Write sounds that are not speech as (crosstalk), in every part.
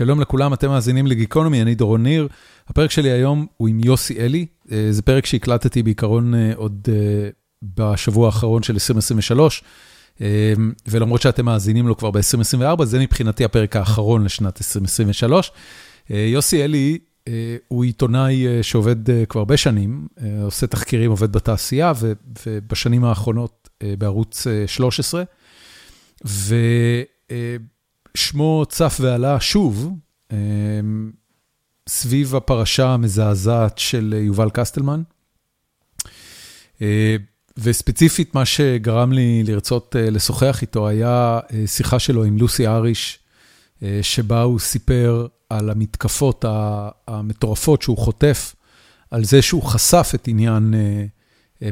שלום לכולם, אתם מאזינים לגיקונומי, אני דורון ניר. הפרק שלי היום הוא עם יוסי אלי, זה פרק שהקלטתי בעיקרון עוד בשבוע האחרון של 2023, ולמרות שאתם מאזינים לו כבר ב-2024, זה מבחינתי הפרק האחרון לשנת 2023. יוסי אלי הוא עיתונאי שעובד כבר הרבה שנים, עושה תחקירים, עובד בתעשייה, ובשנים האחרונות בערוץ 13. ושמו צף ועלה שוב, סביב הפרשה המזעזעת של יובל קסטלמן. וספציפית, מה שגרם לי לרצות לשוחח איתו, היה שיחה שלו עם לוסי אריש, שבה הוא סיפר על המתקפות המטורפות שהוא חוטף, על זה שהוא חשף את עניין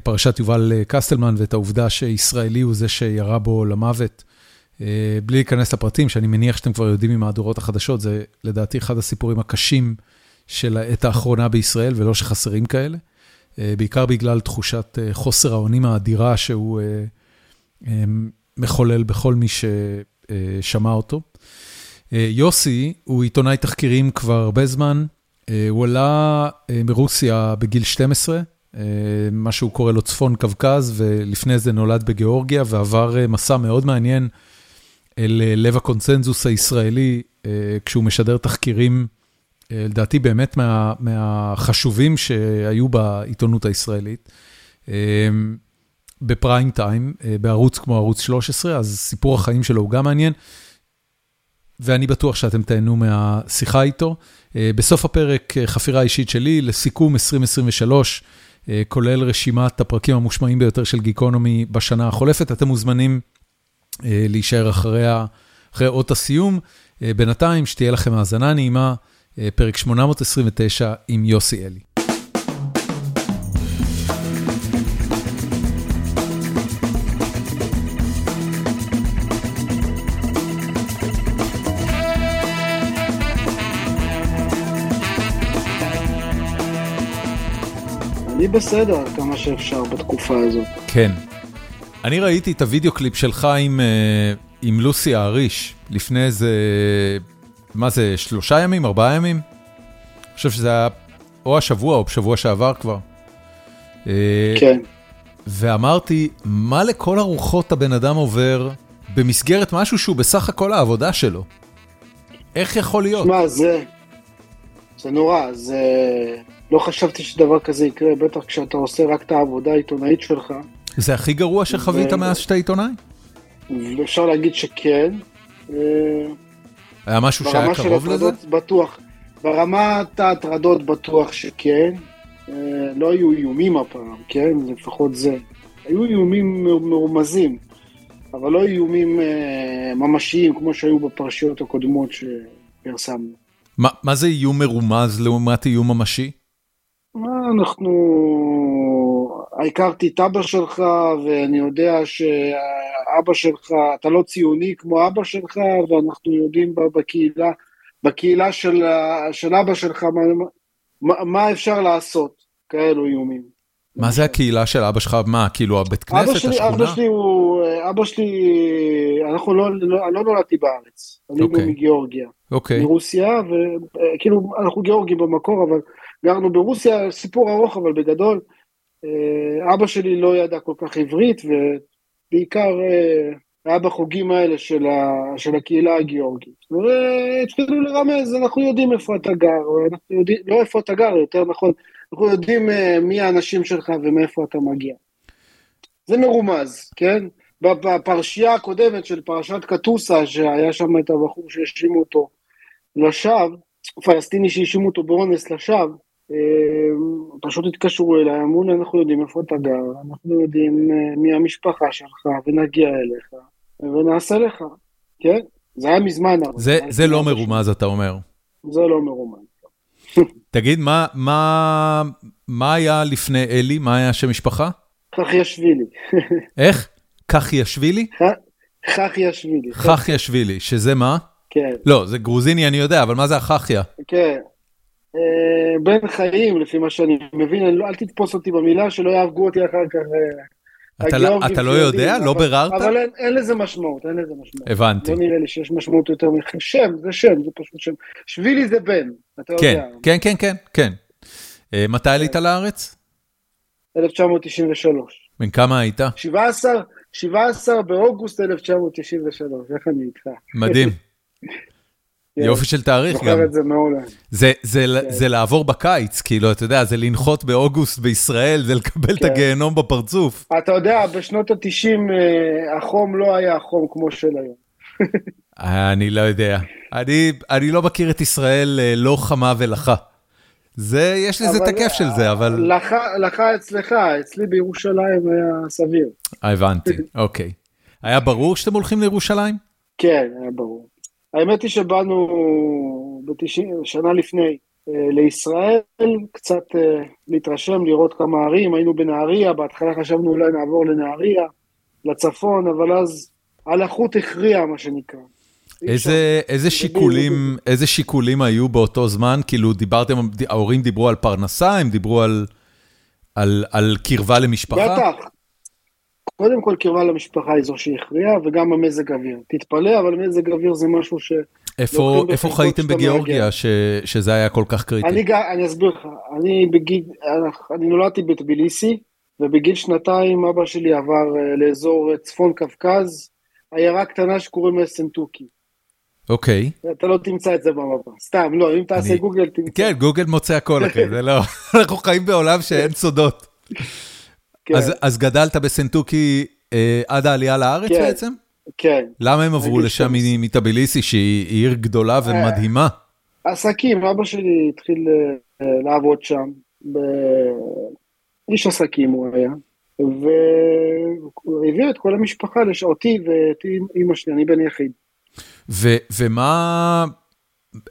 פרשת יובל קסטלמן, ואת העובדה שישראלי הוא זה שירה בו למוות. בלי להיכנס לפרטים, שאני מניח שאתם כבר יודעים ממהדורות החדשות, זה לדעתי אחד הסיפורים הקשים של העת האחרונה בישראל, ולא שחסרים כאלה. בעיקר בגלל תחושת חוסר האונים האדירה שהוא מחולל בכל מי ששמע אותו. יוסי הוא עיתונאי תחקירים כבר הרבה זמן, הוא עלה מרוסיה בגיל 12, מה שהוא קורא לו צפון קווקז, ולפני זה נולד בגיאורגיה, ועבר מסע מאוד מעניין אל לב הקונצנזוס הישראלי, כשהוא משדר תחקירים, לדעתי באמת מהחשובים שהיו בעיתונות הישראלית, בפריים טיים, בערוץ כמו ערוץ 13, אז סיפור החיים שלו הוא גם מעניין, ואני בטוח שאתם תהנו מהשיחה איתו. בסוף הפרק, חפירה אישית שלי, לסיכום 2023, כולל רשימת הפרקים המושמעים ביותר של גיקונומי בשנה החולפת, אתם מוזמנים להישאר אחרי אות הסיום. בינתיים, שתהיה לכם האזנה נעימה, פרק 829 עם יוסי אלי. אני בסדר, כמה שאפשר בתקופה הזאת. כן. אני ראיתי את הוידאו קליפ שלך עם, עם לוסי האריש, לפני איזה, מה זה, שלושה ימים, ארבעה ימים? אני חושב שזה היה או השבוע או בשבוע שעבר כבר. כן. ואמרתי, מה לכל הרוחות הבן אדם עובר במסגרת משהו שהוא בסך הכל העבודה שלו? איך יכול להיות? שמע, זה, זה נורא, זה... לא חשבתי שדבר כזה יקרה, בטח כשאתה עושה רק את העבודה העיתונאית שלך. זה הכי גרוע שחווית מאז שאתה עיתונאי? אפשר להגיד שכן. היה משהו שהיה קרוב לזה? בטוח. ברמת ההטרדות בטוח שכן. לא היו איומים הפעם, כן? לפחות זה. היו איומים מרומזים, אבל לא איומים ממשיים כמו שהיו בפרשיות הקודמות שפרסמנו. מה, מה זה איום מרומז לעומת איום ממשי? אנחנו... הכרתי את אבא שלך, ואני יודע שאבא שלך, אתה לא ציוני כמו אבא שלך, ואנחנו יודעים בקהילה, בקהילה של, של אבא שלך מה, מה אפשר לעשות, כאלו איומים. מה זה הקהילה של אבא שלך? מה, כאילו הבית כנסת, אבא שלי, השכונה? אבא שלי הוא, אבא שלי, אנחנו לא, לא, לא נולדתי בארץ, אני אוקיי. מגיאורגיה, אוקיי, מרוסיה, וכאילו אנחנו גיאורגים במקור, אבל גרנו ברוסיה, סיפור ארוך אבל בגדול, אה, אבא שלי לא ידע כל כך עברית, ובעיקר אה, היה בחוגים האלה של, ה, של הקהילה הגיאורגית. והתחילו לרמז, אנחנו יודעים איפה אתה גר, אנחנו יודעים, לא איפה אתה גר, יותר נכון, אנחנו יודעים אה, מי האנשים שלך ומאיפה אתה מגיע. זה מרומז, כן? בפרשייה הקודמת של פרשת קטוסה, שהיה שם את הבחור שהאשימו אותו לשווא, פלסטיני שהאשימו אותו באונס לשווא, פשוט התקשרו אליי, אמרו לי, אנחנו יודעים איפה אתה גר, אנחנו יודעים מי המשפחה שלך, ונגיע אליך, ונעשה לך, כן? זה היה מזמן. זה, זה לא מרומז, אתה אומר. זה לא מרומז. תגיד, מה, מה, מה היה לפני אלי? מה היה שם משפחה? חחיאשווילי. (laughs) איך? כחיאשווילי? חחיאשווילי. חחיאשווילי, שזה מה? כן. לא, זה גרוזיני אני יודע, אבל מה זה החחיה? כן. בן חיים, לפי מה שאני מבין, אל תתפוס אותי במילה, שלא יהרגו אותי אחר כך אתה לא- אתה לא יודע? לא ביררת? אבל אין, לזה משמעות, אין לזה משמעות. הבנתי. לא נראה לי שיש משמעות יותר משם, זה שם, זה פשוט שם. שבילי זה בן, אתה כן, יודע. כן, כן, כן, כן. אה, מתי עלית לארץ? 1993. בן כמה היית? 17, 17 באוגוסט 1993, איך אני איתך? מדהים. (laughs) כן. יופי של תאריך גם. זוכר את זה מעולה. זה, זה, כן. זה לעבור בקיץ, כאילו, אתה יודע, זה לנחות באוגוסט בישראל, זה לקבל את כן. הגיהנום בפרצוף. אתה יודע, בשנות ה-90 החום לא היה החום כמו של היום. אני לא יודע. אני, אני לא מכיר את ישראל אה, לא חמה ולחה. זה, יש לזה את הכיף של זה, אבל... לך, לך אצלך, אצלי בירושלים היה סביר. אה, הבנתי, (laughs) אוקיי. היה ברור שאתם הולכים לירושלים? כן, היה ברור. האמת היא שבאנו ב-90, שנה לפני אה, לישראל, קצת אה, להתרשם, לראות כמה ערים, היינו בנהריה, בהתחלה חשבנו אולי נעבור לנהריה, לצפון, אבל אז הלחות הכריעה, מה שנקרא. איזה, איזה שיקולים, איזה שיקולים היו באותו זמן? כאילו, דיברתם, ההורים דיברו על פרנסה, הם דיברו על, על, על קרבה למשפחה? בטח. קודם כל קרבה למשפחה היא זו שהכריעה, וגם המזג אוויר. תתפלא, אבל מזג אוויר זה משהו ש... איפה, איפה חייתם בגיאורגיה. ש, שזה היה כל כך קריטי? אני, אני אסביר לך, אני בגיל, אני נולדתי בטביליסי, ובגיל שנתיים אבא שלי עבר אה, לאזור אה, צפון קווקז, עיירה קטנה שקוראים לה סנטוקי. אוקיי. אתה לא תמצא את זה במפה, סתם, לא, אם תעשה אני- גוגל תמצא. כן, גוגל מוצא הכל, אחי, זה לא... (laughs) אנחנו חיים בעולם שאין סודות. כן, אז, אז גדלת בסנטוקי אה, עד העלייה לארץ כן. בעצם? כן. למה הם עברו לשם 12. מ- מטביליסי, שהיא היא עיר גדולה ומדהימה? עסקים, אבא שלי התחיל אה, לעבוד שם, ב... איש עסקים הוא היה, והוא הביא את כל המשפחה, לש... אותי ואת אימא שלי, אני בן יחיד. ו- ומה...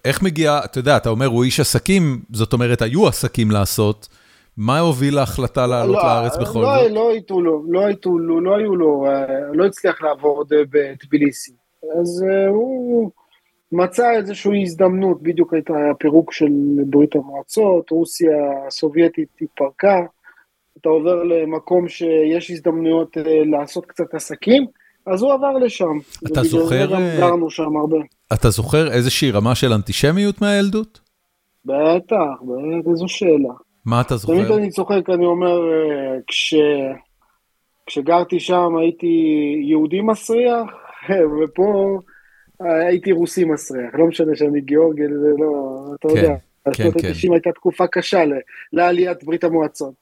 איך מגיע, אתה יודע, אתה אומר, הוא איש עסקים, זאת אומרת, היו עסקים לעשות. מה הוביל להחלטה לעלות לא, לארץ בכל לא, זאת? לא הייתו לו, לא הייתו לו, לא היו לו, אה, לא הצליח לעבוד אה, בטביליסי. אז אה, הוא מצא איזושהי הזדמנות, בדיוק הייתה הפירוק של ברית המועצות, רוסיה הסובייטית התפרקה, אתה עובר למקום שיש הזדמנויות לעשות קצת עסקים, אז הוא עבר לשם. אתה זוכר, גרנו שם הרבה. אתה זוכר איזושהי רמה של אנטישמיות מהילדות? בטח, בטח, איזו שאלה. מה אתה תמיד זוכר? אני צוחק, אני אומר, אה, כש... כשגרתי שם הייתי יהודי מסריח, (laughs) ופה אה, הייתי רוסי מסריח. לא משנה שאני גיאורגי, זה לא, אתה כן, יודע. כן, שנות כן. ה-90 הייתה תקופה קשה ל- לעליית ברית המועצות.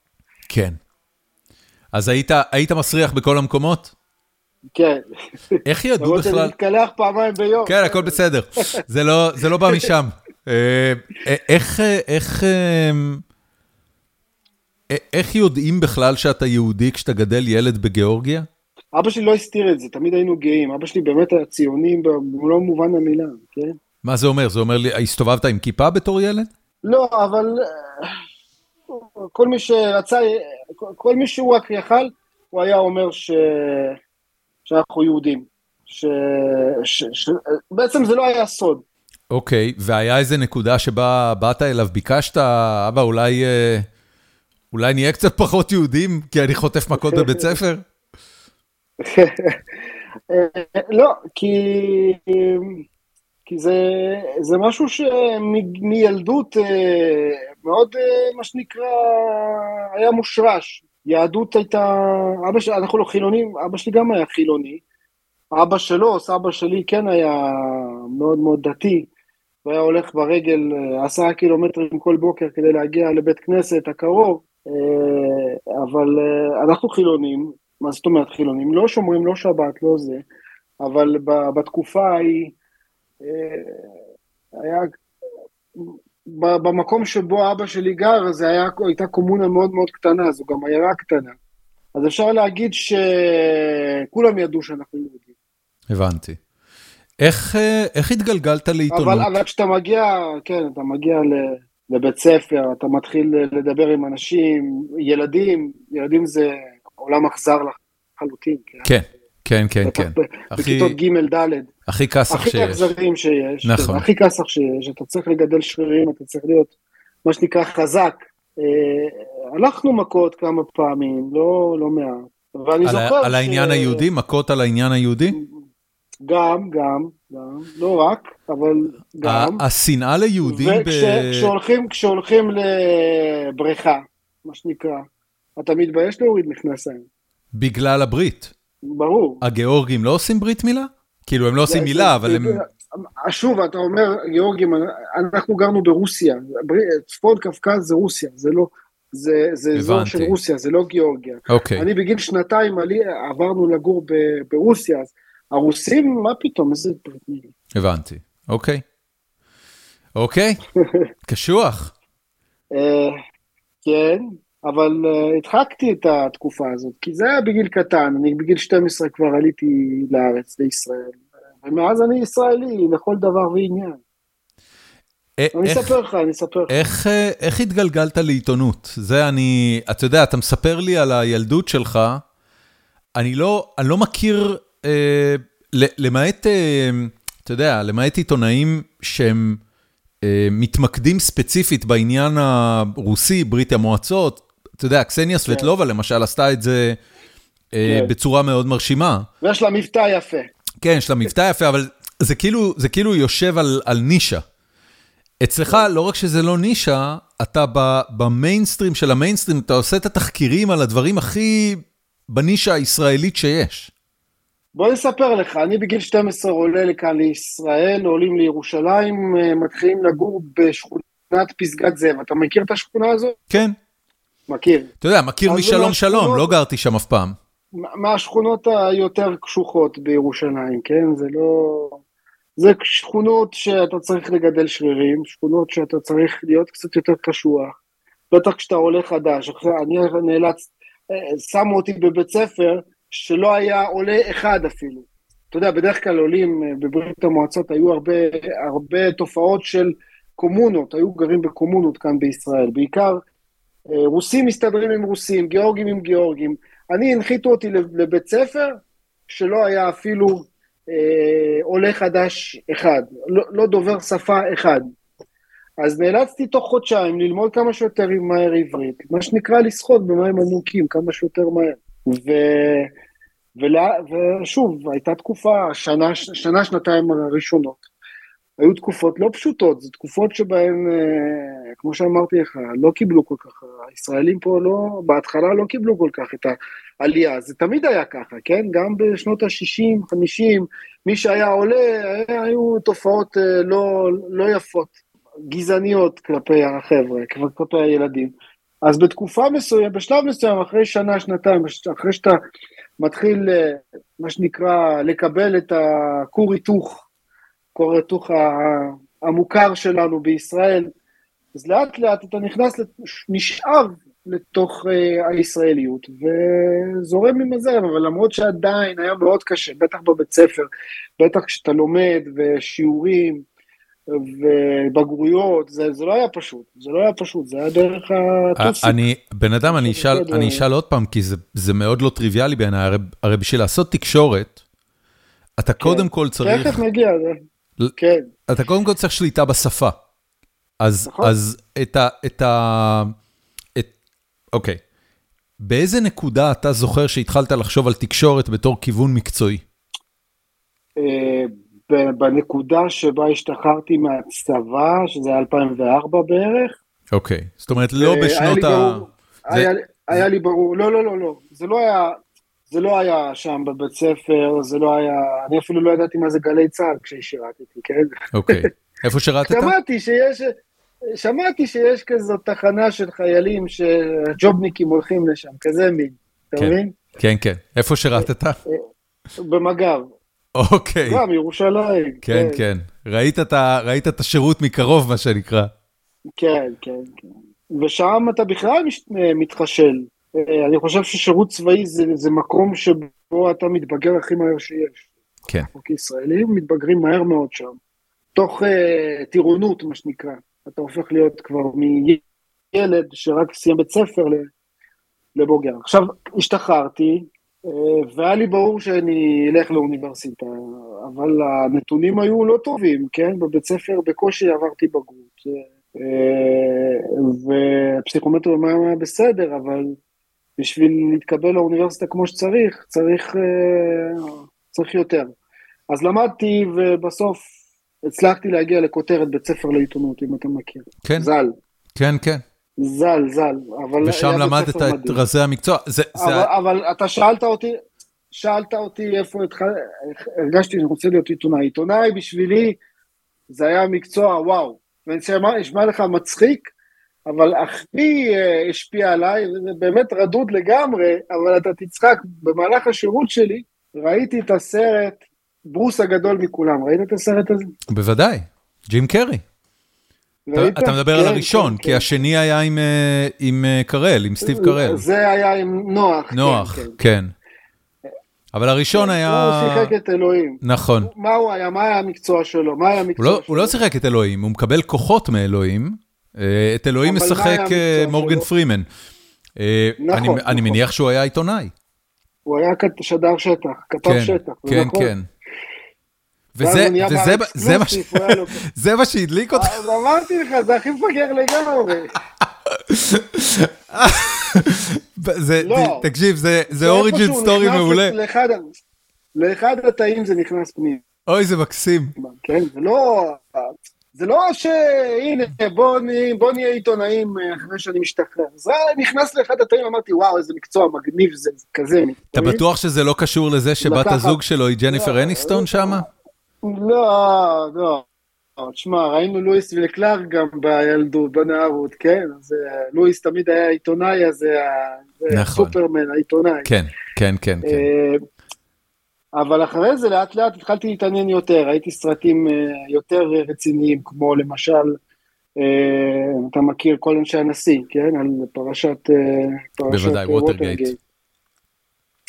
כן. אז היית, היית מסריח בכל המקומות? כן. איך ידעו למרות שאני בכלל? מתקלח פעמיים ביום. כן, הכל בסדר. זה לא, זה לא בא משם. אה, איך, איך, איך יודעים בכלל שאתה יהודי כשאתה גדל ילד בגיאורגיה? אבא שלי לא הסתיר את זה, תמיד היינו גאים. אבא שלי באמת היה ציוני במלוא מובן המילה, כן? מה זה אומר? זה אומר לי, הסתובבת עם כיפה בתור ילד? לא, אבל אה, כל מי שרצה, כל- כל מי שהוא רק יכל, הוא היה אומר ש... שאנחנו יהודים. ש... ש... ש... בעצם זה לא היה סוד. אוקיי, והיה איזה נקודה שבה באת אליו, ביקשת, אבא, אולי, אה, אולי נהיה קצת פחות יהודים, כי אני חוטף מכות בבית ספר? אה, (laughs) לא, כי, כי זה, זה משהו שמילדות מאוד, אה, מה שנקרא, היה מושרש. יהדות הייתה, אבא שלי, אנחנו לא חילונים, אבא שלי גם היה חילוני. אבא שלו, סבא שלי כן היה מאוד מאוד דתי, והיה הולך ברגל אה, עשרה קילומטרים כל בוקר כדי להגיע לבית כנסת הקרוב, אה, אבל אה, אנחנו חילונים, מה זאת אומרת חילונים? לא שומרים, לא שבת, לא זה, אבל בתקופה ההיא אה, היה, במקום שבו אבא שלי גר, היה, הייתה קומונה מאוד מאוד קטנה, זו גם עיירה קטנה. אז אפשר להגיד שכולם ידעו שאנחנו יהודים. הבנתי. איך, אה, איך התגלגלת לעיתונות? אבל, אבל כשאתה מגיע, כן, אתה מגיע ל, לבית ספר, אתה מתחיל לדבר עם אנשים, ילדים, ילדים זה עולם אכזר לחלוטין. כן, כן, כן, כן. הכי- בכיתות ג' ד', הכי כסח הכי שיש. אכזריים שיש, נכון. כן, הכי כסח שיש, אתה צריך לגדל שרירים, אתה צריך להיות מה שנקרא חזק. אה, הלכנו מכות כמה פעמים, לא, לא מעט. ואני על, זוכר על העניין ש- היהודי? מכות על העניין היהודי? גם, גם, גם, לא רק, אבל גם. השנאה ליהודים ב... וכשהולכים כשהולכים לבריכה, מה שנקרא, אתה מתבייש להוריד מכנסיים, בגלל הברית. ברור. הגיאורגים לא עושים ברית מילה? כאילו, הם לא עושים מילה, אבל הם... שוב, אתה אומר, גיאורגים, אנחנו גרנו ברוסיה, בר- צפון קווקז זה רוסיה, זה לא, זה, זה אזור. של רוסיה, זה לא גיאורגיה. אוקיי. אני בגיל שנתיים עלי, עברנו לגור ב- ברוסיה, אז הרוסים, מה פתאום, איזה. הבנתי. אוקיי. אוקיי, (laughs) קשוח. אה, כן, אבל אה, הדחקתי את התקופה הזאת, כי זה היה בגיל קטן, אני בגיל 12 כבר עליתי לארץ, לישראל, ומאז אני ישראלי לכל דבר ועניין. א- אני אספר לך, אני אספר לך. איך, אה, איך התגלגלת לעיתונות? זה אני, אתה יודע, אתה מספר לי על הילדות שלך, אני לא, אני לא מכיר, אה, למעט, אה, אתה יודע, למעט עיתונאים שהם אה, מתמקדים ספציפית בעניין הרוסי, ברית המועצות, אתה יודע, קסניה סבטלובה למשל עשתה את זה אה, כן. בצורה מאוד מרשימה. ויש לה מבטא יפה. כן, יש לה מבטא יפה, אבל זה כאילו, זה כאילו יושב על, על נישה. אצלך, לא רק שזה לא נישה, אתה במיינסטרים של המיינסטרים, אתה עושה את התחקירים על הדברים הכי בנישה הישראלית שיש. בוא נספר לך, אני בגיל 12 עולה לכאן לישראל, עולים לירושלים, אה, מתחילים לגור בשכונת פסגת זאב. אתה מכיר את השכונה הזאת? כן. מכיר. אתה יודע, מכיר משלום שלום, מהשכונות- לא גרתי שם אף פעם. מהשכונות היותר קשוחות בירושלים, כן? זה לא... זה שכונות שאתה צריך לגדל שרירים, שכונות שאתה צריך להיות קצת יותר קשוח. בטח כשאתה עולה חדש. עכשיו, אני נאלץ, אה, שמו אותי בבית ספר שלא היה עולה אחד אפילו. אתה יודע, בדרך כלל עולים אה, בברית המועצות היו הרבה, הרבה תופעות של קומונות, היו גרים בקומונות כאן בישראל. בעיקר אה, רוסים מסתדרים עם רוסים, גיאורגים עם גיאורגים. אני, הנחיתו אותי לב- לבית ספר שלא היה אפילו אה, עולה חדש אחד, לא, לא דובר שפה אחד. אז נאלצתי תוך חודשיים ללמוד כמה שיותר מהר עברית, מה שנקרא לשחות במים עמוקים כמה שיותר מהר. ו... ולה... ושוב, הייתה תקופה, שנה, שנה, שנתיים הראשונות. היו תקופות לא פשוטות, זה תקופות שבהן, אה, כמו שאמרתי לך, לא קיבלו כל כך, הישראלים פה לא, בהתחלה לא קיבלו כל כך את העלייה, זה תמיד היה ככה, כן? גם בשנות ה-60, 50, מי שהיה עולה, היה, היו תופעות אה, לא, לא יפות, גזעניות כלפי החבר'ה, כלפי הילדים. אז בתקופה מסוימת, בשלב מסוים, אחרי שנה, שנתיים, אחרי שאתה מתחיל, אה, מה שנקרא, לקבל את הכור היתוך, כור היתוך המוכר שלנו בישראל, אז לאט לאט אתה נכנס, נשאב לתוך uh, הישראליות וזורם עם הזרם, אבל למרות שעדיין היה מאוד קשה, בטח בבית ספר, בטח כשאתה לומד ושיעורים ובגרויות, זה, זה לא היה פשוט, זה לא היה פשוט, זה היה דרך הטוסיק. אני, בן אדם, אני אשאל, בסדר. אני אשאל עוד פעם, כי זה, זה מאוד לא טריוויאלי בעיניי, הרי, הרי בשביל לעשות תקשורת, אתה קודם כל צריך, תכף נגיע, ל- כן. אתה קודם כל צריך שליטה בשפה. אז, נכון. אז את ה... את ה... את... אוקיי. באיזה נקודה אתה זוכר שהתחלת לחשוב על תקשורת בתור כיוון מקצועי? אה, בנקודה שבה השתחררתי מהצבא, שזה היה 2004 בערך, אוקיי. זאת אומרת, לא אה, היה בשנות לי ה... ברור- זה- היה, היה לי ברור, לא, לא, לא, לא, זה לא היה, זה לא היה שם בבית ספר, זה לא היה, אני אפילו לא ידעתי מה זה גלי צה"ל כששירתתי, כן? אוקיי. איפה שירתת? שמעתי שיש, שמעתי שיש כזאת תחנה של חיילים שג'ובניקים הולכים לשם, כזה מין, אתה כן. מבין? כן, כן. איפה שירתת? במג"ב, אוקיי. גם ירושלים. כן, כן. ראית את ה- ראית את השירות מקרוב, מה שנקרא. כן, כן, כן. ושם אתה בכלל מתחשל. אה, אני חושב ששירות צבאי זה, זה מקום שבו אתה מתבגר הכי מהר שיש. כן. אנחנו כישראלים מתבגרים מהר מאוד שם. תוך uh, טירונות, מה שנקרא. אתה הופך להיות כבר מילד שרק סיים בית ספר לבוגר. עכשיו, השתחררתי, והיה לי ברור שאני אלך לאוניברסיטה, אבל הנתונים היו לא טובים, כן? בבית ספר בקושי עברתי בגרות. אה, ופסיכומטר במים היה בסדר, אבל בשביל להתקבל לאוניברסיטה כמו שצריך, צריך, אה, צריך יותר. אז למדתי ובסוף הצלחתי להגיע לכותרת בית ספר לעיתונות, אם אתה מכיר. כן. ז"ל. כן, כן. ז"ל, ז"ל. אבל ושם למדת את מדהים. רזי המקצוע. זה, זה, אבל, אבל אתה שאלת אותי, שאלת אותי איפה התחל... הרגשתי שאני רוצה להיות עיתונאי. עיתונאי בשבילי זה היה מקצוע וואו. ונשמע לך מצחיק, אבל הכי אה, השפיע עליי, וזה באמת רדוד לגמרי, אבל אתה תצחק, במהלך השירות שלי ראיתי את הסרט ברוס הגדול מכולם. ראית את הסרט הזה? בוודאי, ג'ים קרי. אתה, ראית? אתה מדבר על כן, הראשון, כן, כי כן. השני היה עם, אה, עם אה, קרל, עם סטיב קרל. זה היה עם נוח. כן, נוח, כן. כן. אבל הראשון היה... הוא שיחק את אלוהים. נכון. מה הוא היה? מה היה המקצוע שלו? מה היה המקצוע לא, שלו? הוא לא שיחק את אלוהים, הוא מקבל כוחות מאלוהים. אה, את אלוהים משחק אה, מורגן שלו? פרימן. אה, נכון, אני, אני נכון. מניח שהוא היה עיתונאי. הוא היה שדר שטח, כתב כן, שטח. כן, נכון. כן. וזה, וזה, זה, מה ש... זה מה שהדליק אותך? אז אמרתי לך, זה הכי מפגר לגמרי. (laughs) לא. תקשיב, זה, אוריג'ין סטורי מעולה. לאחד התאים זה נכנס פנימה, אוי, זה מקסים. כן? זה לא... זה לא שהנה בוא, נהיה- בוא נהיה עיתונאים אה, אחרי שאני משתחרר. זה נכנס לאחד התאים, אמרתי וואו איזה מקצוע מגניב זה, זה כזה. אתה מקצועי." בטוח שזה לא קשור לזה שבת הזוג שלו היא ג'ניפר לא, אניסטון לא. שמה? לא, לא. תשמע, ראינו לואיס וקלארק גם בילדות, בנערות, כן? אז אה, לואיס תמיד היה עיתונאי, אז זה ה- זה נכון. הסופרמן, העיתונאי. כן, כן, כן, כן. אה, אבל אחרי זה לאט לאט התחלתי להתעניין יותר, ראיתי סרטים אה, יותר רציניים, כמו למשל, אה, אתה מכיר כל אנשי הנשיא, כן? על פרשת, אה, פרשת בוודאי, אה, ווטרגייט.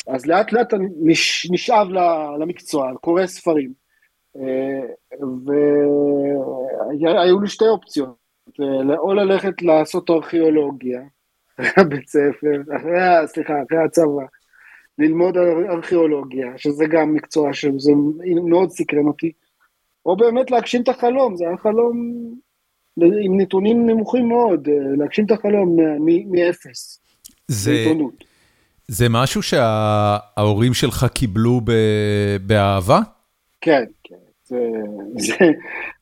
אז לאט לאט נשאב למקצוע, קורא ספרים. והיו לי שתי אופציות, או ללכת לעשות ארכיאולוגיה, אחרי הבית ספר, אחרי, סליחה, אחרי הצבא, ללמוד אר- ארכיאולוגיה, שזה גם מקצוע שזה מאוד סקרן אותי, או באמת להגשים את החלום, זה היה חלום עם נתונים נמוכים מאוד, להגשים את החלום מאפס, זה, בעיתונות. זה משהו שההורים שלך קיבלו ב- באהבה? כן, כן, זה, זה,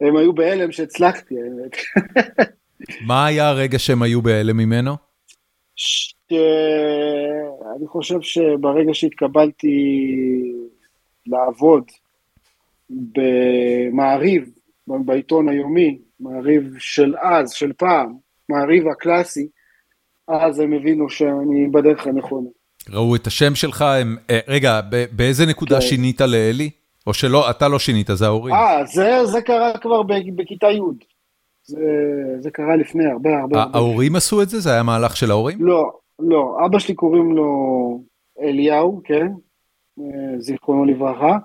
הם היו בהלם שהצלחתי, האמת. מה היה הרגע שהם היו בהלם ממנו? אני חושב שברגע שהתקבלתי לעבוד במעריב, בעיתון היומי, מעריב של אז, של פעם, מעריב הקלאסי, אז הם הבינו שאני בדרך הנכונה. ראו את השם שלך, הם... אה, רגע, באיזה נקודה כן. שינית לאלי? או שלא, אתה לא שינית, זה ההורים. אה, זה, זה קרה כבר בכיתה י'. זה, זה קרה לפני הרבה הרבה ה- הרבה. ההורים עשו את זה? זה היה מהלך של ההורים? לא, לא, אבא שלי קוראים לו אליהו, כן, אה, זיכרונו לברכה,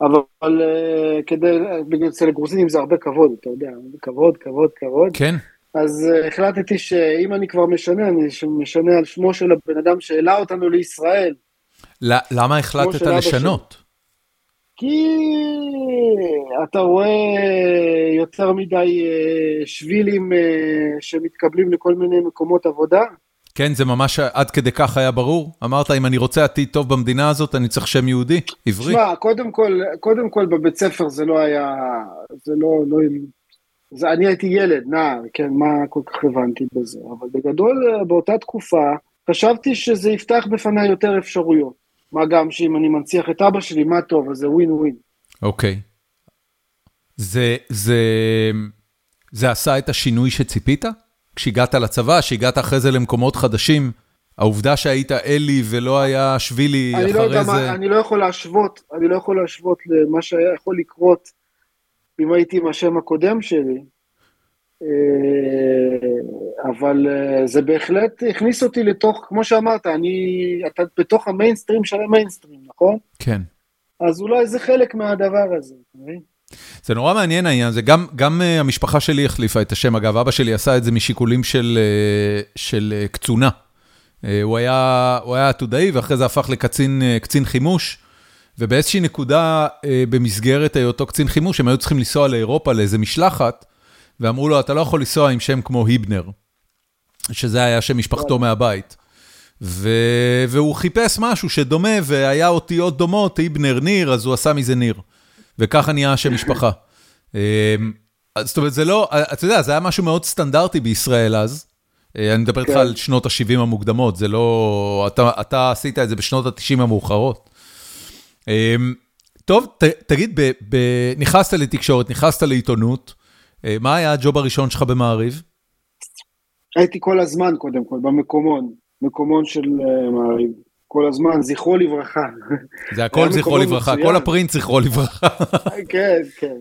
אבל אה, כדי, בגלל אצל הגרוזינים זה הרבה כבוד, אתה יודע, כבוד, כבוד, כבוד, כן. אז אה, החלטתי שאם אני כבר משנה, אני משנה על שמו של הבן אדם שהעלה אותנו לישראל, למה החלטת לשנות? כי אתה רואה יותר מדי אה, שבילים אה, שמתקבלים לכל מיני מקומות עבודה, כן, זה ממש עד כדי כך היה ברור? אמרת, אם אני רוצה עתיד טוב במדינה הזאת, אני צריך שם יהודי, עברי. תשמע, קודם כל, קודם כל בבית ספר זה לא היה, זה לא, לא, זה, אני הייתי ילד, נער, כן, מה כל כך הבנתי בזה, אבל בגדול אה, באותה תקופה חשבתי שזה יפתח בפניי יותר אפשרויות, מה גם שאם אני מנציח את אבא שלי, מה טוב, אז זה ווין ווין. אוקיי. זה, זה, זה עשה את השינוי שציפית? כשהגעת לצבא, שהגעת אחרי זה למקומות חדשים, העובדה שהיית אלי ולא היה שבילי אני לא יודע אחרי זה... אני לא יכול להשוות, אני לא יכול להשוות למה שהיה יכול לקרות אם הייתי עם השם הקודם שלי, אבל אה, זה בהחלט הכניס אותי לתוך, כמו שאמרת, אני, אתה בתוך המיינסטרים של המיינסטרים, נכון? כן. אז אולי זה חלק מהדבר הזה, אתה מבין? זה נורא מעניין העניין הזה, גם, גם uh, המשפחה שלי החליפה את השם, אגב, אבא שלי עשה את זה משיקולים של, uh, של uh, קצונה. Uh, הוא היה הוא היה עתודאי ואחרי זה הפך לקצין uh, קצין חימוש, ובאיזושהי נקודה uh, במסגרת היותו קצין חימוש, הם היו צריכים לנסוע לאירופה לאיזה משלחת, ואמרו לו, אתה לא יכול לנסוע עם שם כמו היבנר, שזה היה שם משפחתו מהבית. והוא חיפש משהו שדומה, והיה אותיות דומות, איבנר ניר, אז הוא עשה מזה ניר. וככה נהיה השם משפחה. זאת אומרת, זה לא, אתה יודע, זה היה משהו מאוד סטנדרטי בישראל אז. אני מדבר איתך על שנות ה-70 המוקדמות, זה לא... אתה עשית את זה בשנות ה-90 המאוחרות. טוב, תגיד, נכנסת לתקשורת, נכנסת לעיתונות, מה היה הג'וב הראשון שלך במעריב? הייתי כל הזמן, קודם כל, במקומון, מקומון של מעריב. כל הזמן, זכרו לברכה. זה הכל זכרו לברכה, כל הפרינט זכרו לברכה. (laughs) כן, כן, כן.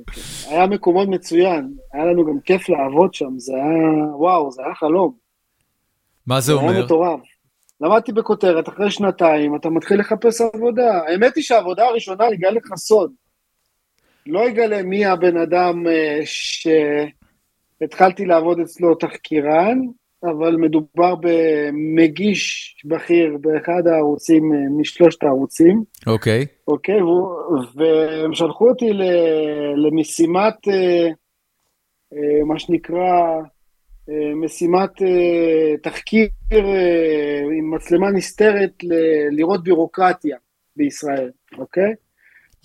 היה מקומון מצוין, היה לנו גם כיף לעבוד שם, זה היה, וואו, זה היה חלום. מה זה אומר? זה היה מטורף. למדתי בכותרת, אחרי שנתיים אתה מתחיל לחפש עבודה. האמת היא שהעבודה הראשונה, אני אגלה לך סוד. לא אגלה מי הבן אדם שהתחלתי לעבוד אצלו תחקירן, אבל מדובר במגיש בכיר באחד הערוצים, משלושת הערוצים. אוקיי. Okay. אוקיי, okay, והם שלחו אותי למשימת, מה שנקרא, משימת תחקיר עם מצלמה נסתרת לראות בירוקרטיה בישראל, אוקיי?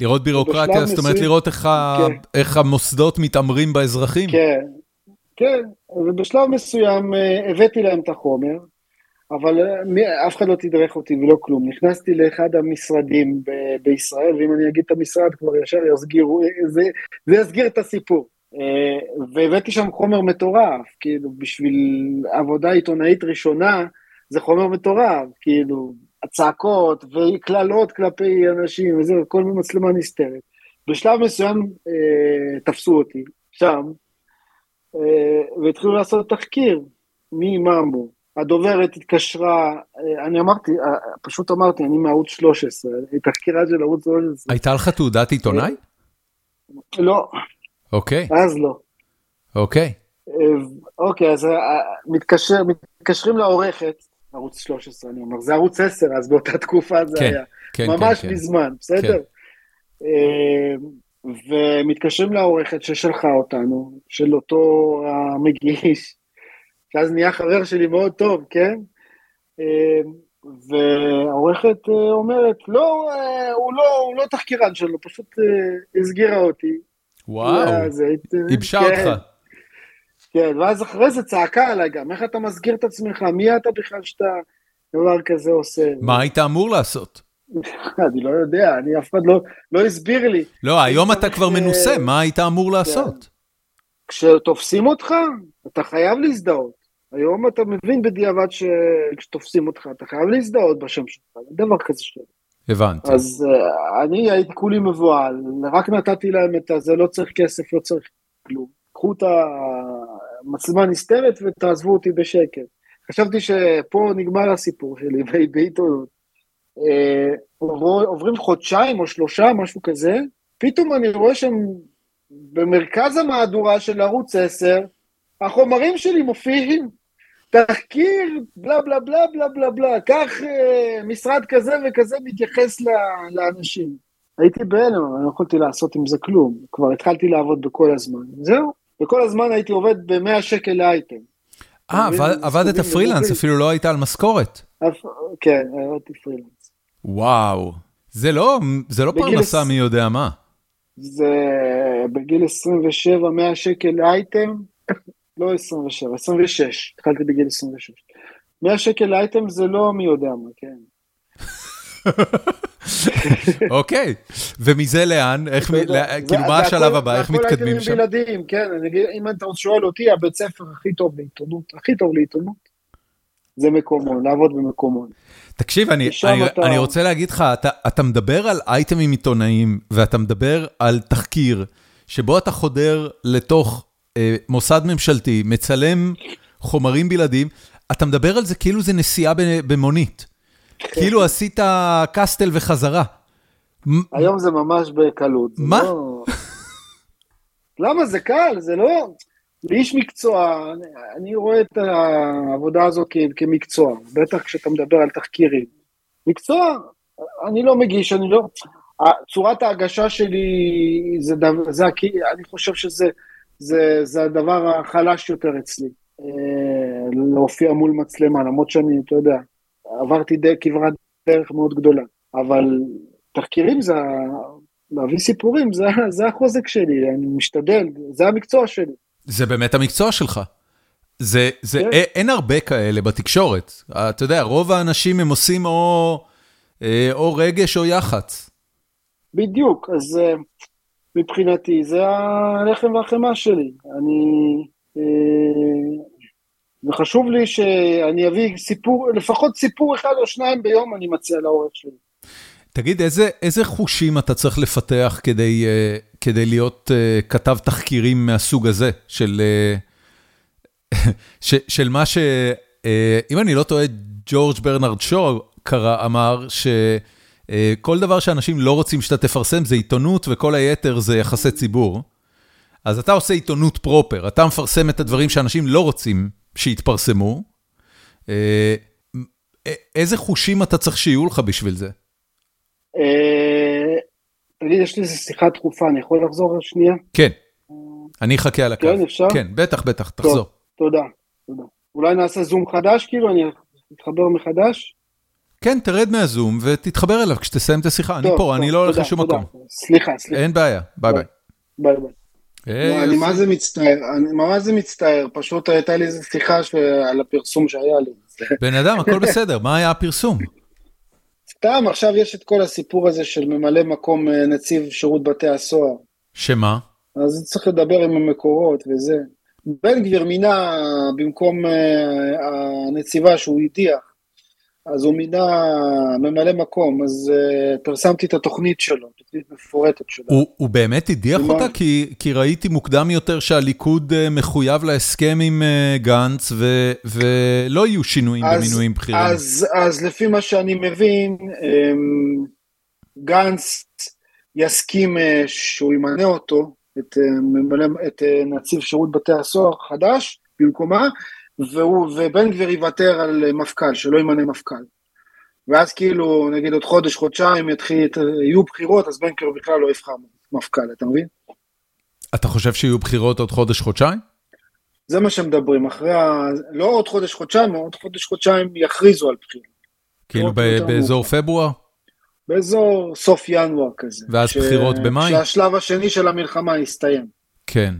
לראות בירוקרטיה, זאת אומרת לראות איך, כן. איך המוסדות מתעמרים באזרחים? כן, כן, ובשלב מסוים הבאתי להם את החומר, אבל אף אחד לא תדרך אותי ולא כלום. נכנסתי לאחד המשרדים ב- בישראל, ואם אני אגיד את המשרד כבר ישר יסגירו, זה, זה יסגיר את הסיפור. והבאתי שם חומר מטורף, כאילו, בשביל עבודה עיתונאית ראשונה, זה חומר מטורף, כאילו, הצעקות וקללות כלפי אנשים וזה, הכל במצלמה נסתרת. בשלב מסוים אה, תפסו אותי, שם, אה, והתחילו לעשות תחקיר מממבו. הדוברת התקשרה, אה, אני אמרתי, אה, פשוט אמרתי, אני מערוץ 13, היא תחקירה של ערוץ 13. הייתה לך תעודת עיתונאי? לא. אוקיי. אז לא. אוקיי. אוקיי, אז מתקשר, מתקשרים לעורכת, ערוץ 13, אני אומר, זה ערוץ 10, אז באותה תקופה זה כן, היה. כן, ממש כן, מזמן, בסדר? כן. ומתקשרים לעורכת ששלחה אותנו, של אותו המגיש, שאז נהיה חבר שלי מאוד טוב, כן? והעורכת אומרת, לא, הוא לא, הוא לא תחקירן שלו, פשוט הסגירה אותי. וואו, ייבשה כן. אותך. כן, ואז אחרי זה צעקה עליי גם, איך אתה מסגיר את עצמך, מי אתה בכלל שאתה דבר כזה עושה? מה היית אמור לעשות? (laughs) אני לא יודע, אני אף אחד לא, לא הסביר לי. לא, היום אתה כבר מנוסה, מה היית אמור לעשות? כשתופסים אותך, אתה חייב להזדהות. היום אתה מבין בדיעבד שכשתופסים אותך, אתה חייב להזדהות בשם שלך, דבר כזה שלא. הבנתי. אז uh, אני הייתי כולי מבוהל, רק נתתי להם את הזה, לא צריך כסף, לא צריך כלום. קחו את המצלמה נסתרת ותעזבו אותי בשקט. חשבתי שפה נגמר הסיפור שלי (laughs) בעיתונות. Uh, עוברים חודשיים או שלושה, משהו כזה, פתאום אני רואה שם במרכז המהדורה של ערוץ 10, החומרים שלי מופיעים, תחקיר, בלה בלה בלה בלה בלה בלה, כך uh, משרד כזה וכזה מתייחס לאנשים. הייתי בהלם, אבל לא יכולתי לעשות עם זה כלום, כבר התחלתי לעבוד בכל הזמן, זהו, וכל הזמן הייתי עובד ב-100 שקל לאייטם. אה, עבדת פרילנס, אפילו לא היית על משכורת. כן, עבדתי פרילנס. וואו, זה לא, זה לא פרנסה מי יודע מה. זה בגיל 27, 100 שקל לאייטם, לא 27, 26, התחלתי בגיל 26. 100 שקל לאייטם זה לא מי יודע מה, כן. (laughs) אוקיי, ומזה לאן? איך, כאילו מה השלב הבא? איך מתקדמים שם? בלעדים, כן, אם אתה שואל אותי, הבית ספר הכי טוב לעיתונות, הכי טוב לעיתונות, זה מקומון, לעבוד במקומון. תקשיב, אני, אני, אתה... אני רוצה להגיד לך, אתה, אתה מדבר על אייטמים עיתונאיים, ואתה מדבר על תחקיר, שבו אתה חודר לתוך אה, מוסד ממשלתי, מצלם חומרים בלעדיים, אתה מדבר על זה כאילו זה נסיעה במונית. כאילו עשית קסטל וחזרה. היום זה ממש בקלות. מה? לא... למה זה קל? זה לא... לאיש מקצוע, אני רואה את העבודה הזאת כמקצוע, בטח כשאתה מדבר על תחקירים. מקצוע, אני לא מגיש, אני לא... צורת ההגשה שלי, זה, זה, אני חושב שזה זה, זה הדבר החלש יותר אצלי, להופיע מול מצלמה, למרות שאני, אתה יודע, עברתי די כברת דרך מאוד גדולה. אבל תחקירים זה, להביא סיפורים, זה, זה החוזק שלי, אני משתדל, זה המקצוע שלי. זה באמת המקצוע שלך. זה, זה, כן. אין הרבה כאלה בתקשורת. אתה יודע, רוב האנשים הם עושים או, אה, או רגש או יח"צ. בדיוק, אז אה, מבחינתי זה הלחם והחמאה שלי. אני... אה, וחשוב לי שאני אביא סיפור, לפחות סיפור אחד או שניים ביום אני מציע לעורך שלי. תגיד, איזה, איזה חושים אתה צריך לפתח כדי, כדי להיות כתב תחקירים מהסוג הזה, של... (laughs) ש, של מה ש... אה, אם אני לא טועה, ג'ורג' ברנרד שור קרא, אמר שכל דבר שאנשים לא רוצים שאתה תפרסם זה עיתונות וכל היתר זה יחסי ציבור. אז אתה עושה עיתונות פרופר, אתה מפרסם את הדברים שאנשים לא רוצים שיתפרסמו. אה, איזה חושים אתה צריך שיהיו לך בשביל זה? אה, תגיד, יש לי איזה שיחה דחופה, אני יכול לחזור שנייה? כן, אני אחכה על הקו. כן, אפשר? כן, בטח, בטח, תחזור. תודה, תודה. אולי נעשה זום חדש כאילו, אני אתחבר מחדש? כן, תרד מהזום ותתחבר אליו כשתסיים את השיחה. אני פה, אני לא הולך לשום מקום. סליחה, סליחה. אין בעיה, ביי ביי. ביי ביי. לא, אני מה זה מצטער, אני ממש זה מצטער, פשוט הייתה לי איזו שיחה על הפרסום שהיה לי. בן אדם, הכל בסדר, מה היה הפרסום? סתם, עכשיו יש את כל הסיפור הזה של ממלא מקום אה, נציב שירות בתי הסוהר. שמה? אז צריך לדבר עם המקורות וזה. בן גביר מינה במקום אה, הנציבה שהוא הדיח, אז הוא מינה ממלא מקום, אז uh, פרסמתי את התוכנית שלו, תוכנית מפורטת שלו. הוא, הוא באמת הדיח אותה? כי, כי ראיתי מוקדם יותר שהליכוד uh, מחויב להסכם עם uh, גנץ, ו, ולא יהיו שינויים אז, במינויים בכירים. אז, אז לפי מה שאני מבין, um, גנץ יסכים uh, שהוא ימנה אותו, את, אה, את אה, נציב שירות בתי הסוהר חדש במקומה, והוא, ובן גביר יוותר על מפכ"ל, שלא ימנה מפכ"ל. ואז כאילו, נגיד עוד חודש, חודשיים, יתחיל, יהיו בחירות, אז בן גביר בכלל לא יבחר מפכ"ל, אתה מבין? אתה חושב שיהיו בחירות עוד חודש, חודשיים? זה מה שמדברים, אחרי ה... לא עוד חודש, חודשיים, עוד חודש, חודשיים יכריזו על בחירות. כאילו באזור פברואר? באזור סוף ינואר כזה. ואז ש... בחירות במאי? שהשלב השני של המלחמה יסתיים. כן.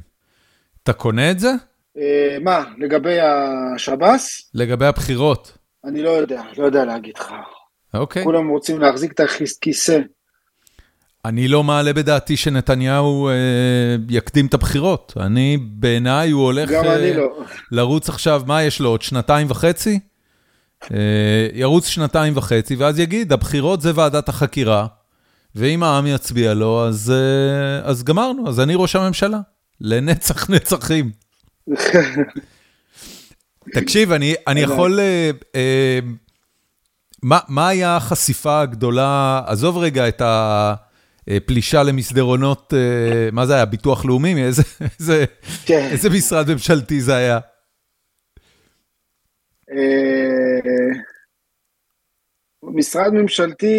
אתה קונה את זה? אה, מה, לגבי השב"ס? לגבי הבחירות. אני לא יודע, לא יודע להגיד לך. אוקיי. כולם רוצים להחזיק את הכיסא. אני לא מעלה בדעתי שנתניהו אה, יקדים את הבחירות. אני, בעיניי הוא הולך אה, לא. לרוץ עכשיו, מה יש לו, עוד שנתיים וחצי? אה, ירוץ שנתיים וחצי, ואז יגיד, הבחירות זה ועדת החקירה, ואם העם יצביע לו, אז, אה, אז גמרנו, אז אני ראש הממשלה, לנצח נצחים. תקשיב, אני, אני יכול... אה, אה, מה, מה היה החשיפה הגדולה, עזוב רגע את הפלישה למסדרונות, אה, מה זה היה, ביטוח לאומי? איזה, איזה, כן. איזה משרד ממשלתי זה היה? אה, משרד ממשלתי,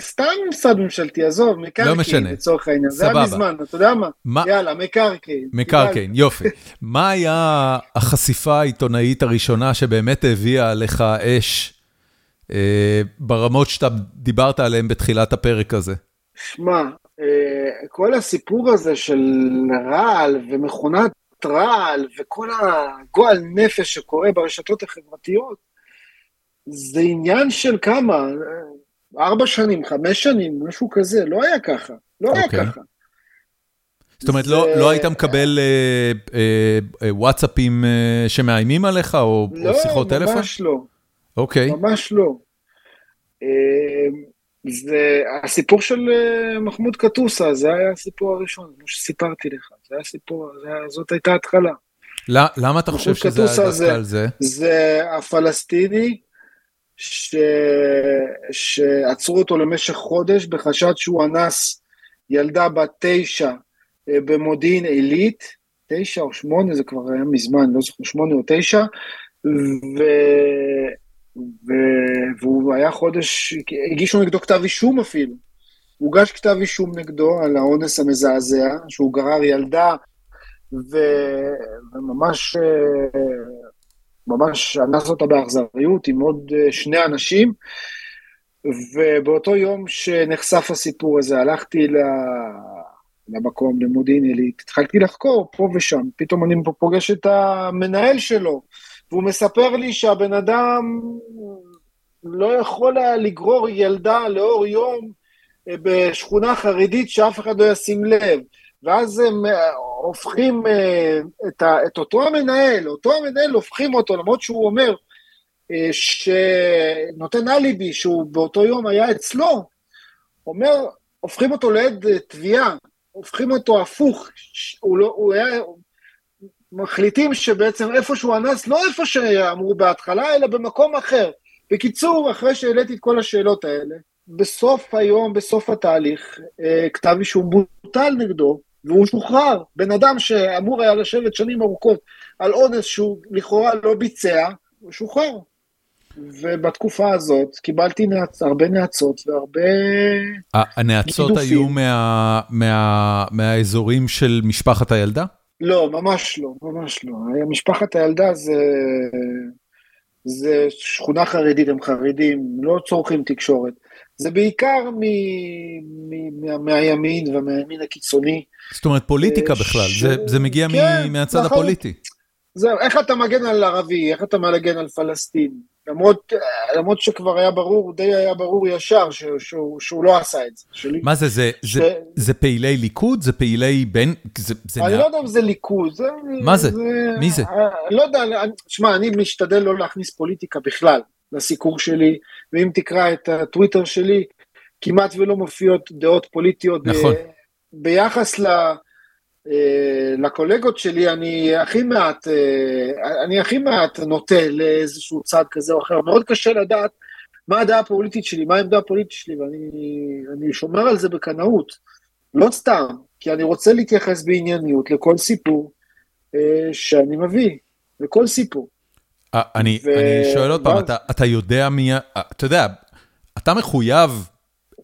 סתם משרד ממשלתי, עזוב, מקרקעין, לא משנה. לצורך העניין, זה היה מזמן, אתה יודע מה? מה? יאללה, מקרקעין. מקרקעין, יופי. מה היה החשיפה העיתונאית הראשונה שבאמת הביאה עליך אש אה, ברמות שאתה דיברת עליהן בתחילת הפרק הזה? שמע, אה, כל הסיפור הזה של רעל ומכונת רעל וכל הגועל נפש שקורה ברשתות החברתיות, זה עניין של כמה, ארבע שנים, חמש שנים, משהו כזה, לא היה ככה, לא היה אוקיי. ככה. זאת אומרת, לא, לא היית מקבל אה, אה, אה, וואטסאפים אה, שמאיימים עליך, או, לא, או שיחות טלפון? לא, ממש לא. אוקיי. ממש לא. אה, זה הסיפור של אה, מחמוד קטוסה, זה היה הסיפור הראשון, כמו שסיפרתי לך, זה היה סיפור, זה, זאת הייתה התחלה. למה אתה חושב שזה היה דווקא על זה? זה הפלסטיני ש... שעצרו אותו למשך חודש בחשד שהוא אנס ילדה בת תשע אה, במודיעין עילית, תשע או שמונה, זה כבר היה מזמן, לא זוכר, שמונה או תשע, ו... ו... והוא היה חודש, הגישו נגדו כתב אישום אפילו. הוגש כתב אישום נגדו על האונס המזעזע, שהוא גרר ילדה, ו... וממש אה, ממש אנס אותה באכזריות עם עוד שני אנשים, ובאותו יום שנחשף הסיפור הזה, הלכתי למקום, למודיעין עילית, התחלתי לחקור פה ושם, פתאום אני פוגש את המנהל שלו, והוא מספר לי שהבן אדם לא יכול היה לגרור ילדה לאור יום אה, בשכונה חרדית שאף אחד לא ישים לב. ואז הם אה, הופכים אה, את, ה, את אותו המנהל, אותו המנהל הופכים אותו, למרות שהוא אומר שנותן אליבי שהוא באותו יום היה אצלו, אומר, הופכים אותו לעד תביעה, הופכים אותו הפוך, הוא, לא, הוא היה, מחליטים שבעצם איפה שהוא אנס, לא איפה שאמרו בהתחלה, אלא במקום אחר. בקיצור, אחרי שהעליתי את כל השאלות האלה, בסוף היום, בסוף התהליך, אה, כתב אישום בוטל נגדו, והוא שוחרר. בן אדם שאמור היה לשבת שנים ארוכות על אונס שהוא לכאורה לא ביצע, הוא שוחרר. ובתקופה הזאת קיבלתי נעצ... הרבה נאצות והרבה הנאצות היו מה... מה... מהאזורים של משפחת הילדה? לא, ממש לא, ממש לא. משפחת הילדה זה... זה שכונה חרדית, הם חרדים, לא צורכים תקשורת. זה בעיקר מ, מ, מה, מהימין ומהימין הקיצוני. זאת אומרת, פוליטיקה ש... בכלל, זה, זה מגיע כן, מהצד נכון. הפוליטי. זהו, איך אתה מגן על ערבי, איך אתה מגן על פלסטין? למרות, למרות שכבר היה ברור, די היה ברור ישר ש, שהוא, שהוא לא עשה את זה. שלי. מה זה, זה, ש... זה, זה פעילי ליכוד? זה פעילי בין... זה, זה אני מה... לא יודע אם זה ליכוד. זה, מה זה? זה? מי זה? אני לא יודע, שמע, אני משתדל לא להכניס פוליטיקה בכלל לסיקור שלי, ואם תקרא את הטוויטר שלי, כמעט ולא מופיעות דעות פוליטיות. נכון. ביחס ל... אה, לקולגות שלי אני הכי מעט, אה, אני הכי מעט נוטה לאיזשהו צד כזה או אחר, מאוד קשה לדעת מה הדעה הפוליטית שלי, מה העמדה הפוליטית שלי, ואני שומר על זה בקנאות, לא סתם, כי אני רוצה להתייחס בענייניות לכל סיפור אה, שאני מביא, לכל סיפור. אני, ו... אני שואל עוד פעם, אתה, יודע מי, אתה יודע, אתה מחויב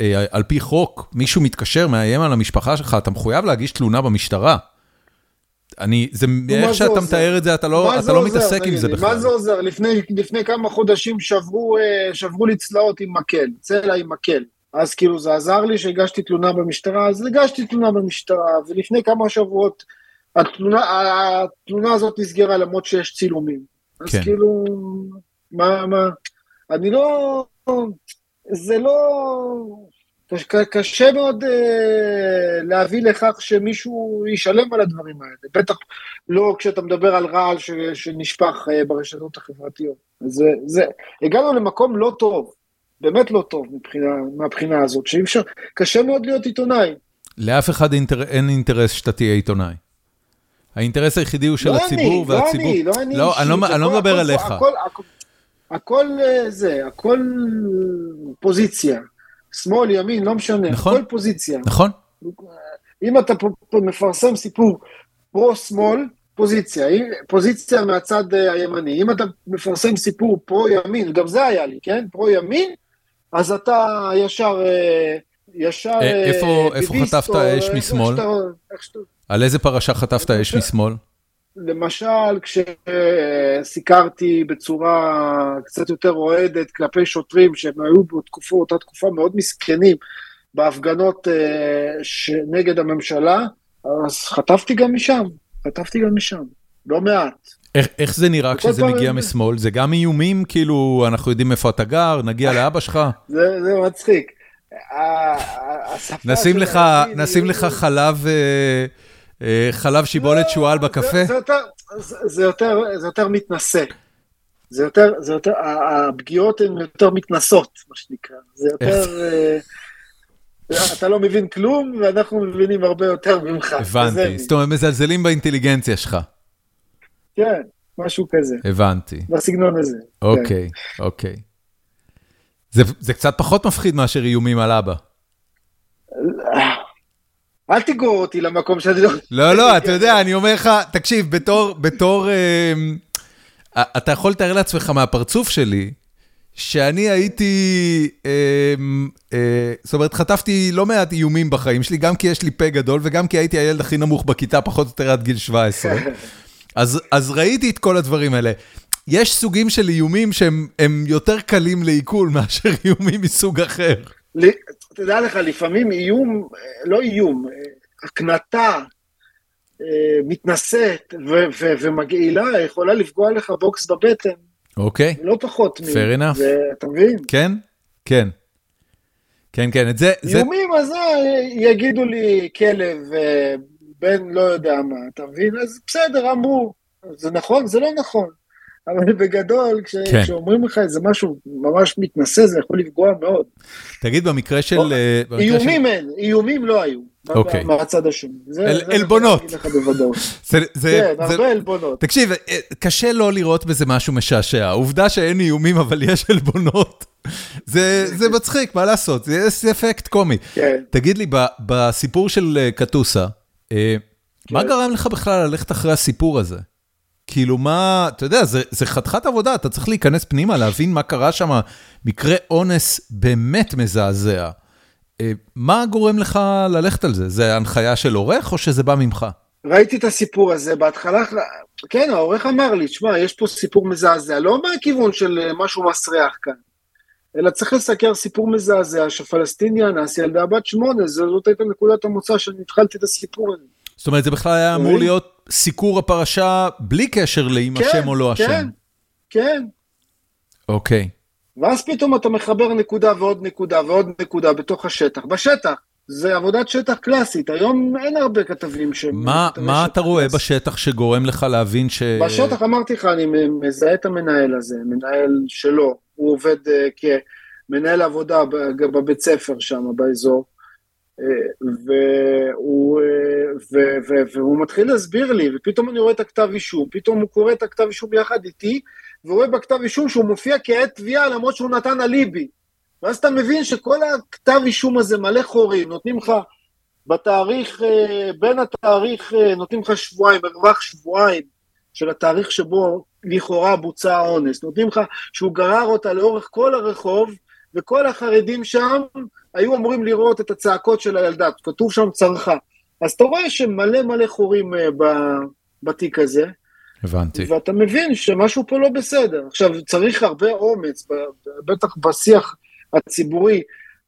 אה, על פי חוק, מישהו מתקשר, מאיים על המשפחה שלך, אתה מחויב להגיש תלונה במשטרה. אני, זה, איך שאתה מתאר את זה, אתה לא, אתה לא מתעסק עם זה בכלל. מה זה עוזר? לפני, לפני כמה חודשים שברו, אה, שברו לי צלעות עם מקל, צלע עם מקל. אז כאילו זה עזר לי שהגשתי תלונה במשטרה, אז הגשתי תלונה במשטרה, ולפני כמה שבועות התלונה, התלונה הזאת נסגרה למרות שיש צילומים. אז כן. כאילו, מה, מה, אני לא, זה לא... קשה מאוד אה, להביא לכך שמישהו ישלם על הדברים האלה, בטח לא כשאתה מדבר על רעל ש, שנשפך אה, ברשתות החברתיות. זה, זה, הגענו למקום לא טוב, באמת לא טוב מבחינה, מהבחינה הזאת, שאי אפשר, קשה מאוד להיות עיתונאי. לאף אחד אינטר, אין אינטרס שאתה תהיה עיתונאי. האינטרס היחידי הוא של לא הציבור, אני, והציבור... לא אני, לא אני לא, אני לא, אני לא מדבר עליך. הכל, הכל, הכל אה, זה, הכל פוזיציה. שמאל, ימין, לא משנה, נכון, הכל פוזיציה. נכון. אם אתה מפרסם סיפור פרו-שמאל, פוזיציה, פוזיציה מהצד אה, הימני. אם אתה מפרסם סיפור פרו-ימין, גם זה היה לי, כן? פרו-ימין, אז אתה ישר... אה, ישר... איפה, איפה חטפת אש משמאל? על איזה פרשה חטפת אש משמאל? למשל, כשסיקרתי בצורה קצת יותר אוהדת כלפי שוטרים שהם היו בתקופה, אותה תקופה מאוד מסכנים בהפגנות uh, נגד הממשלה, אז חטפתי גם משם, חטפתי גם משם, לא מעט. איך, איך זה נראה כשזה מגיע פעם... משמאל? זה גם איומים, כאילו, אנחנו יודעים איפה אתה גר, נגיע לאבא שלך? זה, זה מצחיק. נשים לך, נשים לך חלב... אה, חלב שיבולת שועל בקפה? זה יותר מתנשא. זה יותר, זה יותר, הפגיעות הן יותר מתנסות, מה שנקרא. זה יותר... אה, אתה לא מבין כלום, ואנחנו מבינים הרבה יותר ממך. הבנתי, זאת אומרת, מזלזלים באינטליגנציה שלך. כן, משהו כזה. הבנתי. בסגנון הזה. אוקיי, כן. אוקיי. זה, זה קצת פחות מפחיד מאשר איומים על אבא. אל תגרור אותי למקום שאני לא... לא, לא, אתה יודע, אני אומר לך, תקשיב, בתור, בתור, אה, אתה יכול לתאר לעצמך מהפרצוף שלי, שאני הייתי, אה, אה, זאת אומרת, חטפתי לא מעט איומים בחיים שלי, גם כי יש לי פה גדול וגם כי הייתי הילד הכי נמוך בכיתה, פחות או יותר עד גיל 17. (laughs) אז, אז ראיתי את כל הדברים האלה. יש סוגים של איומים שהם יותר קלים לעיכול מאשר איומים מסוג אחר. תדע לך, לפעמים איום, לא איום, הקנטה מתנשאת ומגעילה יכולה לפגוע לך בוקס בבטן. אוקיי. לא פחות. fair enough. אתה מבין? כן, כן. כן, כן, את זה... איומים, אז יגידו לי כלב, בן לא יודע מה, אתה מבין? אז בסדר, אמרו. זה נכון? זה לא נכון. אבל בגדול, כש, כן. כשאומרים לך איזה משהו ממש מתנשא, זה יכול לפגוע מאוד. תגיד, במקרה של... או, איומים של... אין, איומים לא היו. אוקיי. מהצד השני. זה, אל, זה עלבונות. זה, זה, כן, הרבה עלבונות. תקשיב, קשה לא לראות בזה משהו משעשע. העובדה שאין איומים, אבל יש עלבונות, זה, זה מצחיק, מה לעשות? זה אפקט קומי. כן. תגיד לי, בסיפור של קטוסה, כן. מה גרם לך בכלל ללכת אחרי הסיפור הזה? כאילו מה, אתה יודע, זה, זה חתיכת עבודה, אתה צריך להיכנס פנימה, להבין מה קרה שם, מקרה אונס באמת מזעזע. אה, מה גורם לך ללכת על זה? זה הנחיה של עורך או שזה בא ממך? ראיתי את הסיפור הזה, בהתחלה, כן, העורך אמר לי, שמע, יש פה סיפור מזעזע, לא מהכיוון של אה, משהו מסריח כאן, אלא צריך לסקר סיפור מזעזע שפלסטיני אנס ילדה בת שמונה, זאת הייתה נקודת המוצא שאני התחלתי את הסיפור הזה. זאת אומרת, זה בכלל היה אמור להיות סיקור הפרשה בלי קשר לאם כן, השם או לא השם. כן, כן. אוקיי. ואז פתאום אתה מחבר נקודה ועוד נקודה ועוד נקודה בתוך השטח. בשטח, זה עבודת שטח קלאסית, היום אין הרבה כתבים ש... מה, מה אתה רואה קלאסי. בשטח שגורם לך להבין ש... בשטח אמרתי לך, אני מזהה את המנהל הזה, מנהל שלו, הוא עובד uh, כמנהל עבודה בבית ספר שם, באזור. והוא, ו, ו, והוא מתחיל להסביר לי, ופתאום אני רואה את הכתב אישום, פתאום הוא קורא את הכתב אישום יחד איתי, ורואה בכתב אישום שהוא מופיע כעת תביעה למרות שהוא נתן אליבי. ואז אתה מבין שכל הכתב אישום הזה מלא חורים, נותנים לך בתאריך, בין התאריך, נותנים לך שבועיים, מרווח שבועיים של התאריך שבו לכאורה בוצע האונס, נותנים לך שהוא גרר אותה לאורך כל הרחוב, וכל החרדים שם היו אמורים לראות את הצעקות של הילדה, כתוב שם צרחה. אז אתה רואה שמלא מלא חורים uh, בתיק הזה. הבנתי. ואתה מבין שמשהו פה לא בסדר. עכשיו, צריך הרבה אומץ, בטח בשיח הציבורי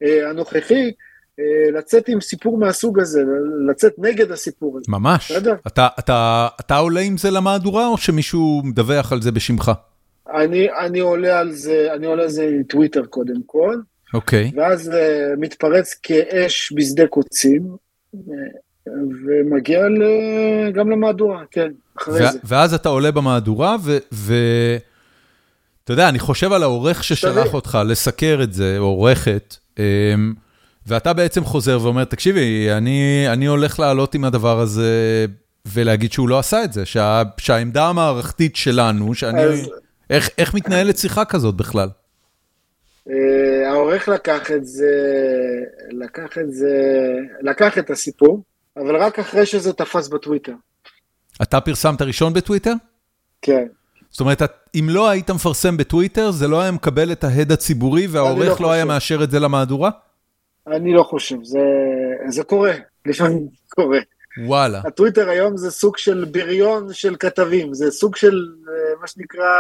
uh, הנוכחי, uh, לצאת עם סיפור מהסוג הזה, לצאת נגד הסיפור הזה. ממש. אתה, אתה, אתה עולה עם זה למהדורה, או שמישהו מדווח על זה בשמך? אני, אני עולה על זה, אני עולה על זה עם טוויטר קודם כל. אוקיי. Okay. ואז uh, מתפרץ כאש בשדה קוצים, uh, ומגיע ל... גם למהדורה, כן, אחרי זה. ואז אתה עולה במהדורה, ואתה יודע, אני חושב על העורך ששלח אותך לסקר את זה, או עורכת, um, ואתה בעצם חוזר ואומר, תקשיבי, אני, אני הולך לעלות עם הדבר הזה ולהגיד שהוא לא עשה את זה, שה, שהעמדה המערכתית שלנו, שאני... אז... איך, איך מתנהלת שיחה כזאת בכלל? אה, העורך לקח את זה, לקח את זה, לקח את הסיפור, אבל רק אחרי שזה תפס בטוויטר. אתה פרסמת ראשון בטוויטר? כן. זאת אומרת, אם לא היית מפרסם בטוויטר, זה לא היה מקבל את ההד הציבורי, והעורך לא, לא היה מאשר את זה למהדורה? אני לא חושב, זה, זה קורה, (laughs) לפעמים קורה. וואלה. הטוויטר היום זה סוג של בריון של כתבים, זה סוג של אה, מה שנקרא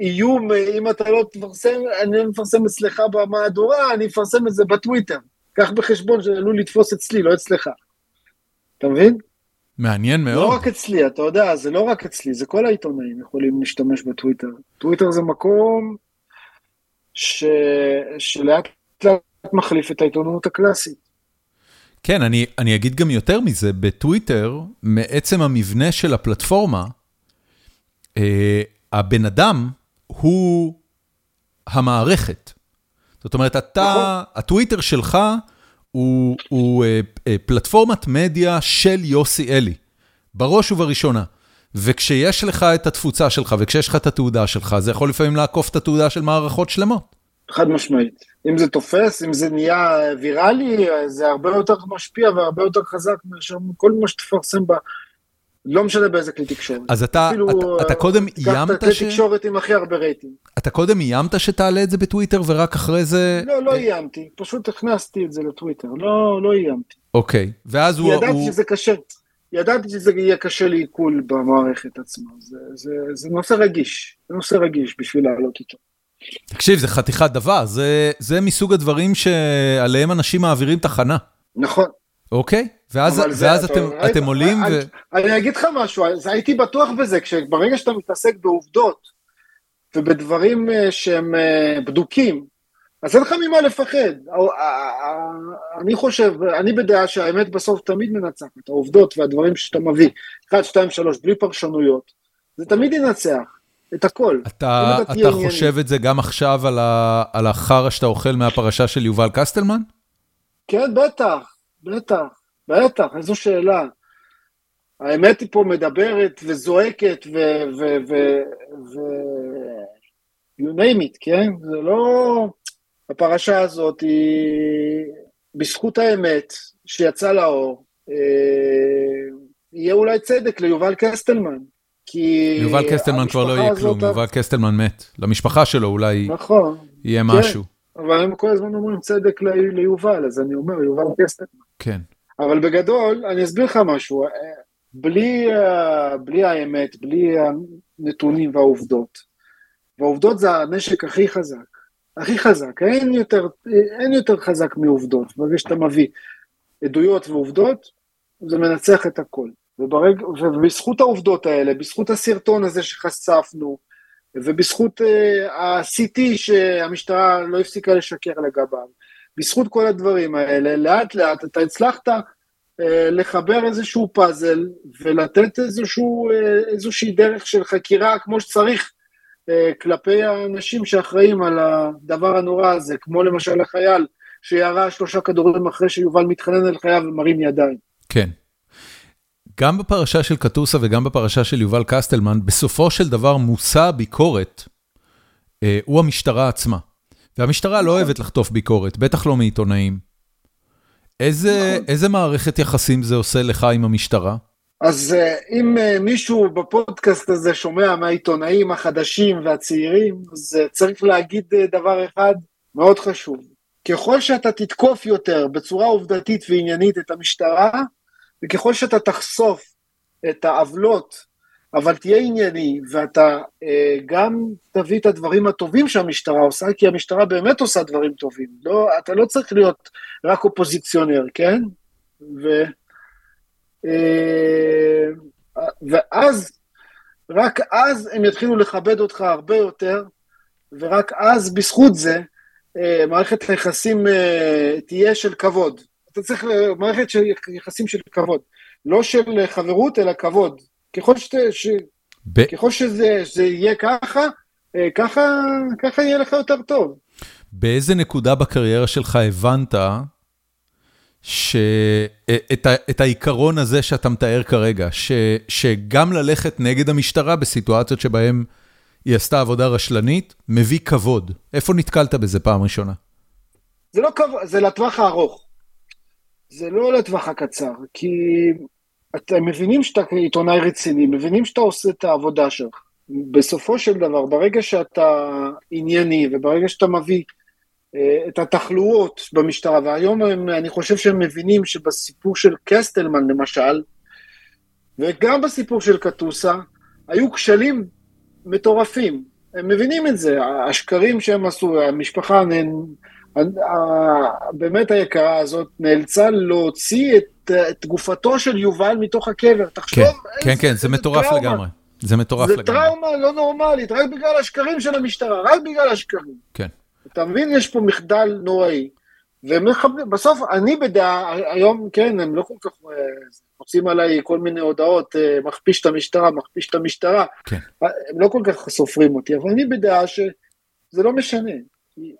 איום, אה, אם אתה לא תפרסם, אני לא מפרסם אצלך במהדורה, אני אפרסם את זה בטוויטר. קח בחשבון שעלול לתפוס אצלי, לא אצלך. אתה מבין? מעניין מאוד. לא רק אצלי, אתה יודע, זה לא רק אצלי, זה כל העיתונאים יכולים להשתמש בטוויטר. טוויטר זה מקום ש... שלאט לאט מחליף את העיתונות הקלאסית. כן, אני, אני אגיד גם יותר מזה, בטוויטר, מעצם המבנה של הפלטפורמה, אה, הבן אדם הוא המערכת. זאת אומרת, אתה, נכון. הטוויטר שלך הוא, הוא אה, אה, פלטפורמת מדיה של יוסי אלי, בראש ובראשונה. וכשיש לך את התפוצה שלך וכשיש לך את התעודה שלך, זה יכול לפעמים לעקוף את התעודה של מערכות שלמות. חד משמעית. אם זה תופס, אם זה נהיה ויראלי, זה הרבה יותר משפיע והרבה יותר חזק מאשר כל מה שתפרסם. לא משנה באיזה כלי תקשורת. אז אתה, אפילו, אתה, אתה קודם איימת ש... קח את הכלי תקשורת עם הכי הרבה רייטינג. אתה קודם איימת שתעלה את זה בטוויטר ורק אחרי זה... לא, לא איימתי, פשוט הכנסתי את זה לטוויטר, לא, לא איימתי. אוקיי, ואז הוא... ידעתי שזה קשה. ידעתי שזה יהיה קשה לעיכול במערכת עצמה, זה, זה, זה נושא רגיש, זה נושא רגיש בשביל לעלות איתו. תקשיב, זה חתיכת דבר, זה, זה מסוג הדברים שעליהם אנשים מעבירים תחנה. נכון. אוקיי, ואז, ואז זה, אתם, אתם עולים אני, ו... אני אגיד לך משהו, הייתי בטוח בזה, ברגע שאתה מתעסק בעובדות ובדברים אה, שהם אה, בדוקים, אז אין לך ממה לפחד. אני חושב, אני בדעה שהאמת בסוף תמיד מנצחת, העובדות והדברים שאתה מביא, 1, 2, 3, בלי פרשנויות, זה תמיד ינצח. את הכל. אתה, אתה, אתה חושב את זה גם עכשיו על, ה, על החרא שאתה אוכל מהפרשה של יובל קסטלמן? כן, בטח, בטח, בטח, איזו שאלה. האמת היא פה מדברת וזועקת ו... ו, ו, ו you name it, כן? זה לא... הפרשה הזאת היא בזכות האמת שיצא לאור, אה, יהיה אולי צדק ליובל קסטלמן. כי... יובל קסטלמן כבר לא יהיה כלום, יובל קסטלמן מת. למשפחה שלו אולי נכון, יהיה כן, משהו. אבל הם כל הזמן אומרים צדק ליובל, אז אני אומר, יובל קסטלמן. כן. אבל בגדול, אני אסביר לך משהו, אה, בלי, אה, בלי האמת, בלי הנתונים והעובדות, והעובדות זה הנשק הכי חזק, הכי חזק, אין יותר, אין יותר חזק מעובדות, ברגע שאתה מביא עדויות ועובדות, זה מנצח את הכל. וברג... ובזכות העובדות האלה, בזכות הסרטון הזה שחשפנו, ובזכות uh, ה-CT שהמשטרה לא הפסיקה לשקר לגביו, בזכות כל הדברים האלה, לאט לאט אתה הצלחת uh, לחבר איזשהו פאזל ולתת איזשהו, uh, איזושהי דרך של חקירה כמו שצריך uh, כלפי האנשים שאחראים על הדבר הנורא הזה, כמו למשל החייל שירה שלושה כדורים אחרי שיובל מתחנן אל חייו ומרים ידיים. כן. גם בפרשה של קטוסה וגם בפרשה של יובל קסטלמן, בסופו של דבר מושא הביקורת אה, הוא המשטרה עצמה. והמשטרה לא אוהבת לחטוף ביקורת, בטח לא מעיתונאים. איזה, נכון. איזה מערכת יחסים זה עושה לך עם המשטרה? אז אה, אם אה, מישהו בפודקאסט הזה שומע מהעיתונאים החדשים והצעירים, אז אה, צריך להגיד דבר אחד מאוד חשוב. ככל שאתה תתקוף יותר בצורה עובדתית ועניינית את המשטרה, וככל שאתה תחשוף את העוולות, אבל תהיה ענייני, ואתה אה, גם תביא את הדברים הטובים שהמשטרה עושה, כי המשטרה באמת עושה דברים טובים. לא, אתה לא צריך להיות רק אופוזיציונר, כן? ו, אה, ואז, רק אז הם יתחילו לכבד אותך הרבה יותר, ורק אז, בזכות זה, אה, מערכת היחסים אה, תהיה של כבוד. אתה צריך מערכת של יחסים של כבוד. לא של חברות, אלא כבוד. ככל, שת, ש... ב... ככל שזה, שזה יהיה ככה, אה, ככה, ככה יהיה לך יותר טוב. באיזה נקודה בקריירה שלך הבנת ש... אה, את, ה... את העיקרון הזה שאתה מתאר כרגע, ש... שגם ללכת נגד המשטרה בסיטואציות שבהן היא עשתה עבודה רשלנית, מביא כבוד. איפה נתקלת בזה פעם ראשונה? זה לא כבוד, זה לטווח הארוך. זה לא לטווח הקצר, כי אתם מבינים שאתה עיתונאי רציני, מבינים שאתה עושה את העבודה שלך. בסופו של דבר, ברגע שאתה ענייני וברגע שאתה מביא אה, את התחלואות במשטרה, והיום הם, אני חושב שהם מבינים שבסיפור של קסטלמן למשל, וגם בסיפור של קטוסה, היו כשלים מטורפים. הם מבינים את זה, השקרים שהם עשו, המשפחה באמת היקרה הזאת נאלצה להוציא את, את גופתו של יובל מתוך הקבר. תחשוב כן, כן, כן, זה מטורף טראומה. לגמרי. זה מטורף זה לגמרי. זה טראומה לא נורמלית, רק בגלל השקרים של המשטרה, רק בגלל השקרים. כן. אתה מבין? יש פה מחדל נוראי. ובסוף, אני בדעה, היום, כן, הם לא כל כך מוצאים עליי כל מיני הודעות, אה, מכפיש את המשטרה, מכפיש את המשטרה. כן. הם לא כל כך סופרים אותי, אבל אני בדעה שזה לא משנה.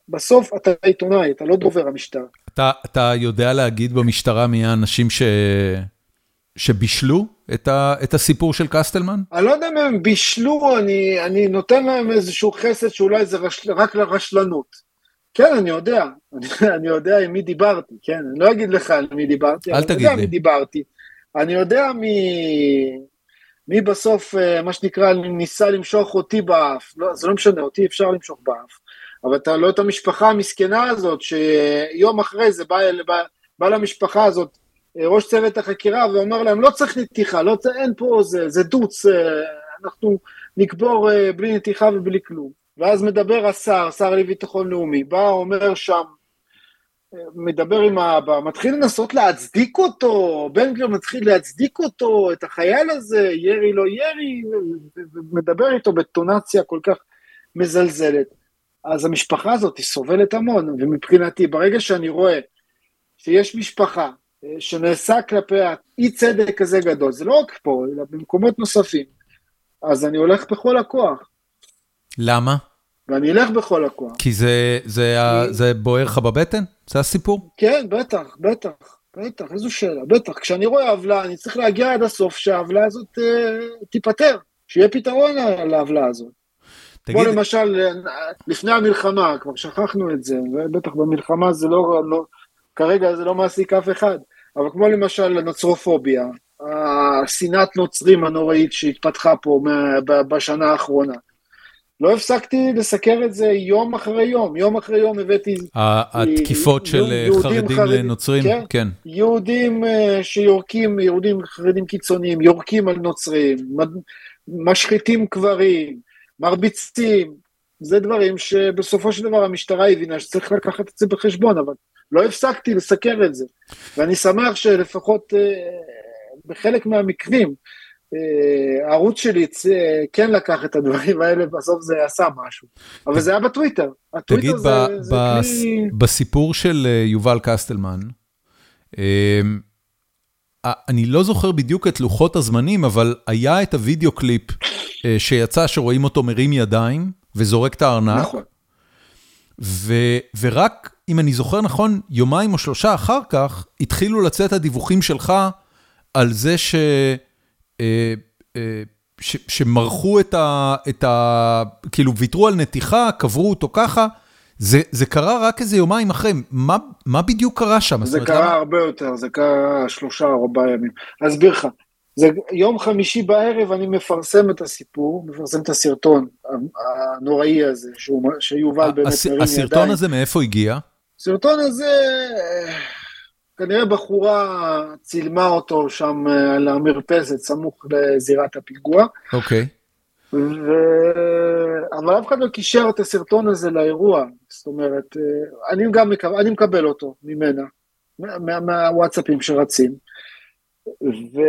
בסוף אתה עיתונאי, אתה לא דובר המשטרה. אתה, אתה יודע להגיד במשטרה מי האנשים ש... שבישלו את, ה, את הסיפור של קסטלמן? אני לא יודע אם הם בישלו, אני, אני נותן להם איזשהו חסד שאולי זה רש, רק לרשלנות. כן, אני יודע, אני, אני יודע עם מי דיברתי, כן, אני לא אגיד לך על מי דיברתי, אל תגיד לי. אני יודע מי דיברתי. אני יודע מי, מי בסוף, אה, מה שנקרא, ניסה למשוך אותי באף, לא, זה לא משנה, אותי אפשר למשוך באף. אבל אתה לא את המשפחה המסכנה הזאת, שיום אחרי זה בא, בא, בא למשפחה הזאת ראש צוות החקירה ואומר להם, לא צריך נתיחה, לא אין פה, זה, זה דוץ, אנחנו נקבור בלי נתיחה ובלי כלום. ואז מדבר השר, שר לביטחון לאומי, בא, אומר שם, מדבר עם האבא, מתחיל לנסות להצדיק אותו, בן גביר מתחיל להצדיק אותו, את החייל הזה, ירי לא ירי, ומדבר איתו בטונציה כל כך מזלזלת. אז המשפחה הזאת סובלת המון, ומבחינתי, ברגע שאני רואה שיש משפחה אה, שנעשה כלפיה אי צדק כזה גדול, זה לא רק פה, אלא במקומות נוספים, אז אני הולך בכל הכוח. למה? ואני אלך בכל הכוח. כי זה, זה, כי... זה בוער לך בבטן? זה הסיפור? כן, בטח, בטח, בטח, איזו שאלה, בטח. כשאני רואה עוולה, אני צריך להגיע עד הסוף שהעוולה הזאת אה, תיפתר, שיהיה פתרון לעוולה הזאת. תגיד... כמו למשל, לפני המלחמה, כבר שכחנו את זה, ובטח במלחמה זה לא, לא, כרגע זה לא מעסיק אף אחד, אבל כמו למשל הנוצרופוביה, השנאת נוצרים הנוראית שהתפתחה פה בשנה האחרונה. לא הפסקתי לסקר את זה יום אחרי יום, יום אחרי יום הבאתי... התקיפות של אה, חרדים לנוצרים, כן. כן. יהודים אה, שיורקים, יהודים חרדים קיצוניים, יורקים על נוצרים, משחיתים קברים, מרביצים, זה דברים שבסופו של דבר המשטרה הבינה שצריך לקחת את זה בחשבון, אבל לא הפסקתי לסקר את זה. ואני שמח שלפחות אה, בחלק מהמקרים, אה, הערוץ שלי כן לקח את הדברים האלה, בסוף זה עשה משהו. אבל זה היה בטוויטר. תגיד, זה, ב- זה ב- כלי... בסיפור של אה, יובל קסטלמן, אה, אני לא זוכר בדיוק את לוחות הזמנים, אבל היה את הוידאו קליפ שיצא שרואים אותו מרים ידיים וזורק את הארנק. נכון. ו- ורק, אם אני זוכר נכון, יומיים או שלושה אחר כך, התחילו לצאת הדיווחים שלך על זה ש... אה, אה, שמרחו את ה... את ה... כאילו ויתרו על נתיחה, קברו אותו ככה. זה, זה קרה רק איזה יומיים אחרי, מה, מה בדיוק קרה שם? זה קרה למה... הרבה יותר, זה קרה שלושה ארבעה ימים. אסביר לך, זה יום חמישי בערב אני מפרסם את הסיפור, מפרסם את הסרטון הנוראי הזה, שהוא, שיובל באמת הס, מרים ידיים. הסרטון הזה מאיפה הגיע? הסרטון הזה... כנראה בחורה צילמה אותו שם אה, על המרפסת, סמוך לזירת הפיגוע. אוקיי. ו... אבל אף אחד לא קישר את הסרטון הזה לאירוע, זאת אומרת, אה, אני גם מקבל, אני מקבל אותו ממנה, מה, מהוואטסאפים שרצים. ו...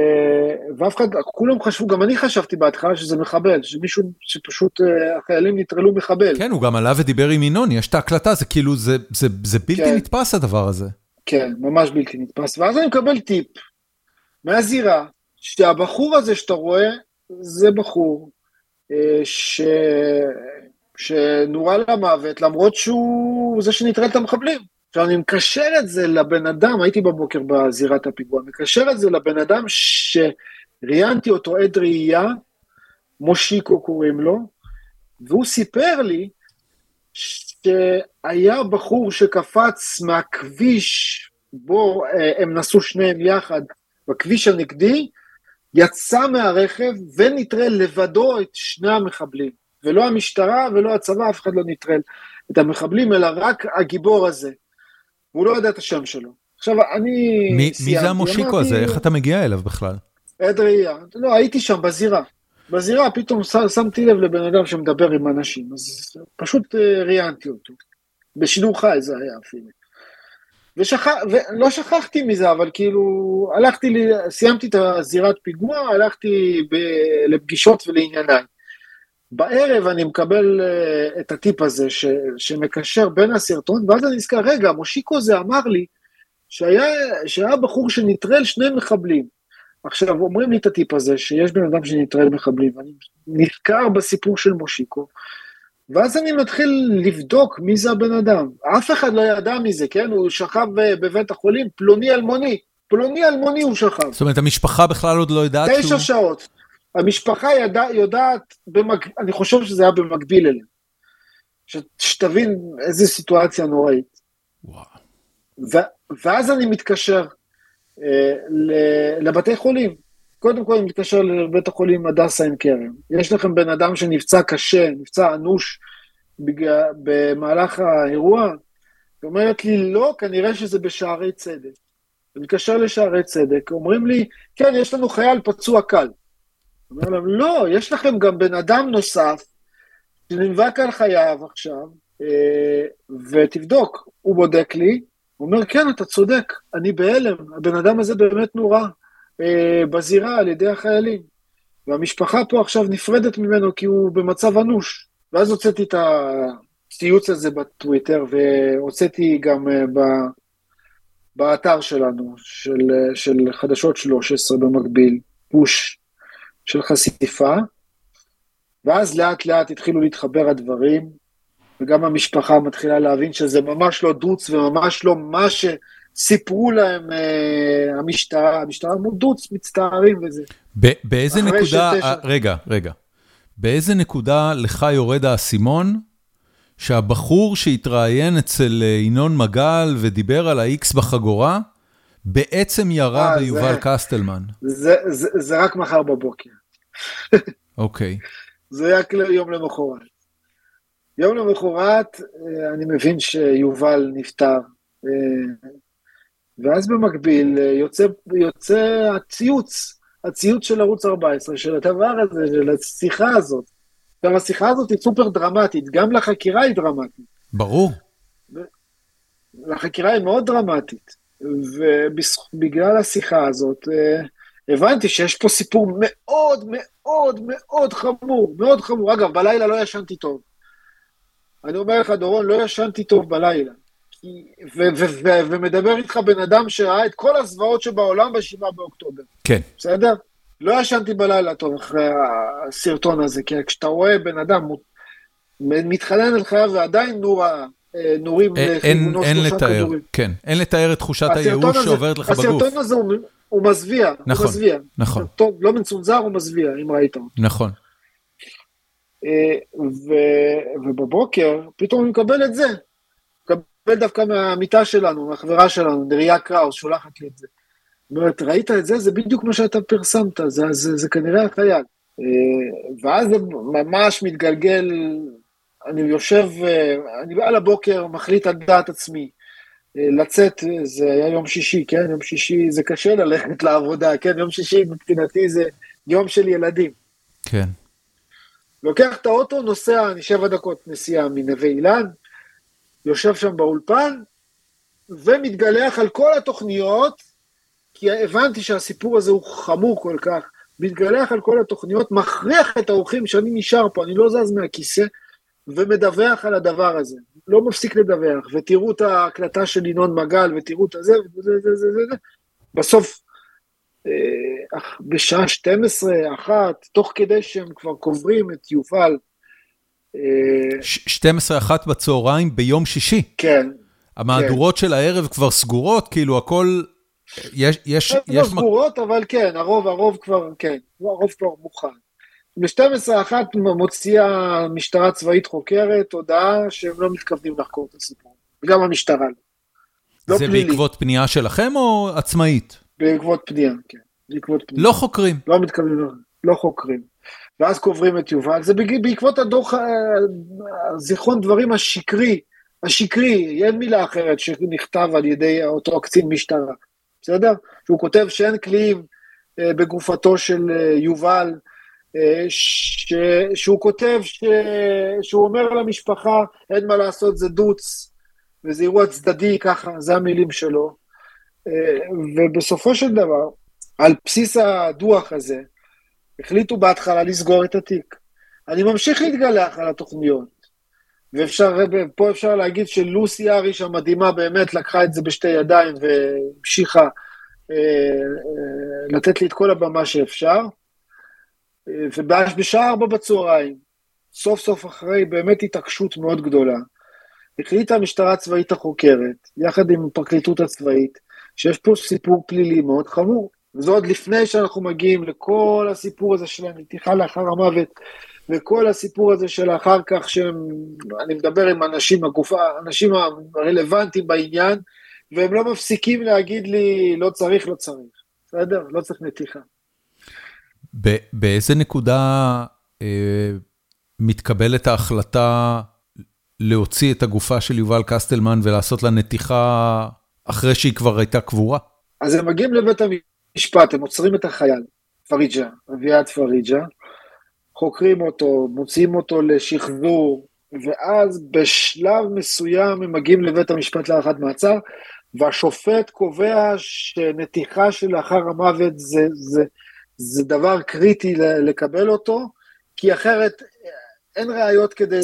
ואף אחד, כולם חשבו, גם אני חשבתי בהתחלה שזה מחבל, שמישהו, שפשוט אה, החיילים נטרלו מחבל. כן, הוא גם עלה ודיבר עם ינון, יש את ההקלטה, זה כאילו, זה, זה, זה בלתי כן. נתפס הדבר הזה. כן, ממש בלתי נתפס. ואז אני מקבל טיפ מהזירה, שהבחור הזה שאתה רואה, זה בחור אה, ש... שנורה למוות, למרות שהוא זה שנטרל את המחבלים. עכשיו, אני מקשר את זה לבן אדם, הייתי בבוקר בזירת הפיגוע, מקשר את זה לבן אדם שראיינתי אותו עד ראייה, מושיקו קוראים לו, והוא סיפר לי שהיה בחור שקפץ מהכביש בו אה, הם נסעו שניהם יחד בכביש הנגדי, יצא מהרכב ונטרל לבדו את שני המחבלים. ולא המשטרה ולא הצבא, אף אחד לא נטרל את המחבלים, אלא רק הגיבור הזה. הוא לא יודע את השם שלו. עכשיו, אני מי, סיימתי, מי זה המושיקו אמרתי, הזה? איך אתה מגיע אליו בכלל? עד ראייה. לא, הייתי שם בזירה. בזירה פתאום שמתי לב לבן אדם שמדבר עם אנשים, אז פשוט אה, ראיינתי אותו. בשידור חי זה היה אפילו. ושכח, ולא שכחתי מזה, אבל כאילו, הלכתי, סיימתי את הזירת פיגוע, הלכתי ב, לפגישות ולענייניי. בערב אני מקבל uh, את הטיפ הזה ש, שמקשר בין הסרטון, ואז אני נזכר, רגע, מושיקו זה אמר לי שהיה, שהיה בחור שנטרל שני מחבלים. עכשיו, אומרים לי את הטיפ הזה, שיש בן אדם שנטרל מחבלים, ואני נזכר בסיפור של מושיקו, ואז אני מתחיל לבדוק מי זה הבן אדם. אף אחד לא ידע מזה, כן? הוא שכב בבית החולים, פלוני אלמוני. פלוני אלמוני הוא שכב. זאת אומרת, המשפחה בכלל עוד לא יודעת שהוא... תשע שעות. המשפחה ידע, יודעת, במק... אני חושב שזה היה במקביל אליהם. ש... שתבין איזה סיטואציה נוראית. וואו. ו... ואז אני מתקשר אה, לבתי חולים. קודם כל אני מתקשר לבית החולים הדסה עין כרם. יש לכם בן אדם שנפצע קשה, נפצע אנוש בגלל, במהלך האירוע? היא אומרת לי, לא, כנראה שזה בשערי צדק. אני מתקשר לשערי צדק, אומרים לי, כן, יש לנו חייל פצוע קל. אומר להם, לא, יש לכם גם בן אדם נוסף שנאבק על חייו עכשיו, אה, ותבדוק. הוא בודק לי, הוא אומר, כן, אתה צודק, אני בהלם, הבן אדם הזה באמת נורא אה, בזירה על ידי החיילים. והמשפחה פה עכשיו נפרדת ממנו כי הוא במצב אנוש. ואז הוצאתי את הציוץ הזה בטוויטר, והוצאתי גם אה, ב... באתר שלנו, של, של חדשות 13 במקביל, פוש של חשיפה, ואז לאט לאט התחילו להתחבר הדברים, וגם המשפחה מתחילה להבין שזה ממש לא דוץ וממש לא מה שסיפרו להם אה, המשטרה, המשטרה אמרו דוץ, מצטערים וזה. באיזה נקודה, שתשע... רגע, רגע, באיזה נקודה לך יורד האסימון שהבחור שהתראיין אצל אה, ינון מגל ודיבר על ה-X בחגורה, בעצם ירה אה, ביובל זה, קסטלמן. זה, זה, זה רק מחר בבוקר. אוקיי. זה רק יום למחרת. יום למחרת אה, אני מבין שיובל נפטר, ואז במקביל יוצא, יוצא הציוץ, הציוץ של ערוץ 14, של הדבר הזה, של השיחה הזאת. גם השיחה הזאת היא סופר דרמטית, גם לחקירה היא דרמטית. ברור. לחקירה היא מאוד דרמטית, ובגלל השיחה הזאת אה, הבנתי שיש פה סיפור מאוד מאוד מאוד חמור, מאוד חמור. אגב, בלילה לא ישנתי טוב. אני אומר לך, דורון, לא ישנתי טוב בלילה. ומדבר איתך בן אדם שראה את כל הזוועות שבעולם ב-7 באוקטובר. כן. בסדר? לא ישנתי בלילה טוב אחרי הסרטון הזה, כי כשאתה רואה בן אדם מתחנן על חייו ועדיין נור, אה, נורים לכיוונו שלושה לתאר, כדורים. כן, אין לתאר את תחושת הייאוש שעוברת לך בגוף. הסרטון הזה הוא, הוא מזוויע, נכון, הוא מזוויע. נכון. לא מצונזר, הוא מזוויע, אם ראית אותו. נכון. אה, ובבוקר פתאום אני מקבל את זה. מקבל דווקא מהמיטה שלנו, מהחברה שלנו, נריה קראוס, שולחת לי את זה. אומרת, ראית את זה? זה בדיוק מה שאתה פרסמת, זה, זה, זה כנראה החייל. אה, ואז זה ממש מתגלגל, אני יושב, אה, אני על הבוקר מחליט על דעת עצמי. אה, לצאת, זה היה יום שישי, כן? יום שישי, זה קשה ללכת לעבודה, כן? יום שישי מבחינתי זה יום של ילדים. כן. לוקח את האוטו, נוסע, אני שבע דקות נסיעה מנווה אילן, יושב שם באולפן, ומתגלח על כל התוכניות כי הבנתי שהסיפור הזה הוא חמור כל כך, מתגלח על כל התוכניות, מכריח את האורחים שאני נשאר פה, אני לא זז מהכיסא, ומדווח על הדבר הזה. לא מפסיק לדווח, ותראו את ההקלטה של ינון מגל, ותראו את הזה, וזה, זה, זה, זה, זה. בסוף, אה, בשעה 12, אחת, תוך כדי שהם כבר קוברים את יובל. 12, אה, אחת בצהריים ביום שישי. כן. המהדורות כן. של הערב כבר סגורות, כאילו הכל יש, יש, יש... לא סגורות, אבל כן, הרוב, הרוב כבר, כן, הרוב כבר מוכן. ב-12 אחת מוציאה משטרה צבאית חוקרת הודעה שהם לא מתכוונים לחקור את הסיפור. וגם המשטרה לא. לא זה פלילי. בעקבות פנייה שלכם או עצמאית? בעקבות פנייה, כן. בעקבות פנייה. לא חוקרים. לא מתכוונים, לא חוקרים. ואז קוברים את יובל. זה בעקבות הדוח, אה, זיכרון דברים השקרי, השקרי, אין מילה אחרת שנכתב על ידי אותו קצין משטרה. בסדר? שהוא כותב שאין קליעים אה, בגופתו של אה, יובל, ש... שהוא כותב ש... שהוא אומר למשפחה, אין מה לעשות, זה דוץ, וזה אירוע צדדי, ככה, זה המילים שלו. ובסופו של דבר, על בסיס הדוח הזה, החליטו בהתחלה לסגור את התיק. אני ממשיך להתגלח על התוכניות, ואפשר, פה אפשר להגיד שלוסי אריש המדהימה באמת לקחה את זה בשתי ידיים והמשיכה אה, אה, לתת לי את כל הבמה שאפשר. ובשעה ארבע בצהריים, סוף סוף אחרי באמת התעקשות מאוד גדולה, החליטה המשטרה הצבאית החוקרת, יחד עם הפרקליטות הצבאית, שיש פה סיפור פלילי מאוד חמור. וזה עוד לפני שאנחנו מגיעים לכל הסיפור הזה של הנתיחה לאחר המוות, וכל הסיפור הזה של אחר כך, שאני מדבר עם אנשים, הגוף, האנשים הרלוונטיים בעניין, והם לא מפסיקים להגיד לי, לא צריך, לא צריך. בסדר? לא צריך נתיחה. באיזה נקודה אה, מתקבלת ההחלטה להוציא את הגופה של יובל קסטלמן ולעשות לה נתיחה אחרי שהיא כבר הייתה קבורה? אז הם מגיעים לבית המשפט, הם עוצרים את החייל, פריג'ה, אביעד פריג'ה, חוקרים אותו, מוציאים אותו לשחזור, ואז בשלב מסוים הם מגיעים לבית המשפט להארכת מעצר, והשופט קובע שנתיחה שלאחר המוות זה, זה, זה דבר קריטי לקבל אותו, כי אחרת אין ראיות כדי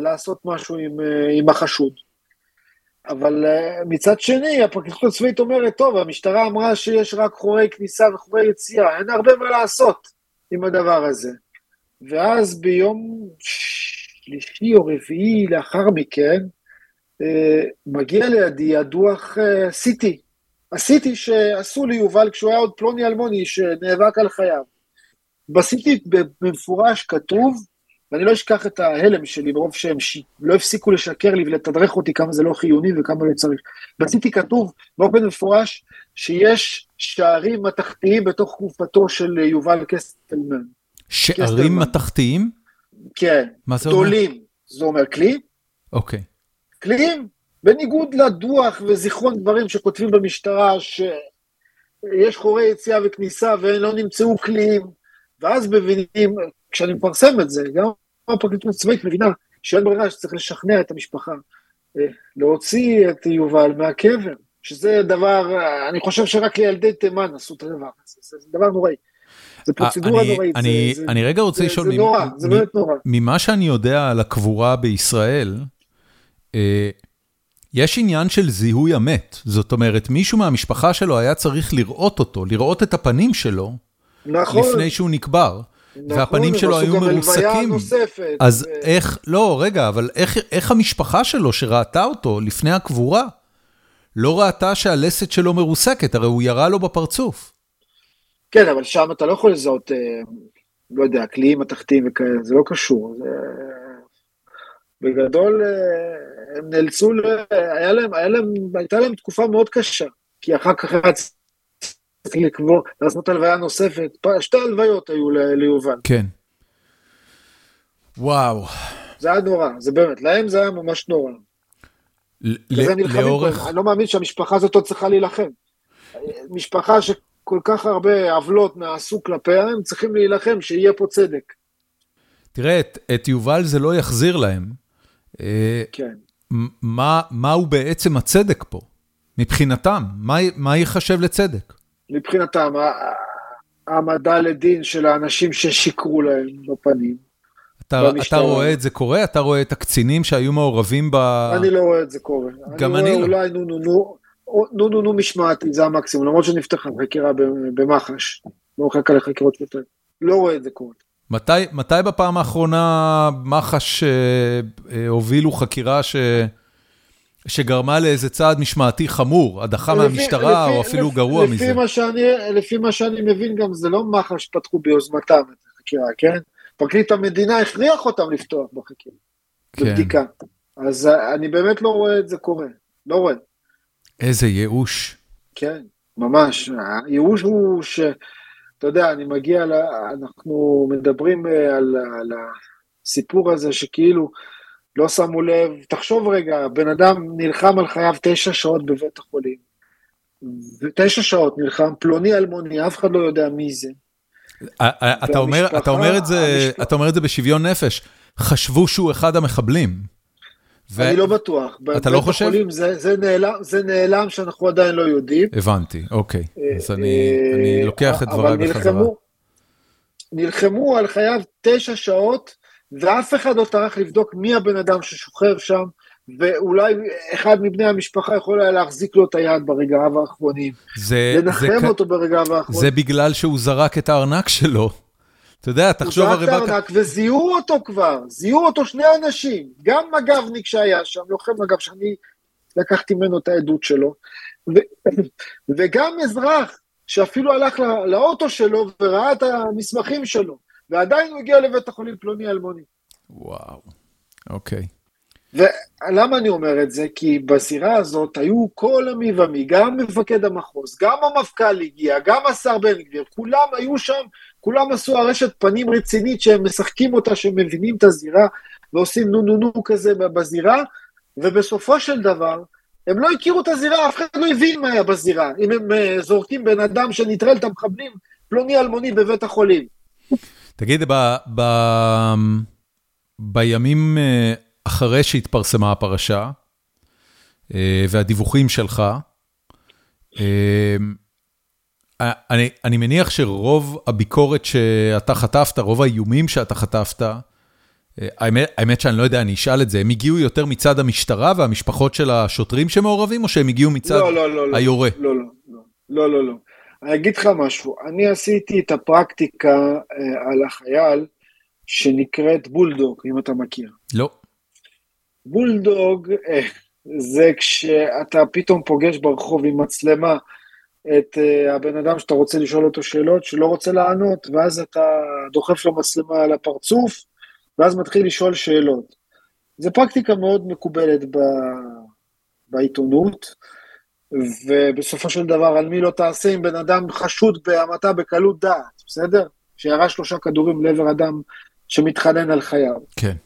לעשות משהו עם, עם החשוד. אבל מצד שני, הפרקליטות הצבאית אומרת, טוב, המשטרה אמרה שיש רק חורי כניסה וחורי יציאה, אין הרבה מה לעשות עם הדבר הזה. ואז ביום שלישי או רביעי לאחר מכן, אה, מגיע לידי הדוח סיטי. הסיטי שעשו ליובל כשהוא היה עוד פלוני אלמוני שנאבק על חייו. בסיטי במפורש כתוב, ואני לא אשכח את ההלם שלי ברוב שהם ש... לא הפסיקו לשקר לי ולתדרך אותי כמה זה לא חיוני וכמה לא צריך. בסיטי כתוב באופן מפורש שיש שערים מתכתיים בתוך גופתו של יובל קסטלמן. שערים מתכתיים? כן, מה זה גדולים. אומר? זה אומר כלי. אוקיי. כלים, בניגוד לדוח וזיכרון דברים שכותבים במשטרה, שיש חורי יציאה וכניסה ולא נמצאו כלים, ואז מבינים, כשאני מפרסם את זה, גם הפרקליטות הצבאית מבינה שאין ברירה שצריך לשכנע את המשפחה אה, להוציא את יובל מהקבר, שזה דבר, אני חושב שרק לילדי תימן עשו את הדבר הזה, זה דבר נוראי. זה אה, פרוצדורה אני, נוראית. אני, זה, אני רגע רוצה זה, לשאול, זה נורא, זה באמת נורא. ממה שאני יודע על הקבורה בישראל, אה, יש עניין של זיהוי המת, זאת אומרת, מישהו מהמשפחה שלו היה צריך לראות אותו, לראות את הפנים שלו, נכון, לפני שהוא נקבר. נכון, והפנים שלו היו מרוסקים. נוספת. אז ו... איך, לא, רגע, אבל איך, איך המשפחה שלו שראתה אותו לפני הקבורה, לא ראתה שהלסת שלו מרוסקת, הרי הוא ירה לו בפרצוף. כן, אבל שם אתה לא יכול לזהות, אה, לא יודע, קליעים מתכתיים וכאלה, זה לא קשור. זה... בגדול, אה, הם נאלצו, היה להם, היה להם, הייתה להם תקופה מאוד קשה, כי אחר כך היה צריך לקבור, לעשות הלוויה נוספת, שתי הלוויות היו ליובל. כן. וואו. זה היה נורא, זה באמת, להם זה היה ממש נורא. לאורך... אני לא מאמין שהמשפחה הזאת עוד צריכה להילחם. משפחה שכל כך הרבה עוולות נעשו כלפיה, הם צריכים להילחם שיהיה פה צדק. תראה, את, את יובל זה לא יחזיר להם. אה, כן. מה, מהו בעצם הצדק פה, מבחינתם? מה, מה ייחשב לצדק? מבחינתם, העמדה לדין של האנשים ששיקרו להם בפנים. אתה, אתה רואה את זה קורה? אתה רואה את הקצינים שהיו מעורבים ב... אני לא רואה את זה קורה. גם אני, אני לא. אולי נו נו נו, נו נו נו משמעתי, זה המקסימום, למרות שנפתחה חקירה במח"ש, לא מחכה לחקירות שוטרים. לא רואה את זה קורה. מתי מתי בפעם האחרונה מח"ש אה, אה, הובילו חקירה ש... שגרמה לאיזה צעד משמעתי חמור, הדחה מהמשטרה לפי, או אפילו לפי, גרוע לפי מזה? מה שאני, לפי מה שאני מבין גם זה לא מח"ש פתחו ביוזמתם את החקירה, כן? פרקליט המדינה הכריח אותם לפתוח בחקירה, כן. בבדיקה. אז אני באמת לא רואה את זה קורה, לא רואה. איזה ייאוש. כן, ממש. הייאוש הוא ש... אתה יודע, אני מגיע, ל... אנחנו מדברים אה, על, על הסיפור הזה שכאילו לא שמו לב, תחשוב רגע, בן אדם נלחם על חייו תשע שעות בבית החולים, ותשע שעות נלחם, פלוני אלמוני, אף אחד לא יודע מי זה. אתה אומר, אתה, אומר זה, אתה אומר את זה בשוויון נפש, חשבו שהוא אחד המחבלים. ו... אני לא בטוח. אתה לא חושב? החולים, זה, זה, נעלם, זה נעלם שאנחנו עדיין לא יודעים. הבנתי, אוקיי. אה, אז אני, אני לוקח את דבריי בחזרה. נלחמו, נלחמו על חייו תשע שעות, ואף אחד לא טרח לבדוק מי הבן אדם ששוכב שם, ואולי אחד מבני המשפחה יכול היה להחזיק לו את היד ברגעיו האחרונים. זה... לנחם זה, אותו ברגעיו האחרונים. זה בגלל שהוא זרק את הארנק שלו. אתה יודע, תחשוב הרי... הוא זרק את הארנק וזיהו אותו כבר, זיהו אותו שני אנשים, גם מג"בניק שהיה שם, לוחם מג"ב שאני לקחתי ממנו את העדות שלו, ו, (coughs) וגם אזרח שאפילו הלך לא, לאוטו שלו וראה את המסמכים שלו, ועדיין הוא הגיע לבית החולים פלוני אלמוני. וואו, אוקיי. ולמה אני אומר את זה? כי בזירה הזאת היו כל המי ומי, גם מפקד המחוז, גם המפכ"ל הגיע, גם השר בן גביר, כולם היו שם, כולם עשו ארשת פנים רצינית שהם משחקים אותה, שהם מבינים את הזירה ועושים נו נו נו כזה בזירה, ובסופו של דבר, הם לא הכירו את הזירה, אף אחד לא הבין מה היה בזירה. אם הם uh, זורקים בן אדם שנטרל את המחבלים, פלוני אלמוני בבית החולים. תגיד, ב, ב, בימים uh, אחרי שהתפרסמה הפרשה, uh, והדיווחים שלך, אני, אני מניח שרוב הביקורת שאתה חטפת, רוב האיומים שאתה חטפת, האמת, האמת שאני לא יודע, אני אשאל את זה, הם הגיעו יותר מצד המשטרה והמשפחות של השוטרים שמעורבים, או שהם הגיעו מצד לא, לא, לא, היורה? לא, לא, לא, לא, לא, לא. אני אגיד לך משהו, אני עשיתי את הפרקטיקה אה, על החייל שנקראת בולדוג, אם אתה מכיר. לא. בולדוג אה, זה כשאתה פתאום פוגש ברחוב עם מצלמה את uh, הבן אדם שאתה רוצה לשאול אותו שאלות, שלא רוצה לענות, ואז אתה דוחף לו מצלמה על הפרצוף, ואז מתחיל לשאול שאלות. זו פרקטיקה מאוד מקובלת ב... בעיתונות, ובסופו של דבר, על מי לא תעשה אם בן אדם חשוד בהמתה בקלות דעת, בסדר? שירה שלושה כדורים לעבר אדם שמתחנן על חייו. כן.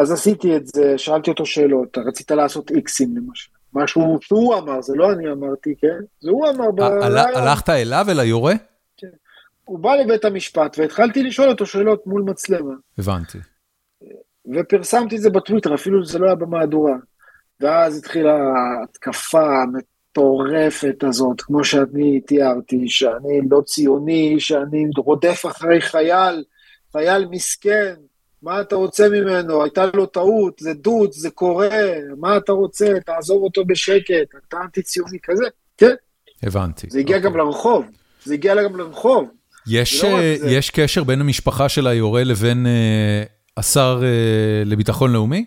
אז עשיתי את זה, שאלתי אותו שאלות, רצית לעשות איקסים למשל. משהו שהוא אמר, זה לא אני אמרתי, כן? זה הוא אמר ב... הלכת אליו, אל היורה? כן. הוא בא לבית המשפט והתחלתי לשאול אותו שאלות מול מצלמה. הבנתי. ופרסמתי את זה בטוויטר, אפילו זה לא היה במהדורה. ואז התחילה ההתקפה המטורפת הזאת, כמו שאני תיארתי, שאני לא ציוני, שאני רודף אחרי חייל, חייל מסכן, מה אתה רוצה ממנו? הייתה לו טעות, זה דוד, זה קורה, מה אתה רוצה? תעזוב אותו בשקט, אתה אנטי ציוני כזה, כן. הבנתי. זה הגיע okay. גם אוקיי. לרחוב, זה הגיע גם לרחוב. יש, לא יש קשר בין המשפחה של היורה לבין uh, השר uh, לביטחון לאומי?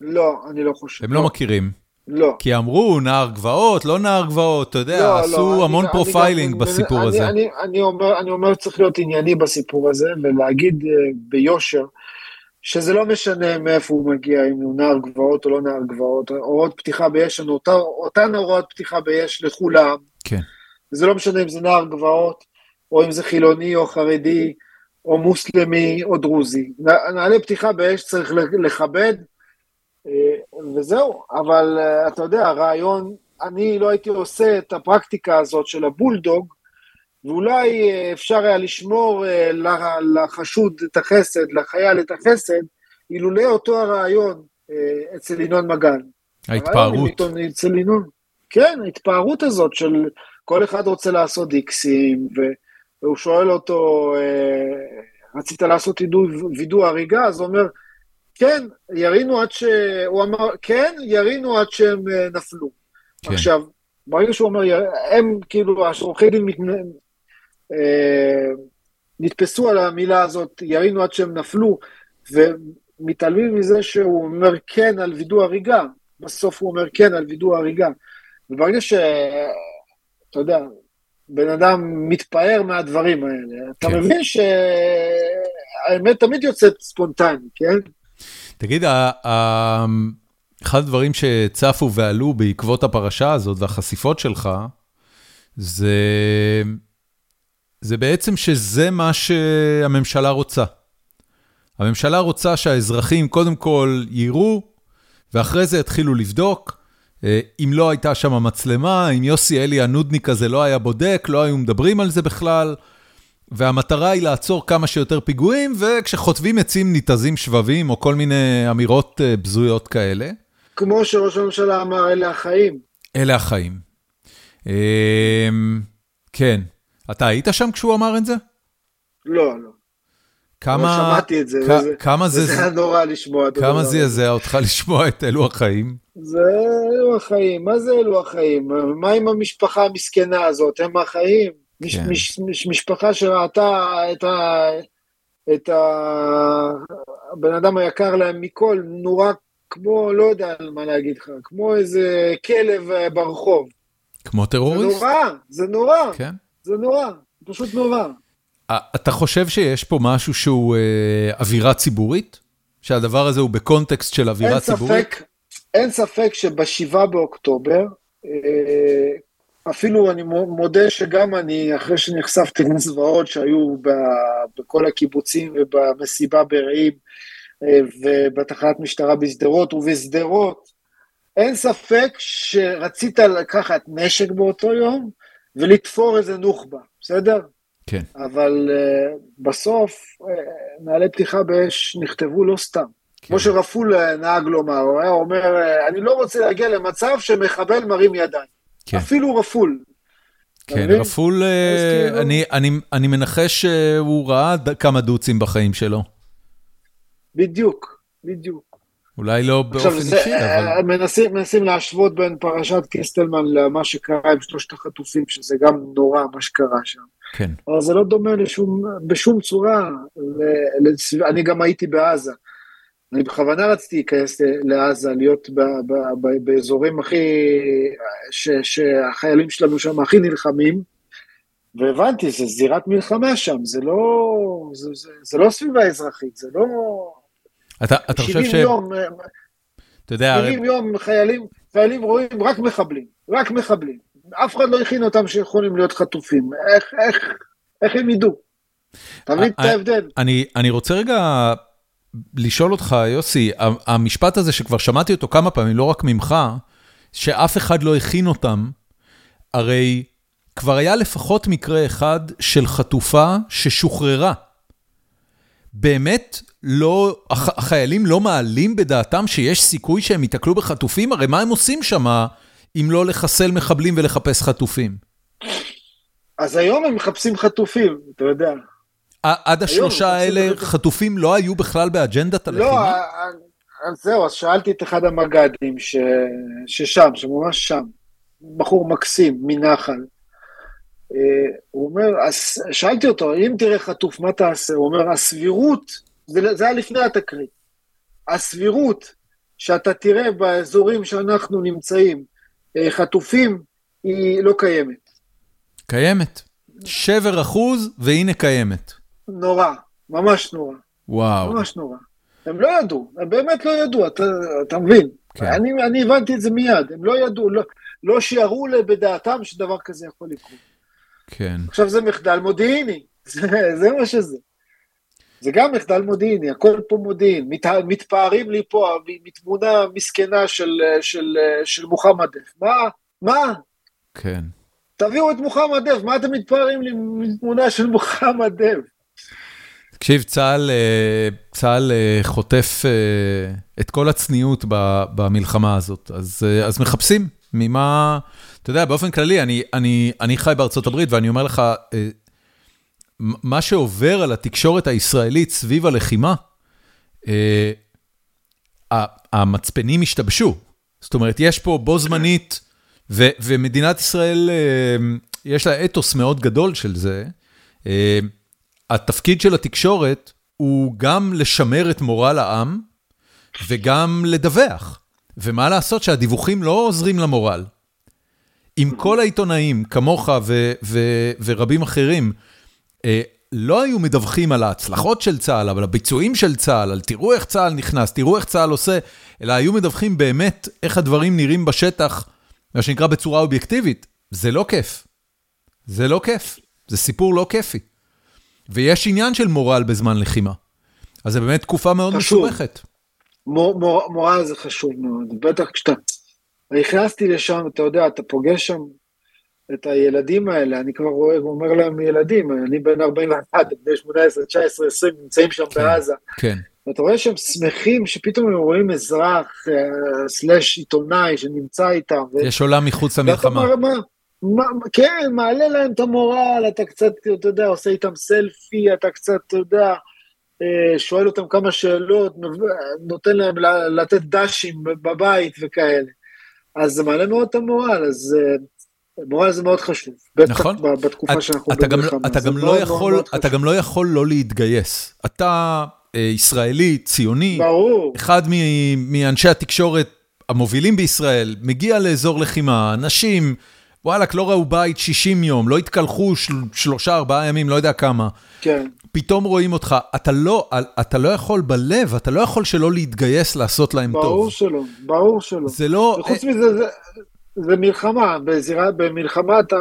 לא, אני לא חושב. הם לא, לא מכירים. לא. כי אמרו, נער גבעות, לא נער גבעות, אתה יודע, לא, עשו לא, המון אני, profiling אני, בסיפור אני, הזה. אני, אני, אומר, אני אומר שצריך להיות ענייני בסיפור הזה, ולהגיד uh, ביושר, שזה לא משנה מאיפה הוא מגיע, אם הוא נער גבעות או לא נער גבעות, הוראות פתיחה לנו אותה, אותן הוראות פתיחה באש לכולם. כן. זה לא משנה אם זה נער גבעות, או אם זה חילוני או חרדי, או מוסלמי או דרוזי. נעלי פתיחה באש צריך לכבד, אה, וזהו. אבל אה, אתה יודע, הרעיון, אני לא הייתי עושה את הפרקטיקה הזאת של הבולדוג, ואולי אה, אפשר היה לשמור אה, לחשוד את החסד, לחייל את החסד, אילולא אותו הרעיון אה, אצל ינון מגל. ההתפארות. אצל ינון. כן, ההתפארות הזאת של כל אחד רוצה לעשות איקסים, והוא שואל אותו, רצית לעשות וידוא הריגה? אז הוא אומר, כן, ירינו עד ש... הוא אמר, כן, ירינו עד שהם נפלו. כן. עכשיו, ברגע שהוא אומר, הם כאילו, עורכי דין נתפסו על המילה הזאת, ירינו עד שהם נפלו, ומתעלמים מזה שהוא אומר כן על וידוא הריגה, בסוף הוא אומר כן על וידוא הריגה. וברגע ש... אתה יודע, בן אדם מתפאר מהדברים האלה, אתה כן. מבין שהאמת תמיד יוצאת ספונטני, כן? תגיד, אחד הדברים שצפו ועלו בעקבות הפרשה הזאת והחשיפות שלך, זה זה בעצם שזה מה שהממשלה רוצה. הממשלה רוצה שהאזרחים קודם כל יראו, ואחרי זה יתחילו לבדוק. אה, אם לא הייתה שם מצלמה, אם יוסי אלי הנודניק הזה לא היה בודק, לא היו מדברים על זה בכלל. והמטרה היא לעצור כמה שיותר פיגועים, וכשחוטבים עצים ניתזים שבבים, או כל מיני אמירות אה, בזויות כאלה. כמו שראש הממשלה אמר, אלה החיים. אלה החיים. אמ, כן. אתה היית שם כשהוא אמר את זה? לא, לא. כמה... לא שמעתי את זה. כ- וזה, כמה זה... זה היה נורא לשמוע. כמה זעזע אותך (laughs) לשמוע את אלו החיים? זה אלו החיים, מה זה אלו החיים? מה עם המשפחה המסכנה הזאת? הם החיים? מש, כן. מש, מש, משפחה שראתה את, ה, את ה, הבן אדם היקר להם מכל, נורא כמו, לא יודע מה להגיד לך, כמו איזה כלב ברחוב. כמו טרוריסט? זה נורא, זה נורא. כן. זה נורא, פשוט נורא. אתה חושב שיש פה משהו שהוא אה, אווירה ציבורית? שהדבר הזה הוא בקונטקסט של אווירה אין ציבורית? ספק, אין ספק שבשבעה באוקטובר, אה, אפילו אני מודה שגם אני, אחרי שנחשפתי לזוועות שהיו ב, בכל הקיבוצים ובמסיבה ברעים, אה, ובתחנת משטרה בשדרות, ובשדרות אין ספק שרצית לקחת נשק באותו יום ולתפור איזה נוח'בה, בסדר? כן. אבל uh, בסוף, uh, נהלי פתיחה באש נכתבו לא סתם. כן. כמו שרפול נהג לומר, הוא היה אומר, אני לא רוצה להגיע למצב שמחבל מרים ידיים. כן. אפילו רפול. כן, רפול, כאילו... אני, אני, אני מנחש שהוא ראה כמה דוצים בחיים שלו. בדיוק, בדיוק. אולי לא באופן אישי, אבל... מנסים, מנסים להשוות בין פרשת קיסטלמן למה שקרה עם שלושת החטופים, שזה גם נורא מה שקרה שם. כן. אבל זה לא דומה לשום, בשום צורה, לסביב... אני גם הייתי בעזה. אני בכוונה רציתי להיכנס לעזה, להיות ב, ב, ב, באזורים הכי, ש, שהחיילים שלנו שם הכי נלחמים, והבנתי, זה זירת מלחמה שם, זה לא, זה, זה, זה לא סביבה אזרחית, זה לא... אתה, אתה חושב ש... יום, אתה יודע... 70 יום חיילים, חיילים רואים רק מחבלים, רק מחבלים. אף אחד לא הכין אותם שיכולים להיות חטופים. איך, איך, איך הם ידעו? אתה מבין את ההבדל? אני, אני רוצה רגע לשאול אותך, יוסי, המשפט הזה שכבר שמעתי אותו כמה פעמים, לא רק ממך, שאף אחד לא הכין אותם, הרי כבר היה לפחות מקרה אחד של חטופה ששוחררה. באמת לא, החיילים לא מעלים בדעתם שיש סיכוי שהם ייתקלו בחטופים? הרי מה הם עושים שם אם לא לחסל מחבלים ולחפש חטופים? אז היום הם מחפשים חטופים, אתה יודע. עד השלושה האלה חטופים לא היו בכלל באג'נדת הלחימה? לא, אז זהו, אז שאלתי את אחד המג"דים ש... ששם, שממש שם, בחור מקסים, מנחל. הוא אומר, שאלתי אותו, אם תראה חטוף, מה תעשה? הוא אומר, הסבירות, זה, זה היה לפני התקרית, הסבירות שאתה תראה באזורים שאנחנו נמצאים אה, חטופים, היא לא קיימת. קיימת. שבר אחוז, והנה קיימת. נורא, ממש נורא. וואו. ממש נורא. הם לא ידעו, הם באמת לא ידעו, אתה, אתה מבין? כן. אני, אני הבנתי את זה מיד, הם לא ידעו, לא, לא שיערו בדעתם שדבר כזה יכול לקרות. כן. עכשיו זה מחדל מודיעיני, (laughs) זה, זה מה שזה. זה גם מחדל מודיעיני, הכל פה מודיעין. מת, מתפארים לי פה מתמונה מסכנה של, של, של מוחמד דף. מה? מה? כן. תביאו את מוחמד דף, מה אתם מתפארים לי מתמונה של מוחמד דף? תקשיב, צה"ל, אה, צה"ל אה, חוטף אה, את כל הצניעות במלחמה הזאת, אז, אז מחפשים ממה... אתה יודע, באופן כללי, אני, אני, אני חי בארצות הברית ואני אומר לך, מה שעובר על התקשורת הישראלית סביב הלחימה, אה, המצפנים השתבשו. זאת אומרת, יש פה בו זמנית, ו, ומדינת ישראל, אה, יש לה אתוס מאוד גדול של זה. התפקיד של התקשורת הוא גם לשמר את מורל העם וגם לדווח. ומה לעשות שהדיווחים לא עוזרים למורל. אם כל העיתונאים, כמוך ורבים אחרים, אה, לא היו מדווחים על ההצלחות של צה"ל, אבל הביצועים של צה"ל, על תראו איך צה"ל נכנס, תראו איך צה"ל עושה, אלא היו מדווחים באמת איך הדברים נראים בשטח, מה שנקרא בצורה אובייקטיבית, זה לא כיף. זה לא כיף, זה סיפור לא כיפי. ויש עניין של מורל בזמן לחימה. אז זה באמת תקופה מאוד מסובכת. מור, מור, מורל זה חשוב מאוד, בטח כשאתה... נכנסתי לשם, אתה יודע, אתה פוגש שם את הילדים האלה, אני כבר רואה, אומר להם ילדים, אני בן 41, בני 18, 19, 20, נמצאים שם כן, בעזה. כן. ואתה רואה שהם שמחים שפתאום הם רואים אזרח, אה, סלאש עיתונאי שנמצא איתם. יש עולם מחוץ למלחמה. אומר, מה, מה, כן, מעלה להם את המורל, אתה קצת, אתה יודע, עושה איתם סלפי, אתה קצת, אתה יודע, אה, שואל אותם כמה שאלות, נותן להם לתת דשים בבית וכאלה. אז זה מעלה מאוד את המורל, אז אה, מורל זה מאוד חשוב. נכון. בטח בתקופה שאנחנו אתה גם, אתה גם לא יכול, אתה גם לא יכול לא להתגייס. אתה אה, ישראלי, ציוני, ברור. אחד מאנשי התקשורת המובילים בישראל, מגיע לאזור לחימה, אנשים, וואלכ, לא ראו בית 60 יום, לא התקלחו של, שלושה, ארבעה ימים, לא יודע כמה. כן. פתאום רואים אותך, אתה לא, אתה לא יכול בלב, אתה לא יכול שלא להתגייס לעשות להם ברור טוב. ברור שלא, ברור שלא. זה לא... וחוץ מזה, זה, זה מלחמה, בזירה, במלחמה אתה,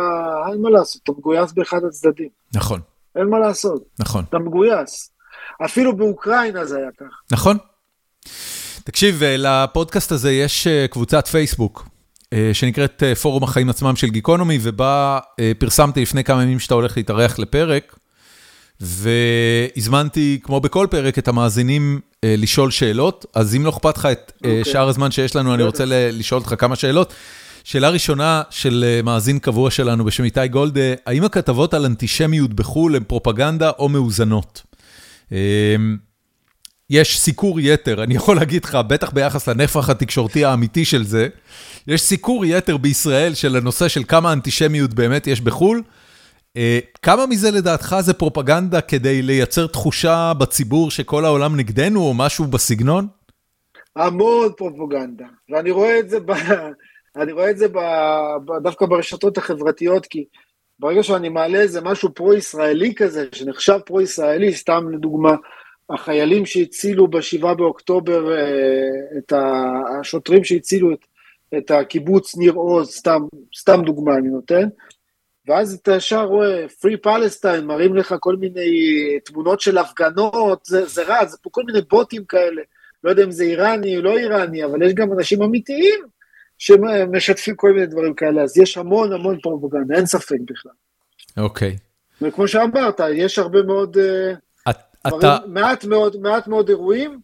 אין מה לעשות, אתה מגויס באחד הצדדים. נכון. אין מה לעשות. נכון. אתה מגויס. אפילו באוקראינה זה היה כך. נכון. תקשיב, לפודקאסט הזה יש קבוצת פייסבוק שנקראת פורום החיים עצמם של גיקונומי, ובה פרסמתי לפני כמה ימים שאתה הולך להתארח לפרק, והזמנתי, כמו בכל פרק, את המאזינים לשאול שאלות, אז אם לא אכפת לך את okay. שאר הזמן שיש לנו, אני רוצה לשאול אותך כמה שאלות. שאלה ראשונה של מאזין קבוע שלנו בשם איתי גולדה, האם הכתבות על אנטישמיות בחו"ל הן פרופגנדה או מאוזנות? יש סיקור יתר, אני יכול להגיד לך, בטח ביחס לנפח התקשורתי האמיתי של זה, יש סיקור יתר בישראל של הנושא של כמה אנטישמיות באמת יש בחו"ל. כמה מזה לדעתך זה פרופגנדה כדי לייצר תחושה בציבור שכל העולם נגדנו או משהו בסגנון? המון פרופגנדה, ואני רואה את זה, ב... אני רואה את זה ב... דווקא ברשתות החברתיות, כי ברגע שאני מעלה איזה משהו פרו-ישראלי כזה, שנחשב פרו-ישראלי, סתם לדוגמה, החיילים שהצילו ב-7 באוקטובר, אה, את השוטרים שהצילו את, את הקיבוץ ניר עוז, סתם, סתם דוגמה אני נותן, ואז אתה ישר רואה, Free Palestine, מראים לך כל מיני תמונות של הפגנות, זה, זה רע, זה פה כל מיני בוטים כאלה, לא יודע אם זה איראני או לא איראני, אבל יש גם אנשים אמיתיים שמשתפים כל מיני דברים כאלה, אז יש המון המון פרופגנדה, אין ספק בכלל. אוקיי. Okay. וכמו שאמרת, יש הרבה מאוד... Uh, אתה... מעט מאוד, מעט מאוד אירועים,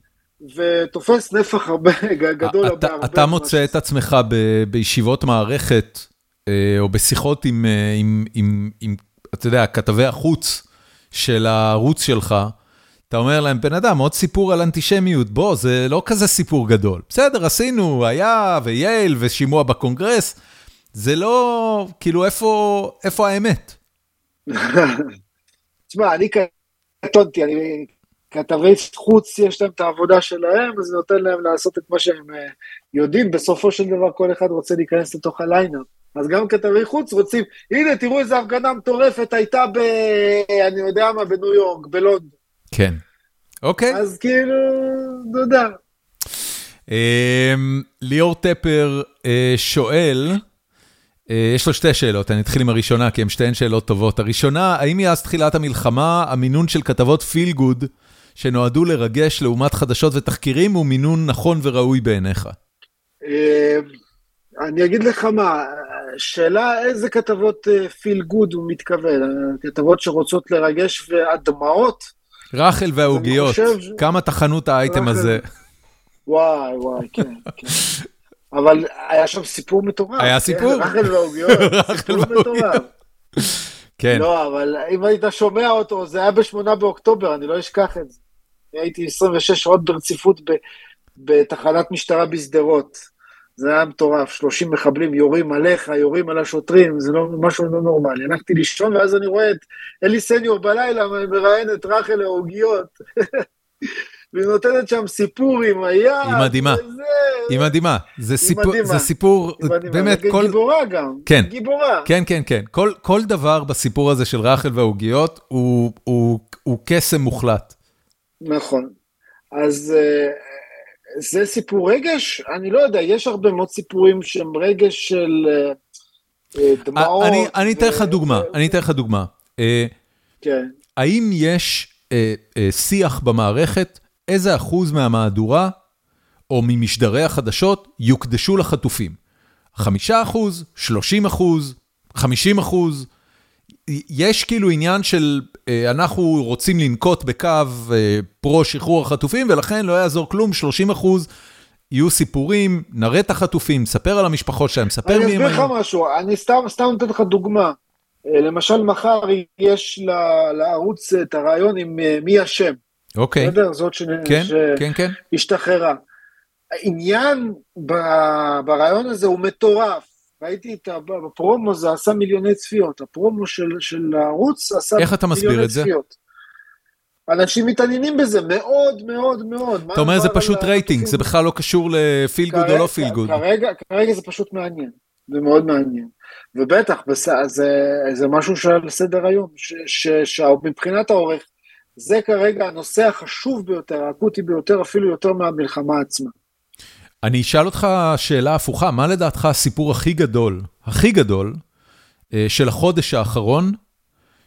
ותופס נפח הרבה (laughs) גדול. אתה, הרבה אתה מוצא את עצמך ב, בישיבות מערכת, אה, או בשיחות עם, אה, עם, עם, עם, אתה יודע, כתבי החוץ של הערוץ שלך, אתה אומר להם, בן אדם, עוד סיפור על אנטישמיות, בוא, זה לא כזה סיפור גדול. בסדר, עשינו, היה, וייל, ושימוע בקונגרס, זה לא, כאילו, איפה, איפה האמת? (laughs) תשמע, אני קטונתי, אני, כתבי חוץ יש להם את העבודה שלהם, אז זה נותן להם לעשות את מה שהם אה, יודעים, בסופו של דבר כל אחד רוצה להיכנס לתוך הליינר. אז גם כתבי חוץ רוצים, הנה תראו איזה הפגנה מטורפת הייתה ב... אני יודע מה, בניו יורק, בלונדון. כן, אוקיי. אז כאילו, יודע. אמ, ליאור טפר אה, שואל, אה, יש לו שתי שאלות, אני אתחיל עם הראשונה, כי הן שתיהן שאלות טובות. הראשונה, האם מאז תחילת המלחמה, המינון של כתבות פיל גוד, שנועדו לרגש לעומת חדשות ותחקירים, הוא מינון נכון וראוי בעיניך? אה, אני אגיד לך מה, שאלה איזה כתבות פיל גוד הוא מתכוון, כתבות שרוצות לרגש והדמעות? רחל והעוגיות, כמה תחנו את האייטם הזה. וואי, וואי, כן, כן. אבל היה שם סיפור מטורף. היה כן, סיפור? רחל ועוגיות, (laughs) סיפור מטורף. כן. לא, אבל אם היית שומע אותו, זה היה בשמונה באוקטובר, אני לא אשכח את זה. הייתי 26 שעות ברציפות בתחנת משטרה בשדרות. זה היה מטורף, 30 מחבלים יורים עליך, יורים על השוטרים, זה לא, משהו לא נורמלי. הלכתי לישון, ואז אני רואה את אלי סניור בלילה מראיין את רחל העוגיות. (laughs) והיא נותנת שם סיפור עם היד. היא מדהימה, וזה... היא מדהימה. זה סיפור, זה סיפור, באמת, כל... גיבורה גם, כן, גיבורה. כן, כן, כן. כל, כל דבר בסיפור הזה של רחל והעוגיות הוא, הוא, הוא קסם מוחלט. נכון. אז אה, זה סיפור רגש? אני לא יודע, יש הרבה מאוד סיפורים שהם רגש של אה, אה, דמעות. אני, אני אתן לך דוגמה, אני אתן לך דוגמה. כן. האם יש שיח במערכת איזה אחוז מהמהדורה או ממשדרי החדשות יוקדשו לחטופים. חמישה אחוז, שלושים אחוז, חמישים אחוז. יש כאילו עניין של אה, אנחנו רוצים לנקוט בקו אה, פרו שחרור החטופים ולכן לא יעזור כלום, 30 אחוז יהיו סיפורים, נראה את החטופים, ספר על המשפחות שלהם, ספר מי הם. אני אסביר לך משהו, אני סתם, סתם נותן לך דוגמה. אה, למשל מחר יש לערוץ את הרעיון עם מי אשם. אוקיי. בסדר? זאת ש... כן, ש... כן, כן. השתחררה. העניין. ברעיון הזה הוא מטורף. ראיתי את הפרומו, זה עשה מיליוני צפיות. הפרומו של, של הערוץ עשה איך אתה מסביר את זה? צפיות. אנשים מתעניינים בזה מאוד מאוד מאוד. אתה אומר זה פשוט רייטינג, זה בכלל לא קשור ל feel good או לא feel good. כרגע, כרגע זה פשוט מעניין, זה מאוד מעניין. ובטח, זה, זה משהו שעל סדר היום, שמבחינת העורך, זה כרגע הנושא החשוב ביותר, האקוטי ביותר, אפילו יותר מהמלחמה עצמה. אני אשאל אותך שאלה הפוכה, מה לדעתך הסיפור הכי גדול, הכי גדול, אה, של החודש האחרון,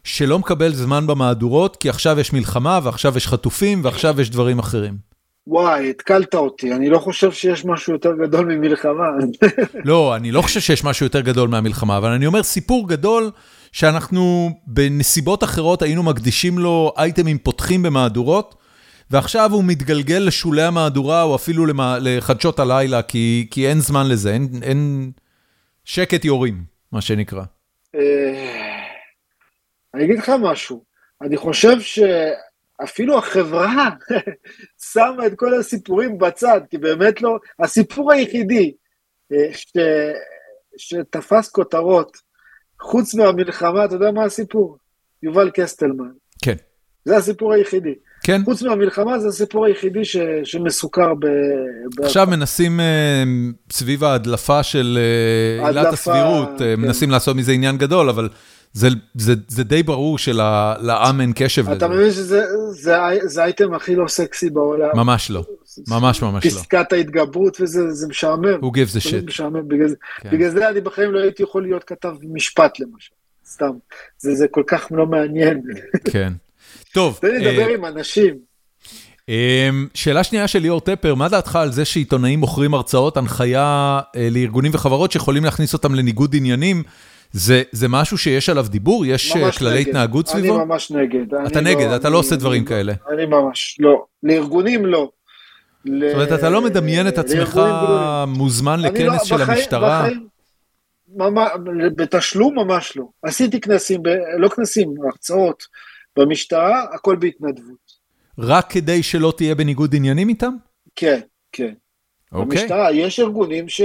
שלא מקבל זמן במהדורות, כי עכשיו יש מלחמה, ועכשיו יש חטופים, ועכשיו יש דברים אחרים? וואי, התקלת אותי, אני לא חושב שיש משהו יותר גדול ממלחמה. (laughs) לא, אני לא חושב שיש משהו יותר גדול מהמלחמה, אבל אני אומר סיפור גדול שאנחנו בנסיבות אחרות היינו מקדישים לו אייטמים פותחים במהדורות, ועכשיו הוא מתגלגל לשולי המהדורה או אפילו לחדשות הלילה, כי, כי אין זמן לזה, אין, אין שקט יורים, מה שנקרא. אה, אני אגיד לך משהו, אני חושב שאפילו החברה (laughs) שמה את כל הסיפורים בצד, כי באמת לא, הסיפור היחידי אה, ש, שתפס כותרות, חוץ מהמלחמה, אתה יודע מה הסיפור? יובל קסטלמן. כן. זה הסיפור היחידי. כן. חוץ מהמלחמה זה הסיפור היחידי ש, שמסוכר ב... עכשיו. מנסים uh, סביב ההדלפה של uh, עילת הסבירות, uh, כן. מנסים לעשות מזה עניין גדול, אבל זה, זה, זה די ברור שלעם אין קשב לזה. אתה מבין שזה זה, זה האייטם הכי לא סקסי בעולם. ממש לא, ממש ממש לא. פסקת ההתגברות וזה זה משעמם. Who gives a shit. משעמם, בגלל, כן. בגלל זה אני בחיים לא הייתי יכול להיות כתב משפט למשל, סתם. זה, זה כל כך לא מעניין. כן. טוב. תן לי לדבר עם אנשים. אמ, שאלה שנייה של ליאור טפר, מה דעתך על זה שעיתונאים מוכרים הרצאות, הנחיה אה, לארגונים וחברות שיכולים להכניס אותם לניגוד עניינים? זה, זה משהו שיש עליו דיבור? יש אה, כללי נגד. התנהגות סביבו? אני ממש נגד. אתה אני נגד, לא, אתה לא אני, לא עושה דברים אני, כאלה. אני ממש, לא. לארגונים לא. זאת אומרת, אתה לא מדמיין את עצמך מוזמן לכנס לא, של בחיים, המשטרה? בחיים, ממש, בתשלום ממש לא. עשיתי כנסים, ב, לא כנסים, הרצאות במשטרה, הכל בהתנדבות. רק כדי שלא תהיה בניגוד עניינים איתם? כן, כן. אוקיי. במשטרה יש ארגונים ש...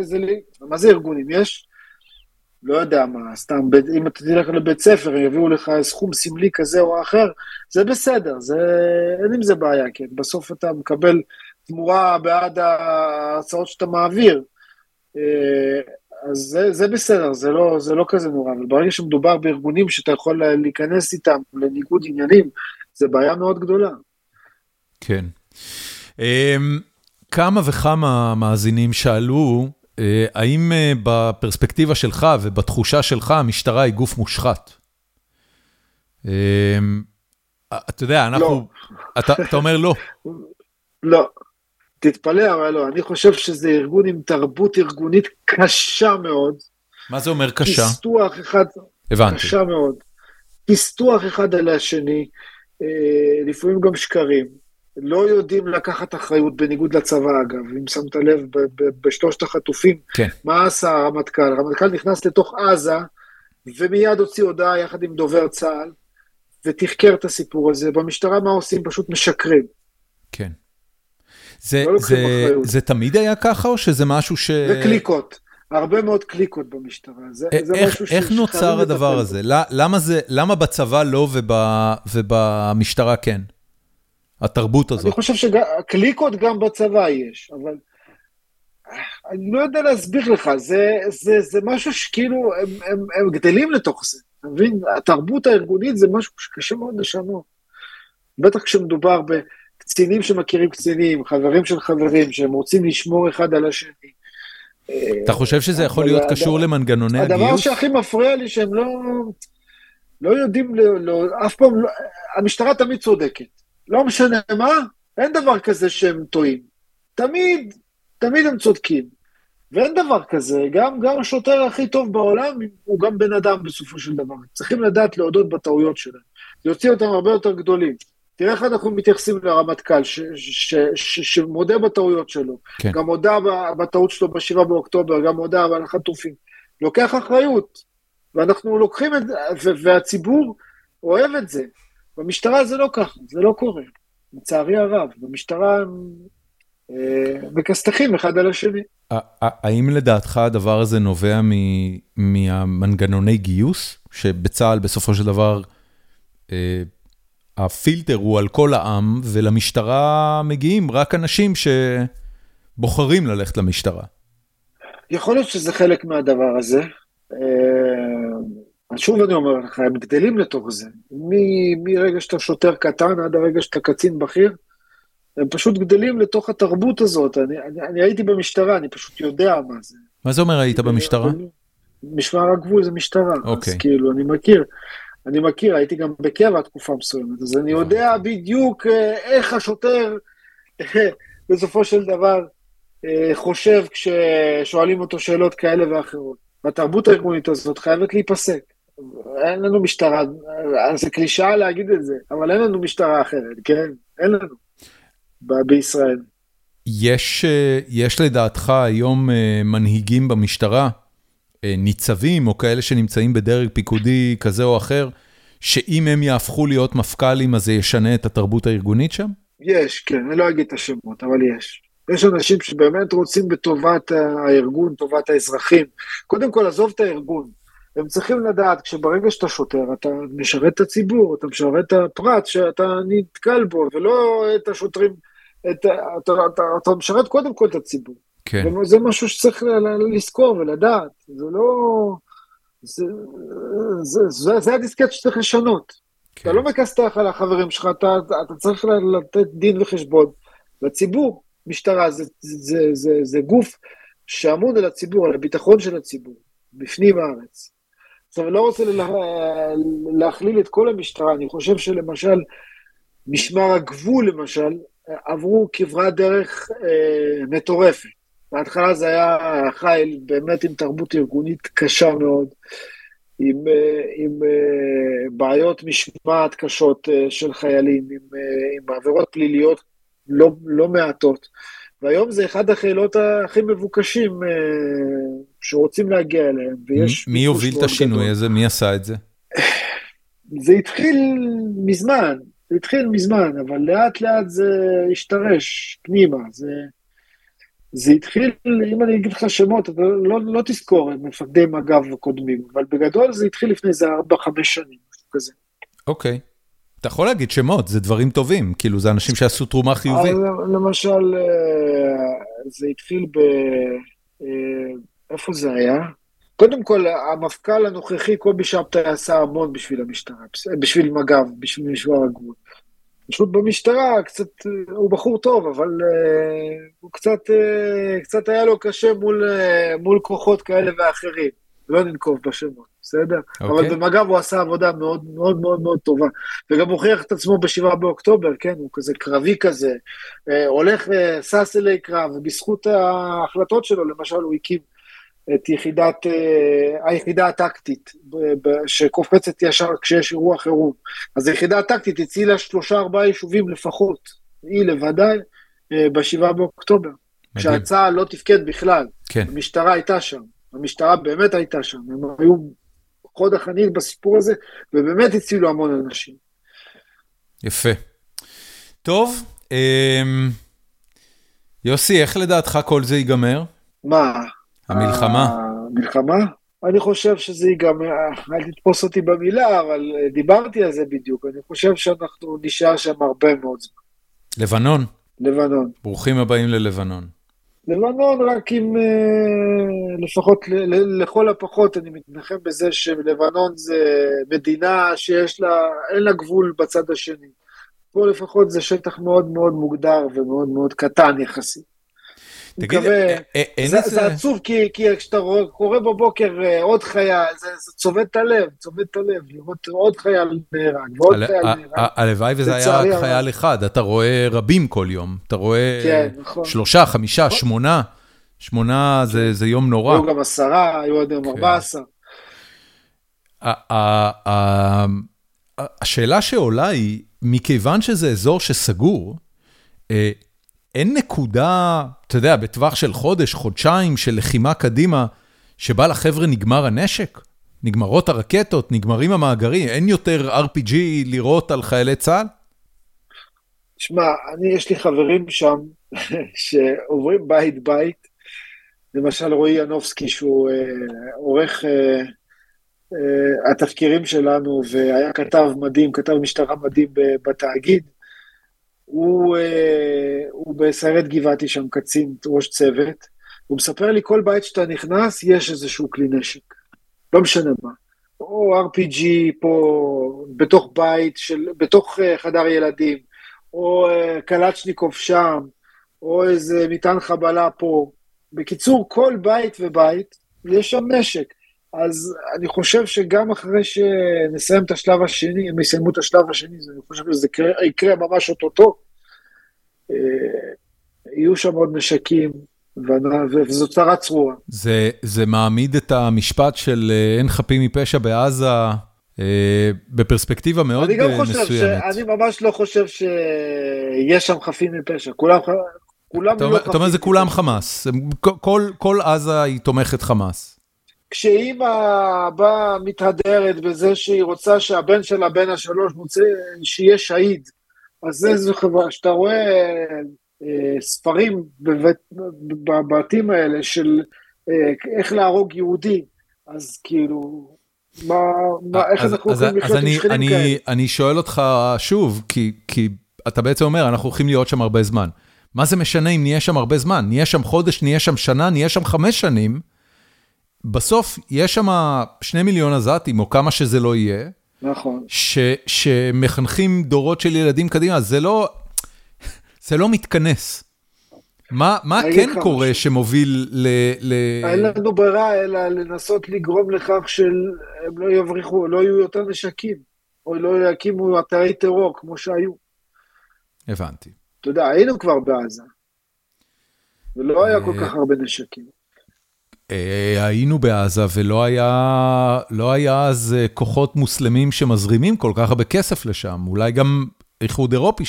זה... מה זה ארגונים? יש לא יודע מה, סתם, אם אתה תלך לבית ספר, יביאו לך סכום סמלי כזה או אחר, זה בסדר, זה, אין עם זה בעיה, כן, בסוף אתה מקבל תמורה בעד ההצעות שאתה מעביר. אז זה, זה בסדר, זה לא, זה לא כזה נורא, אבל ברגע שמדובר בארגונים שאתה יכול להיכנס איתם לניגוד עניינים, זה בעיה מאוד גדולה. כן. אמ, כמה וכמה מאזינים שאלו אה, האם אה, בפרספקטיבה שלך ובתחושה שלך המשטרה היא גוף מושחת? אה, אתה יודע, אנחנו... לא. אתה, אתה אומר לא. לא. תתפלא, אבל לא. אני חושב שזה ארגון עם תרבות ארגונית קשה מאוד. מה זה אומר קשה? פיסטוח אחד... הבנתי. קשה מאוד. פיסטוח אחד על השני, לפעמים גם שקרים. לא יודעים לקחת אחריות, בניגוד לצבא אגב, אם שמת לב בשלושת החטופים, כן. מה עשה הרמטכ"ל? הרמטכ"ל נכנס לתוך עזה, ומיד הוציא הודעה יחד עם דובר צה"ל, ותחקר את הסיפור הזה. במשטרה מה עושים? פשוט משקרים. כן. זה, לא זה, זה תמיד היה ככה, או שזה משהו ש... זה קליקות. הרבה מאוד קליקות במשטרה. זה, איך, זה משהו איך נוצר הדבר הזה? למה, זה, למה בצבא לא וב, ובמשטרה כן? התרבות הזאת. אני חושב שקליקות גם בצבא יש, אבל אני לא יודע להסביר לך, זה, זה, זה משהו שכאילו, הם, הם, הם גדלים לתוך זה, אתה מבין? התרבות הארגונית זה משהו שקשה מאוד לשנות. בטח כשמדובר בקצינים שמכירים קצינים, חברים של חברים, שהם רוצים לשמור אחד על השני. אתה חושב שזה יכול להיות קשור למנגנוני הגיוס? הדבר שהכי מפריע לי שהם לא, לא יודעים, לא, לא, אף פעם, לא, המשטרה תמיד צודקת. לא משנה מה, אין דבר כזה שהם טועים. תמיד, תמיד הם צודקים. ואין דבר כזה, גם, גם השוטר הכי טוב בעולם הוא גם בן אדם בסופו של דבר. צריכים לדעת להודות בטעויות שלהם. זה יוציא אותם הרבה יותר גדולים. תראה איך אנחנו מתייחסים לרמטכ"ל, שמודה בטעויות שלו. כן. גם הודה בטעות שלו ב-7 באוקטובר, גם הודה על החטופים. לוקח אחריות, ואנחנו לוקחים את זה, והציבור אוהב את זה. במשטרה זה לא ככה, זה לא קורה, לצערי הרב. במשטרה הם אה, מכסתחים אחד על השני. האם לדעתך הדבר הזה נובע מהמנגנוני גיוס, שבצה"ל בסופו של דבר אה, הפילטר הוא על כל העם, ולמשטרה מגיעים רק אנשים שבוחרים ללכת למשטרה? יכול להיות שזה חלק מהדבר הזה. אה, אז שוב אני אומר לך, הם גדלים לתוך זה. מרגע שאתה שוטר קטן עד הרגע שאתה קצין בכיר, הם פשוט גדלים לתוך התרבות הזאת. אני, אני, אני הייתי במשטרה, אני פשוט יודע מה זה. מה זה אומר היית במשטרה? משמר הגבול זה משטרה, אוקיי. אז כאילו, אני מכיר. אני מכיר, הייתי גם בקבע תקופה מסוימת, אז אני יודע בדיוק אה, איך השוטר בסופו של דבר אה, חושב כששואלים אותו שאלות כאלה ואחרות. והתרבות הארגונית הזאת חייבת להיפסק. אין לנו משטרה, זה קלישאה להגיד את זה, אבל אין לנו משטרה אחרת, כן? אין לנו. בישראל. יש, אה, יש לדעתך היום אה, מנהיגים במשטרה, אה, ניצבים או כאלה שנמצאים בדרג פיקודי כזה או אחר, שאם הם יהפכו להיות מפכ"לים אז זה ישנה את התרבות הארגונית שם? יש, כן, אני לא אגיד את השמות, אבל יש. יש אנשים שבאמת רוצים בטובת הארגון, טובת האזרחים. קודם כל, עזוב את הארגון. הם צריכים לדעת, כשברגע שאתה שוטר, אתה משרת את הציבור, אתה משרת את הפרט שאתה נתקל בו, ולא את השוטרים, את, אתה, אתה, אתה, אתה משרת קודם כל את הציבור. כן. זה משהו שצריך לזכור ולדעת, זה לא... זה, זה, זה, זה הדיסקט שצריך לשנות. כן. אתה לא מכסתח על החברים שלך, אתה, אתה צריך לתת דין וחשבון לציבור. משטרה זה, זה, זה, זה, זה גוף שאמון על הציבור, על הביטחון של הציבור, בפנים הארץ. עכשיו, אני לא רוצה לה, להכליל את כל המשטרה, אני חושב שלמשל, משמר הגבול למשל, עברו כברת דרך אה, מטורפת. בהתחלה זה היה חיל באמת עם תרבות ארגונית קשה מאוד, עם, אה, עם אה, בעיות משמעת קשות אה, של חיילים, עם, עם עבירות פליליות לא, לא מעטות. והיום זה אחד החילות הכי מבוקשים שרוצים להגיע אליהם, ויש... מי יוביל את השינוי גדול. הזה? מי עשה את זה? זה התחיל מזמן, זה התחיל מזמן, אבל לאט לאט זה השתרש פנימה. זה, זה התחיל, אם אני אגיד לך שמות, אתה לא, לא תזכור את מפקדי מג"ב הקודמים, אבל בגדול זה התחיל לפני איזה 4-5 שנים, משהו כזה. אוקיי. Okay. אתה יכול להגיד שמות, זה דברים טובים, כאילו זה אנשים שעשו תרומה חיובית. למשל, אה, זה התחיל ב... אה, איפה זה היה? קודם כל, המפכ"ל הנוכחי, קובי שבתאי עשה המון בשביל המשטרה, בשביל מג"ב, בשביל משמר הגבול. פשוט במשטרה, קצת, הוא בחור טוב, אבל uh, הוא קצת, uh, קצת היה לו קשה מול, uh, מול כוחות כאלה ואחרים. לא ננקוב בשמות. בסדר? Okay. אבל אוקיי. במג"ב הוא עשה עבודה מאוד מאוד מאוד מאוד טובה. וגם הוכיח את עצמו בשבעה באוקטובר, כן? הוא כזה קרבי כזה, אה, הולך ושש אלי קרב, ובזכות ההחלטות שלו, למשל, הוא הקים את יחידת, אה, היחידה הטקטית, שקופצת ישר כשיש אירוע חירום. אז היחידה הטקטית הצילה שלושה ארבעה יישובים לפחות, היא לבדי, אה, בשבעה באוקטובר. כשהצה"ל לא תפקד בכלל, כן. המשטרה הייתה שם. המשטרה באמת הייתה שם, הם היו חוד החנית בסיפור הזה, ובאמת הצילו המון אנשים. יפה. טוב, אמ... יוסי, איך לדעתך כל זה ייגמר? מה? המלחמה. המלחמה? אני חושב שזה ייגמר, אל תתפוס אותי במילה, אבל דיברתי על זה בדיוק. אני חושב שאנחנו נשאר שם הרבה מאוד זמן. לבנון. לבנון. ברוכים הבאים ללבנון. לבנון רק עם, אה, לפחות לכל הפחות, אני מתנחם בזה שלבנון זה מדינה שיש לה, אין לה גבול בצד השני. פה לפחות זה שטח מאוד מאוד מוגדר ומאוד מאוד קטן יחסית. תגיד, מקווה, אין איזה... זה עצוב, כי, כי כשאתה קורא בבוקר אה, עוד חייל, זה, זה צובט את הלב, צובט את הלב, לראות עוד חייל נהרג ועוד חייל נהרג. הלוואי וזה היה רק חייל אחד, אתה רואה רבים כל יום, אתה רואה כן, נכון. שלושה, חמישה, נכון. שמונה, שמונה זה, זה יום נורא. היו גם עשרה, היו עד היום ארבע עשר. השאלה שעולה היא, מכיוון שזה אזור שסגור, אה, אין נקודה, אתה יודע, בטווח של חודש, חודשיים של לחימה קדימה, שבה לחבר'ה נגמר הנשק? נגמרות הרקטות, נגמרים המאגרים, אין יותר RPG לירות על חיילי צה"ל? שמע, אני, יש לי חברים שם (laughs) שעוברים בית-בית, למשל רועי ינובסקי, שהוא אה, עורך אה, אה, התחקירים שלנו, והיה כתב מדהים, כתב משטרה מדהים בתאגיד, הוא, אה, הוא בסיירת גבעתי שם, קצין, ראש צוות, הוא מספר לי, כל בית שאתה נכנס, יש איזשהו כלי נשק. לא משנה מה. או RPG פה, בתוך בית, של, בתוך uh, חדר ילדים, או uh, קלצ'ניקוב שם, או איזה מטען חבלה פה. בקיצור, כל בית ובית, יש שם נשק. אז אני חושב שגם אחרי שנסיים את השלב השני, הם יסיימו את השלב השני, אני חושב שזה יקרה, יקרה ממש אוטוטו, יהיו שם עוד נשקים, וזו צרה צרורה. זה, זה מעמיד את המשפט של אין חפים מפשע בעזה בפרספקטיבה מאוד מסוימת. אני גם חושב, ש... אני ממש לא חושב שיש שם חפים מפשע, כולם, כולם לא חפים. אתה אומר זה כולם חמאס, כל, כל עזה היא תומכת חמאס. כשאימא באה מתהדרת בזה שהיא רוצה שהבן שלה, בן השלוש, רוצה שיהיה שהיד, אז איזו חברה, שאתה רואה אה, ספרים בבית, בבתים האלה של אה, איך להרוג יהודי, אז כאילו, מה, מה, איך אז, אנחנו יכולים לחיות עם שכנים כאלה? אני שואל אותך שוב, כי, כי אתה בעצם אומר, אנחנו הולכים להיות שם הרבה זמן. מה זה משנה אם נהיה שם הרבה זמן? נהיה שם חודש, נהיה שם שנה, נהיה שם חמש שנים. בסוף יש שם שני מיליון עזתים, או כמה שזה לא יהיה. נכון. ש, שמחנכים דורות של ילדים קדימה, זה לא, זה לא מתכנס. מה, מה כן קורה משהו. שמוביל ל... ל... אין לנו ברירה אלא לנסות לגרום לכך שהם לא יבריחו, לא יהיו יותר נשקים, או לא יקימו אתרי טרור כמו שהיו. הבנתי. אתה יודע, היינו כבר בעזה, ולא היה כל כך הרבה נשקים. אה, היינו בעזה ולא היה, לא היה אז אה, כוחות מוסלמים שמזרימים כל כך הרבה כסף לשם, אולי גם איחוד אירופי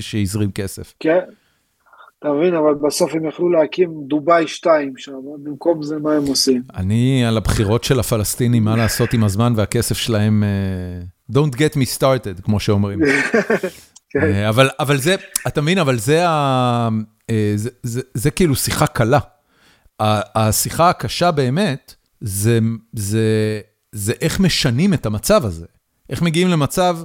שהזרים כסף. כן, אתה מבין, אבל בסוף הם יכלו להקים דובאי 2 שם, במקום זה מה הם עושים? אני על הבחירות של הפלסטינים, מה לעשות עם הזמן והכסף שלהם, uh, don't get me started, כמו שאומרים. (laughs) כן. אבל, אבל זה, אתה מבין, אבל זה, ה, uh, זה, זה, זה כאילו שיחה קלה. השיחה הקשה באמת, זה, זה, זה איך משנים את המצב הזה. איך מגיעים למצב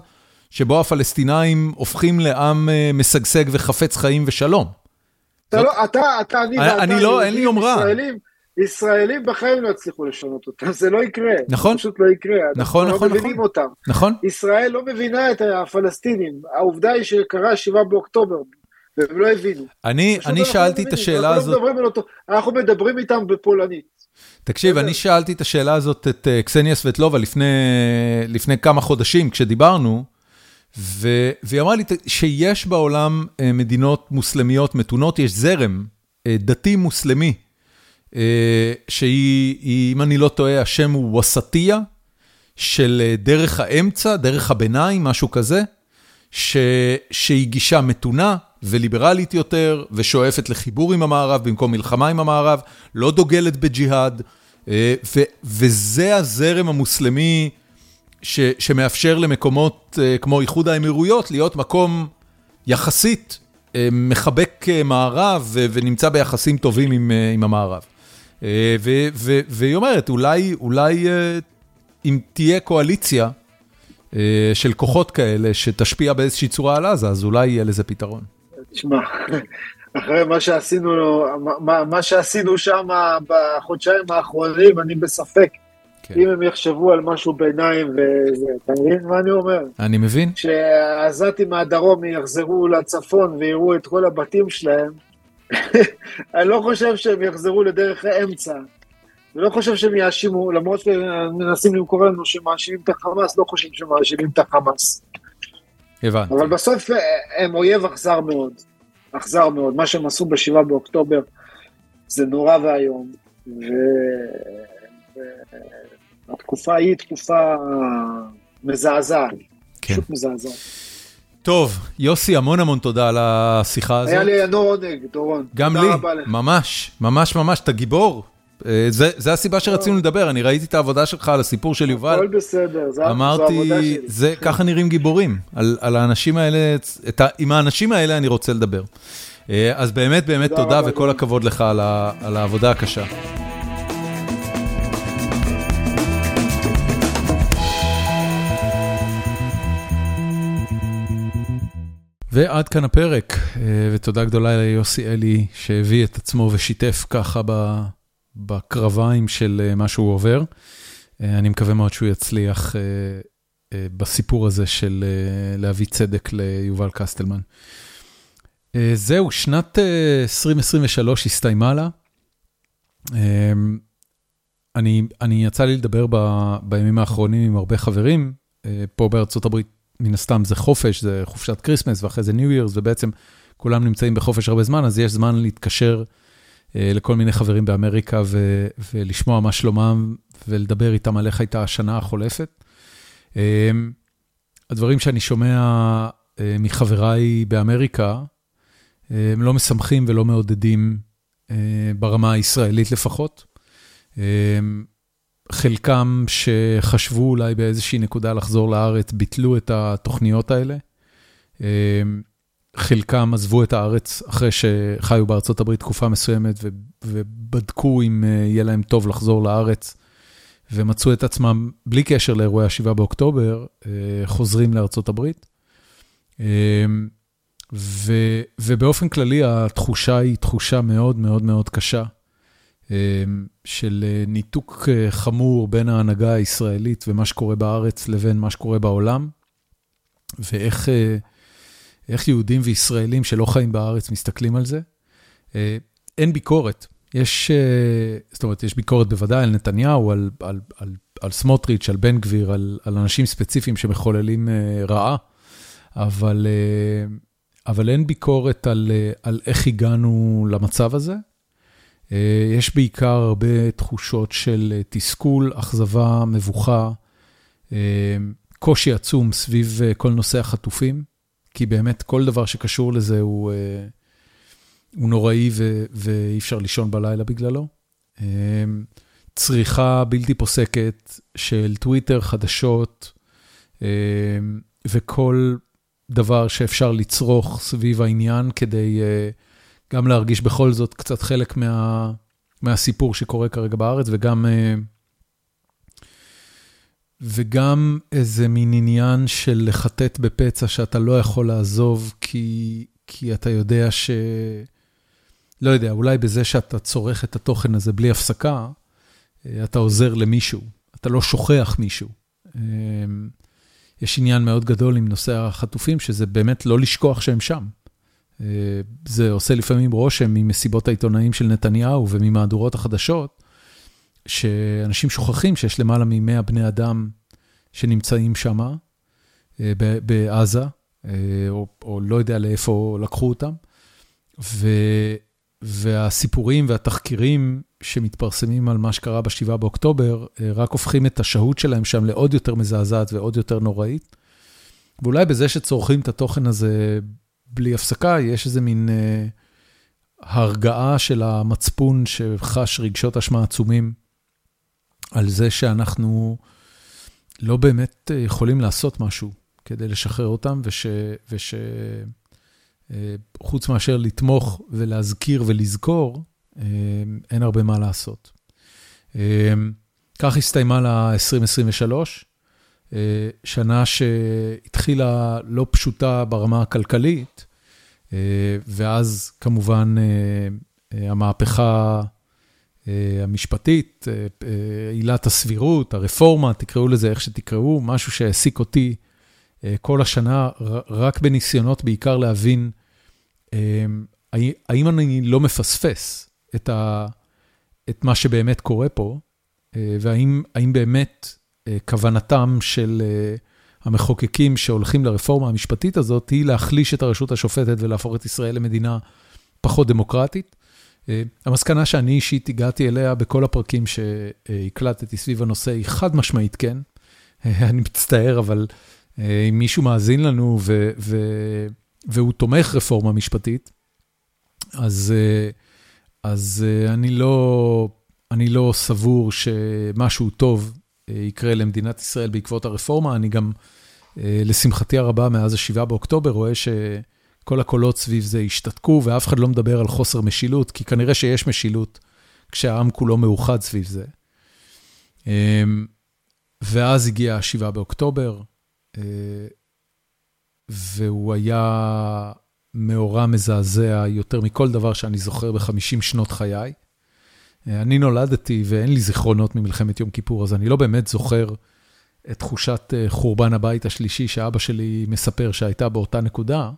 שבו הפלסטינאים הופכים לעם משגשג וחפץ חיים ושלום. אתה לא, אתה, אתה, אני ואתה, אני לא, אין לי יומרה. ישראלים, ישראלים בחיים לא יצליחו לשנות אותם, זה לא יקרה. נכון. פשוט לא יקרה. נכון, נכון, לא מבינים נכון. אותם. נכון. ישראל לא מבינה את הפלסטינים. העובדה היא שקרה 7 באוקטובר, והם לא הבינו. אני, אני שאלתי את השאלה אנחנו הזאת. לא אותו, אנחנו מדברים איתם בפולנית. תקשיב, אני שאלתי את השאלה הזאת את uh, קסניה סבטלובה לפני, לפני כמה חודשים, כשדיברנו, והיא אמרה לי שיש בעולם אה, מדינות מוסלמיות מתונות, יש זרם אה, דתי מוסלמי, אה, שהיא, אם אני לא טועה, השם הוא וסטיה, של דרך האמצע, דרך הביניים, משהו כזה, ש, שהיא גישה מתונה וליברלית יותר, ושואפת לחיבור עם המערב במקום מלחמה עם המערב, לא דוגלת בג'יהאד, וזה הזרם המוסלמי ש, שמאפשר למקומות uh, כמו איחוד האמירויות להיות מקום יחסית uh, מחבק מערב ו, ונמצא ביחסים טובים עם, עם המערב. ו, ו, והיא אומרת, אולי, אולי אם תהיה קואליציה של כוחות כאלה שתשפיע באיזושהי צורה על עזה, אז אולי יהיה לזה פתרון. תשמע, אחרי מה שעשינו, מה, מה שעשינו שם בחודשיים האחרונים, אני בספק. כן. אם הם יחשבו על משהו ביניים וזה, אתה מבין מה אני אומר? אני מבין. כשהעזתים מהדרום יחזרו לצפון ויראו את כל הבתים שלהם, (laughs) אני לא חושב שהם יחזרו לדרך האמצע. אני לא חושב שהם יאשימו, למרות שמנסים למכור לנו שמאשימים את החמאס, לא חושב שמאשימים את החמאס. הבנתי. אבל בסוף הם אויב אכזר מאוד. אכזר מאוד. מה שהם עשו ב-7 באוקטובר זה נורא ואיום. ו... התקופה היא תקופה מזעזעת, כן. פשוט מזעזעת. טוב, יוסי, המון המון תודה על השיחה הזאת. היה לי עונג, דורון. גם לי, ממש, ממש ממש, אתה גיבור. אה, זה, זה הסיבה שרצינו לדבר, אני ראיתי את העבודה שלך על הסיפור של יובל. הכל בסדר, זו העבודה שלי. זה, ככה נראים גיבורים, על, על האנשים האלה, את, עם האנשים האלה אני רוצה לדבר. אה, אז באמת באמת תודה, תודה וכל הכבוד לך על, ה, על העבודה הקשה. ועד כאן הפרק, אה, ותודה גדולה ליוסי אלי שהביא את עצמו ושיתף ככה בקרביים של אה, מה שהוא עובר. אה, אני מקווה מאוד שהוא יצליח בסיפור הזה של להביא צדק ליובל קסטלמן. זהו, שנת 2023 הסתיימה לה. אני, אני יצא לי לדבר ב, בימים האחרונים עם הרבה חברים, פה בארצות הברית מן הסתם זה חופש, זה חופשת כריסמס ואחרי זה New Year's, ובעצם כולם נמצאים בחופש הרבה זמן, אז יש זמן להתקשר לכל מיני חברים באמריקה ולשמוע מה שלומם ולדבר איתם על איך הייתה השנה החולפת. הדברים שאני שומע מחבריי באמריקה, הם לא משמחים ולא מעודדים ברמה הישראלית לפחות. חלקם שחשבו אולי באיזושהי נקודה לחזור לארץ, ביטלו את התוכניות האלה. חלקם עזבו את הארץ אחרי שחיו בארצות הברית תקופה מסוימת ובדקו אם יהיה להם טוב לחזור לארץ, ומצאו את עצמם, בלי קשר לאירועי ה-7 באוקטובר, חוזרים לארצות הברית. ובאופן כללי התחושה היא תחושה מאוד מאוד מאוד קשה. של ניתוק חמור בין ההנהגה הישראלית ומה שקורה בארץ לבין מה שקורה בעולם, ואיך יהודים וישראלים שלא חיים בארץ מסתכלים על זה. אין ביקורת, יש, זאת אומרת, יש ביקורת בוודאי על נתניהו, על, על, על, על סמוטריץ', על בן גביר, על, על אנשים ספציפיים שמחוללים רעה, אבל, אבל אין ביקורת על, על איך הגענו למצב הזה. יש בעיקר הרבה תחושות של תסכול, אכזבה, מבוכה, קושי עצום סביב כל נושא החטופים, כי באמת כל דבר שקשור לזה הוא, הוא נוראי ואי אפשר לישון בלילה בגללו. צריכה בלתי פוסקת של טוויטר, חדשות, וכל דבר שאפשר לצרוך סביב העניין כדי... גם להרגיש בכל זאת קצת חלק מה, מהסיפור שקורה כרגע בארץ, וגם, וגם איזה מין עניין של לחטט בפצע שאתה לא יכול לעזוב, כי, כי אתה יודע ש... לא יודע, אולי בזה שאתה צורך את התוכן הזה בלי הפסקה, אתה עוזר למישהו, אתה לא שוכח מישהו. יש עניין מאוד גדול עם נושא החטופים, שזה באמת לא לשכוח שהם שם. זה עושה לפעמים רושם ממסיבות העיתונאים של נתניהו וממהדורות החדשות, שאנשים שוכחים שיש למעלה מ-100 בני אדם שנמצאים שם, בעזה, או, או לא יודע לאיפה לקחו אותם, ו, והסיפורים והתחקירים שמתפרסמים על מה שקרה ב-7 באוקטובר, רק הופכים את השהות שלהם שם לעוד יותר מזעזעת ועוד יותר נוראית. ואולי בזה שצורכים את התוכן הזה בלי הפסקה, יש איזה מין אה, הרגעה של המצפון שחש רגשות אשמה עצומים על זה שאנחנו לא באמת יכולים לעשות משהו כדי לשחרר אותם, וש... אה, מאשר לתמוך ולהזכיר ולזכור, אה, אין הרבה מה לעשות. אה, כך הסתיימה ל-2023. אה, שנה שהתחילה לא פשוטה ברמה הכלכלית, אה, ואז כמובן אה, המהפכה המשפטית, עילת הסבירות, הרפורמה, תקראו לזה איך שתקראו, משהו שהעסיק אותי כל השנה, רק בניסיונות בעיקר להבין האם אני לא מפספס את, ה, את מה שבאמת קורה פה, והאם באמת אה, כוונתם של אה, המחוקקים שהולכים לרפורמה המשפטית הזאת, היא להחליש את הרשות השופטת ולהפוך את ישראל למדינה פחות דמוקרטית. אה, המסקנה שאני אישית הגעתי אליה בכל הפרקים שהקלטתי סביב הנושא היא חד משמעית כן. אני מצטער, אבל אם מישהו מאזין לנו ו- ו- והוא תומך רפורמה משפטית, אז, אז אני, לא, אני לא סבור שמשהו טוב יקרה למדינת ישראל בעקבות הרפורמה. אני גם, אה, לשמחתי הרבה, מאז ה-7 באוקטובר, רואה שכל הקולות סביב זה השתתקו, ואף אחד לא מדבר על חוסר משילות, כי כנראה שיש משילות כשהעם כולו מאוחד סביב זה. אמ, ואז הגיע ה-7 באוקטובר, אה, והוא היה מאורע מזעזע יותר מכל דבר שאני זוכר ב-50 שנות חיי. אני נולדתי ואין לי זיכרונות ממלחמת יום כיפור, אז אני לא באמת זוכר את תחושת אה, חורבן הבית השלישי שאבא שלי מספר שהייתה באותה נקודה,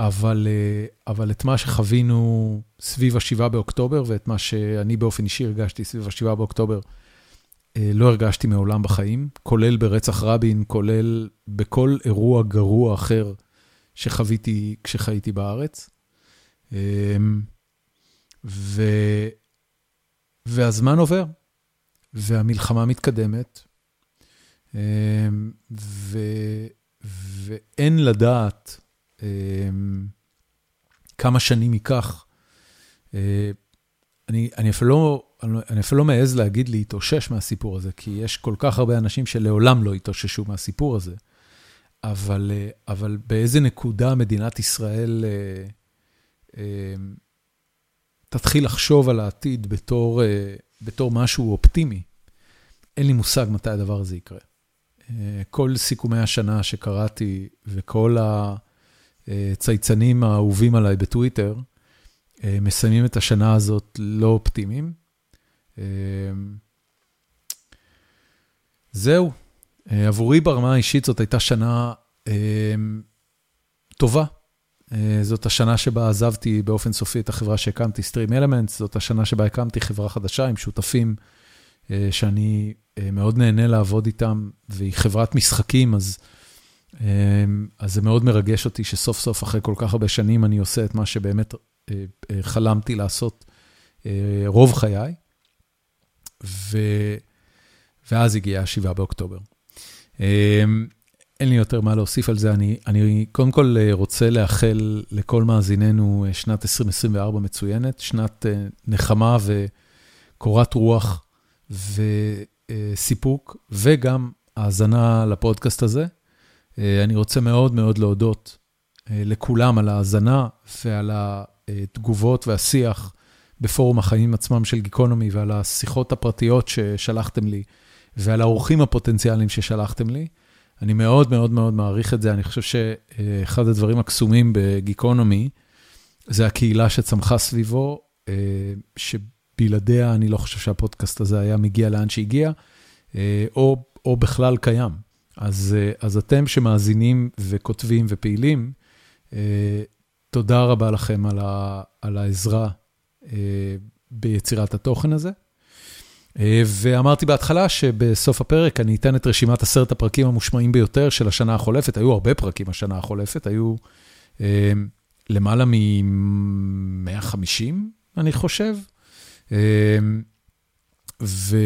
אבל, אה, אבל את מה שחווינו סביב ה-7 באוקטובר ואת מה שאני באופן אישי הרגשתי סביב ה-7 באוקטובר, אה, לא הרגשתי מעולם בחיים, כולל ברצח רבין, כולל בכל אירוע גרוע אחר שחוויתי כשחייתי בארץ. ו... והזמן עובר, והמלחמה מתקדמת, ו... ואין לדעת כמה שנים ייקח. אני, אני אפילו לא, אני אפילו לא מעז להגיד להתאושש מהסיפור הזה, כי יש כל כך הרבה אנשים שלעולם לא התאוששו מהסיפור הזה. אבל, אבל באיזה נקודה מדינת ישראל אה, אה, תתחיל לחשוב על העתיד בתור, אה, בתור משהו אופטימי, אין לי מושג מתי הדבר הזה יקרה. כל סיכומי השנה שקראתי וכל הצייצנים האהובים עליי בטוויטר, מסיימים את השנה הזאת לא אופטימיים. זהו, עבורי ברמה האישית זאת הייתה שנה טובה. זאת השנה שבה עזבתי באופן סופי את החברה שהקמתי, Stream Elements, זאת השנה שבה הקמתי חברה חדשה עם שותפים שאני מאוד נהנה לעבוד איתם, והיא חברת משחקים, אז, אז זה מאוד מרגש אותי שסוף סוף אחרי כל כך הרבה שנים אני עושה את מה שבאמת חלמתי לעשות רוב חיי. ו... ואז הגיע ה-7 באוקטובר. אין לי יותר מה להוסיף על זה, אני, אני קודם כל רוצה לאחל לכל מאזיננו שנת 2024 מצוינת, שנת נחמה וקורת רוח וסיפוק, וגם האזנה לפודקאסט הזה. אני רוצה מאוד מאוד להודות לכולם על ההאזנה ועל התגובות והשיח בפורום החיים עצמם של גיקונומי ועל השיחות הפרטיות ששלחתם לי ועל האורחים הפוטנציאליים ששלחתם לי. אני מאוד מאוד מאוד מעריך את זה, אני חושב שאחד הדברים הקסומים בגיקונומי זה הקהילה שצמחה סביבו, שבלעדיה אני לא חושב שהפודקאסט הזה היה מגיע לאן שהגיע, או, או בכלל קיים. אז, אז אתם שמאזינים וכותבים ופעילים, תודה רבה לכם על, ה, על העזרה ביצירת התוכן הזה. ואמרתי בהתחלה שבסוף הפרק אני אתן את רשימת עשרת הפרקים המושמעים ביותר של השנה החולפת. היו הרבה פרקים השנה החולפת, היו למעלה מ-150, אני חושב. ו...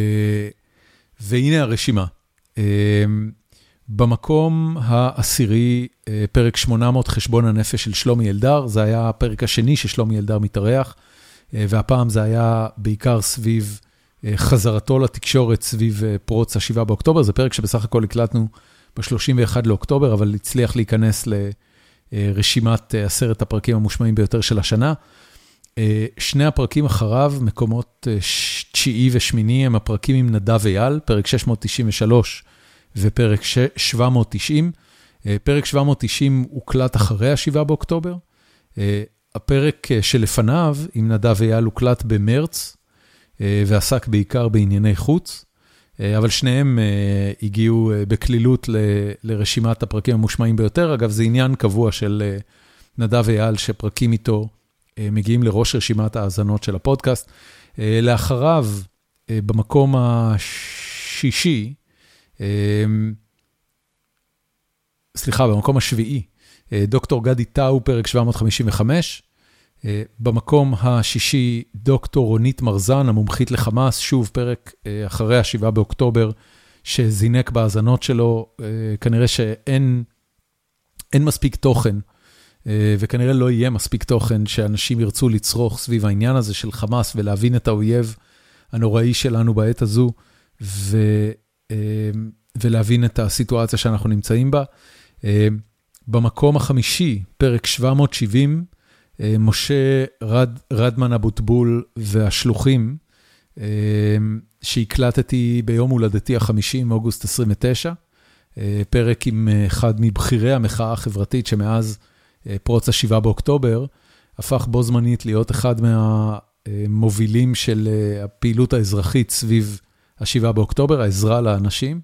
והנה הרשימה. במקום העשירי, פרק 800, חשבון הנפש של שלומי אלדר, זה היה הפרק השני ששלומי אלדר מתארח, והפעם זה היה בעיקר סביב חזרתו לתקשורת סביב פרוץ ה-7 באוקטובר, זה פרק שבסך הכל הקלטנו ב-31 לאוקטובר, אבל הצליח להיכנס לרשימת עשרת הפרקים המושמעים ביותר של השנה. שני הפרקים אחריו, מקומות תשיעי ושמיני, הם הפרקים עם נדב אייל, פרק 693 ופרק 790. פרק 790 הוקלט אחרי ה-7 באוקטובר. הפרק שלפניו, עם נדב אייל, הוקלט במרץ, ועסק בעיקר בענייני חוץ, אבל שניהם הגיעו בקלילות לרשימת הפרקים המושמעים ביותר. אגב, זה עניין קבוע של נדב אייל, שפרקים איתו מגיעים לראש רשימת האזנות של הפודקאסט. לאחריו, במקום השישי, סליחה, במקום השביעי, דוקטור גדי טאו, פרק 755. במקום השישי, דוקטור רונית מרזן, המומחית לחמאס, שוב פרק אחרי ה-7 באוקטובר, שזינק בהאזנות שלו, כנראה שאין מספיק תוכן, וכנראה לא יהיה מספיק תוכן שאנשים ירצו לצרוך סביב העניין הזה של חמאס, ולהבין את האויב הנוראי שלנו בעת הזו, ו, ולהבין את הסיטואציה שאנחנו נמצאים בה. במקום החמישי, פרק 770, משה רד, רדמן אבוטבול והשלוחים, שהקלטתי ביום הולדתי החמישי, מאוגוסט 29, פרק עם אחד מבכירי המחאה החברתית שמאז פרוץ ה-7 באוקטובר, הפך בו זמנית להיות אחד מהמובילים של הפעילות האזרחית סביב ה-7 באוקטובר, העזרה לאנשים,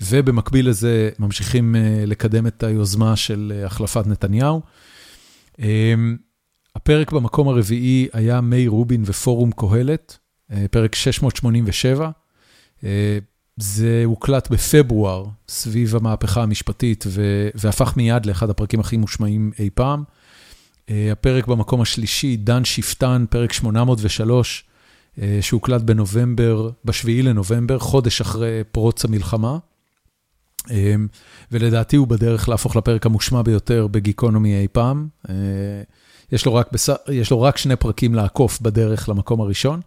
ובמקביל לזה ממשיכים לקדם את היוזמה של החלפת נתניהו. הפרק במקום הרביעי היה מי רובין ופורום קהלת, פרק 687. זה הוקלט בפברואר, סביב המהפכה המשפטית, והפך מיד לאחד הפרקים הכי מושמעים אי פעם. הפרק במקום השלישי, דן שפטן, פרק 803, שהוקלט בנובמבר, ב-7 לנובמבר, חודש אחרי פרוץ המלחמה. ולדעתי הוא בדרך להפוך לפרק המושמע ביותר בגיקונומי אי פעם. יש לו רק, יש לו רק שני פרקים לעקוף בדרך למקום הראשון.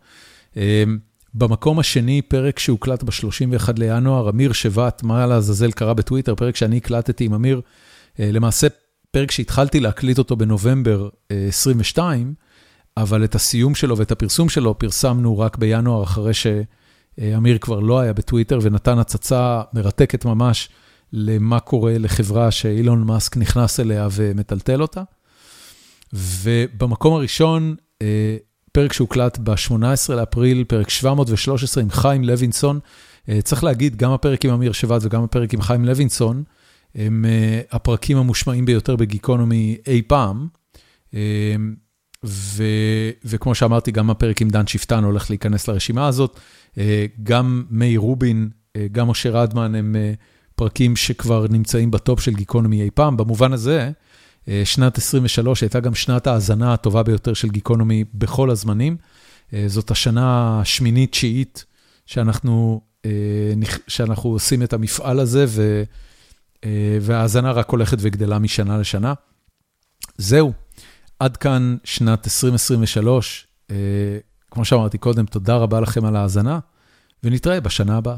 במקום השני, פרק שהוקלט ב-31 לינואר, אמיר שבט, מה לעזאזל קרה בטוויטר, פרק שאני הקלטתי עם אמיר, למעשה פרק שהתחלתי להקליט אותו בנובמבר 22, אבל את הסיום שלו ואת הפרסום שלו פרסמנו רק בינואר, אחרי שאמיר כבר לא היה בטוויטר, ונתן הצצה מרתקת ממש למה קורה לחברה שאילון מאסק נכנס אליה ומטלטל אותה. ובמקום הראשון, פרק שהוקלט ב-18 לאפריל, פרק 713 עם חיים לוינסון. צריך להגיד, גם הפרק עם אמיר שבט וגם הפרק עם חיים לוינסון, הם הפרקים המושמעים ביותר בגיקונומי אי פעם. וכמו שאמרתי, גם הפרק עם דן שפטן הולך להיכנס לרשימה הזאת. גם מאיר רובין, גם משה רדמן, הם פרקים שכבר נמצאים בטופ של גיקונומי אי פעם. במובן הזה, שנת 23 הייתה גם שנת ההאזנה הטובה ביותר של גיקונומי בכל הזמנים. זאת השנה השמינית-תשיעית שאנחנו, שאנחנו עושים את המפעל הזה, וההאזנה רק הולכת וגדלה משנה לשנה. זהו, עד כאן שנת 2023. כמו שאמרתי קודם, תודה רבה לכם על ההאזנה, ונתראה בשנה הבאה.